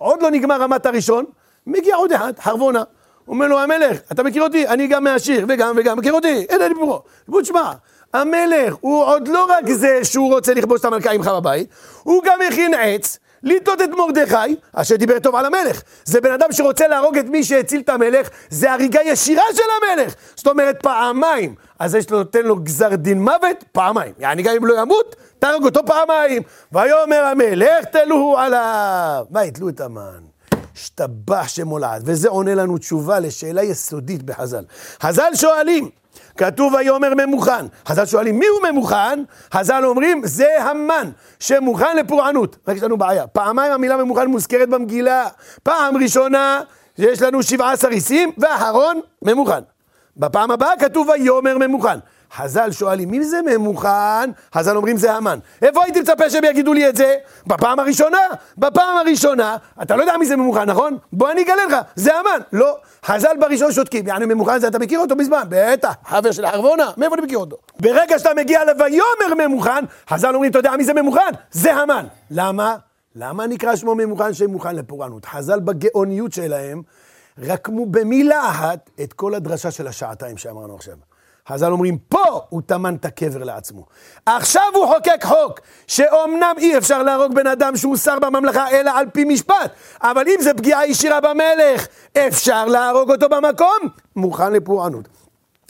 עוד לא נגמר המט הראשון, מגיע עוד אחד, חרבונה. אומר לו, המלך, אתה מכיר אותי? אני גם מהשיר, וגם וגם, מכיר אותי? אין לי פה. בוא תשמע, המלך הוא עוד לא רק זה שהוא רוצה לכבוש את המלכה עמך בבית, הוא גם הכין עץ. לתלות את מרדכי, אשר דיבר טוב על המלך. זה בן אדם שרוצה להרוג את מי שהציל את המלך, זה הריגה ישירה של המלך. זאת אומרת, פעמיים. אז יש לו, נותן לו גזר דין מוות, פעמיים. יעני, גם אם לא ימות, תהרוג אותו פעמיים. ויאמר המלך, תלוהו עליו. מה, יתלו את המן. השתבח שמולד. וזה עונה לנו תשובה לשאלה יסודית בחז"ל. חז"ל שואלים, כתוב ויאמר ממוכן. חז"ל שואלים, מי הוא ממוכן? חז"ל אומרים, זה המן שמוכן לפורענות. רק יש לנו בעיה. פעמיים המילה ממוכן מוזכרת במגילה. פעם ראשונה, יש לנו 17 עיסים, ואחרון, ממוכן. בפעם הבאה כתוב ויאמר ממוכן. חז"ל שואלים, מי זה ממוכן? חז"ל אומרים זה המן. איפה הייתי מצפה שהם יגידו לי את זה? בפעם הראשונה. בפעם הראשונה, אתה לא יודע מי זה ממוכן, נכון? בוא אני אגלה לך, זה המן. לא, חז"ל בראשון שותקים, יעני ממוכן זה, אתה מכיר אותו מזמן? בטח, חבר של החרבונה, מאיפה אני מכיר אותו? ברגע שאתה מגיע ל"ויאמר ממוכן", חז"ל אומרים, אתה יודע מי זה ממוכן? זה המן. למה? למה נקרא שמו ממוכן שהם מוכן לפורענות? חז"ל בגאוניות שלהם רקמו במילה אחת את כל הדרשה של השעתיים שאמרנו עכשיו. חז"ל אומרים, פה הוא טמן את הקבר לעצמו. עכשיו הוא חוקק חוק, שאומנם אי אפשר להרוג בן אדם שהוא שר בממלכה, אלא על פי משפט. אבל אם זה פגיעה ישירה במלך, אפשר להרוג אותו במקום, מוכן לפורענות.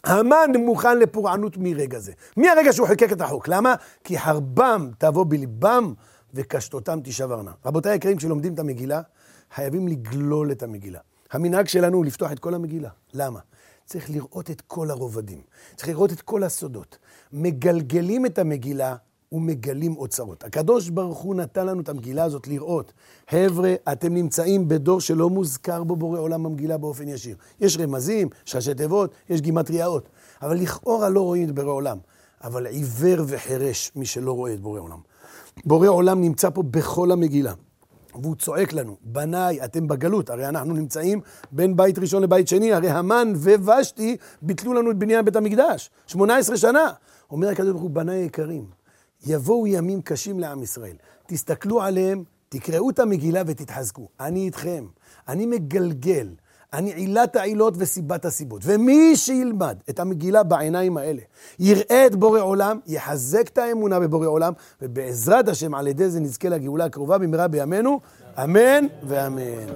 המן מוכן לפורענות מרגע זה. מהרגע שהוא חוקק את החוק. למה? כי חרבם תבוא בליבם וקשתותם תישברנה. רבותיי היקרים, כשלומדים את המגילה, חייבים לגלול את המגילה. המנהג שלנו הוא לפתוח את כל המגילה. למה? צריך לראות את כל הרובדים, צריך לראות את כל הסודות. מגלגלים את המגילה ומגלים אוצרות. הקדוש ברוך הוא נתן לנו את המגילה הזאת לראות. חבר'ה, אתם נמצאים בדור שלא מוזכר בו בורא עולם במגילה באופן ישיר. יש רמזים, יש ראשי תיבות, יש גימטריאות, אבל לכאורה לא רואים את בורא עולם. אבל עיוור וחירש מי שלא רואה את בורא עולם. בורא עולם נמצא פה בכל המגילה. והוא צועק לנו, בניי, אתם בגלות, הרי אנחנו נמצאים בין בית ראשון לבית שני, הרי המן ובשתי ביטלו לנו את בניין בית המקדש, 18 שנה. אומר הקדוש ברוך הוא, בניי היקרים, יבואו ימים קשים לעם ישראל, תסתכלו עליהם, תקראו את המגילה ותתחזקו. אני איתכם, אני מגלגל, אני עילת העילות וסיבת הסיבות. ומי שילמד את המגילה בעיניים האלה, יראה את בורא עולם, יחזק את האמונה בבורא עולם, ובעזרת השם, על ידי זה נזכה לגאולה הקרובה במהרה בימינו, אמן ואמן.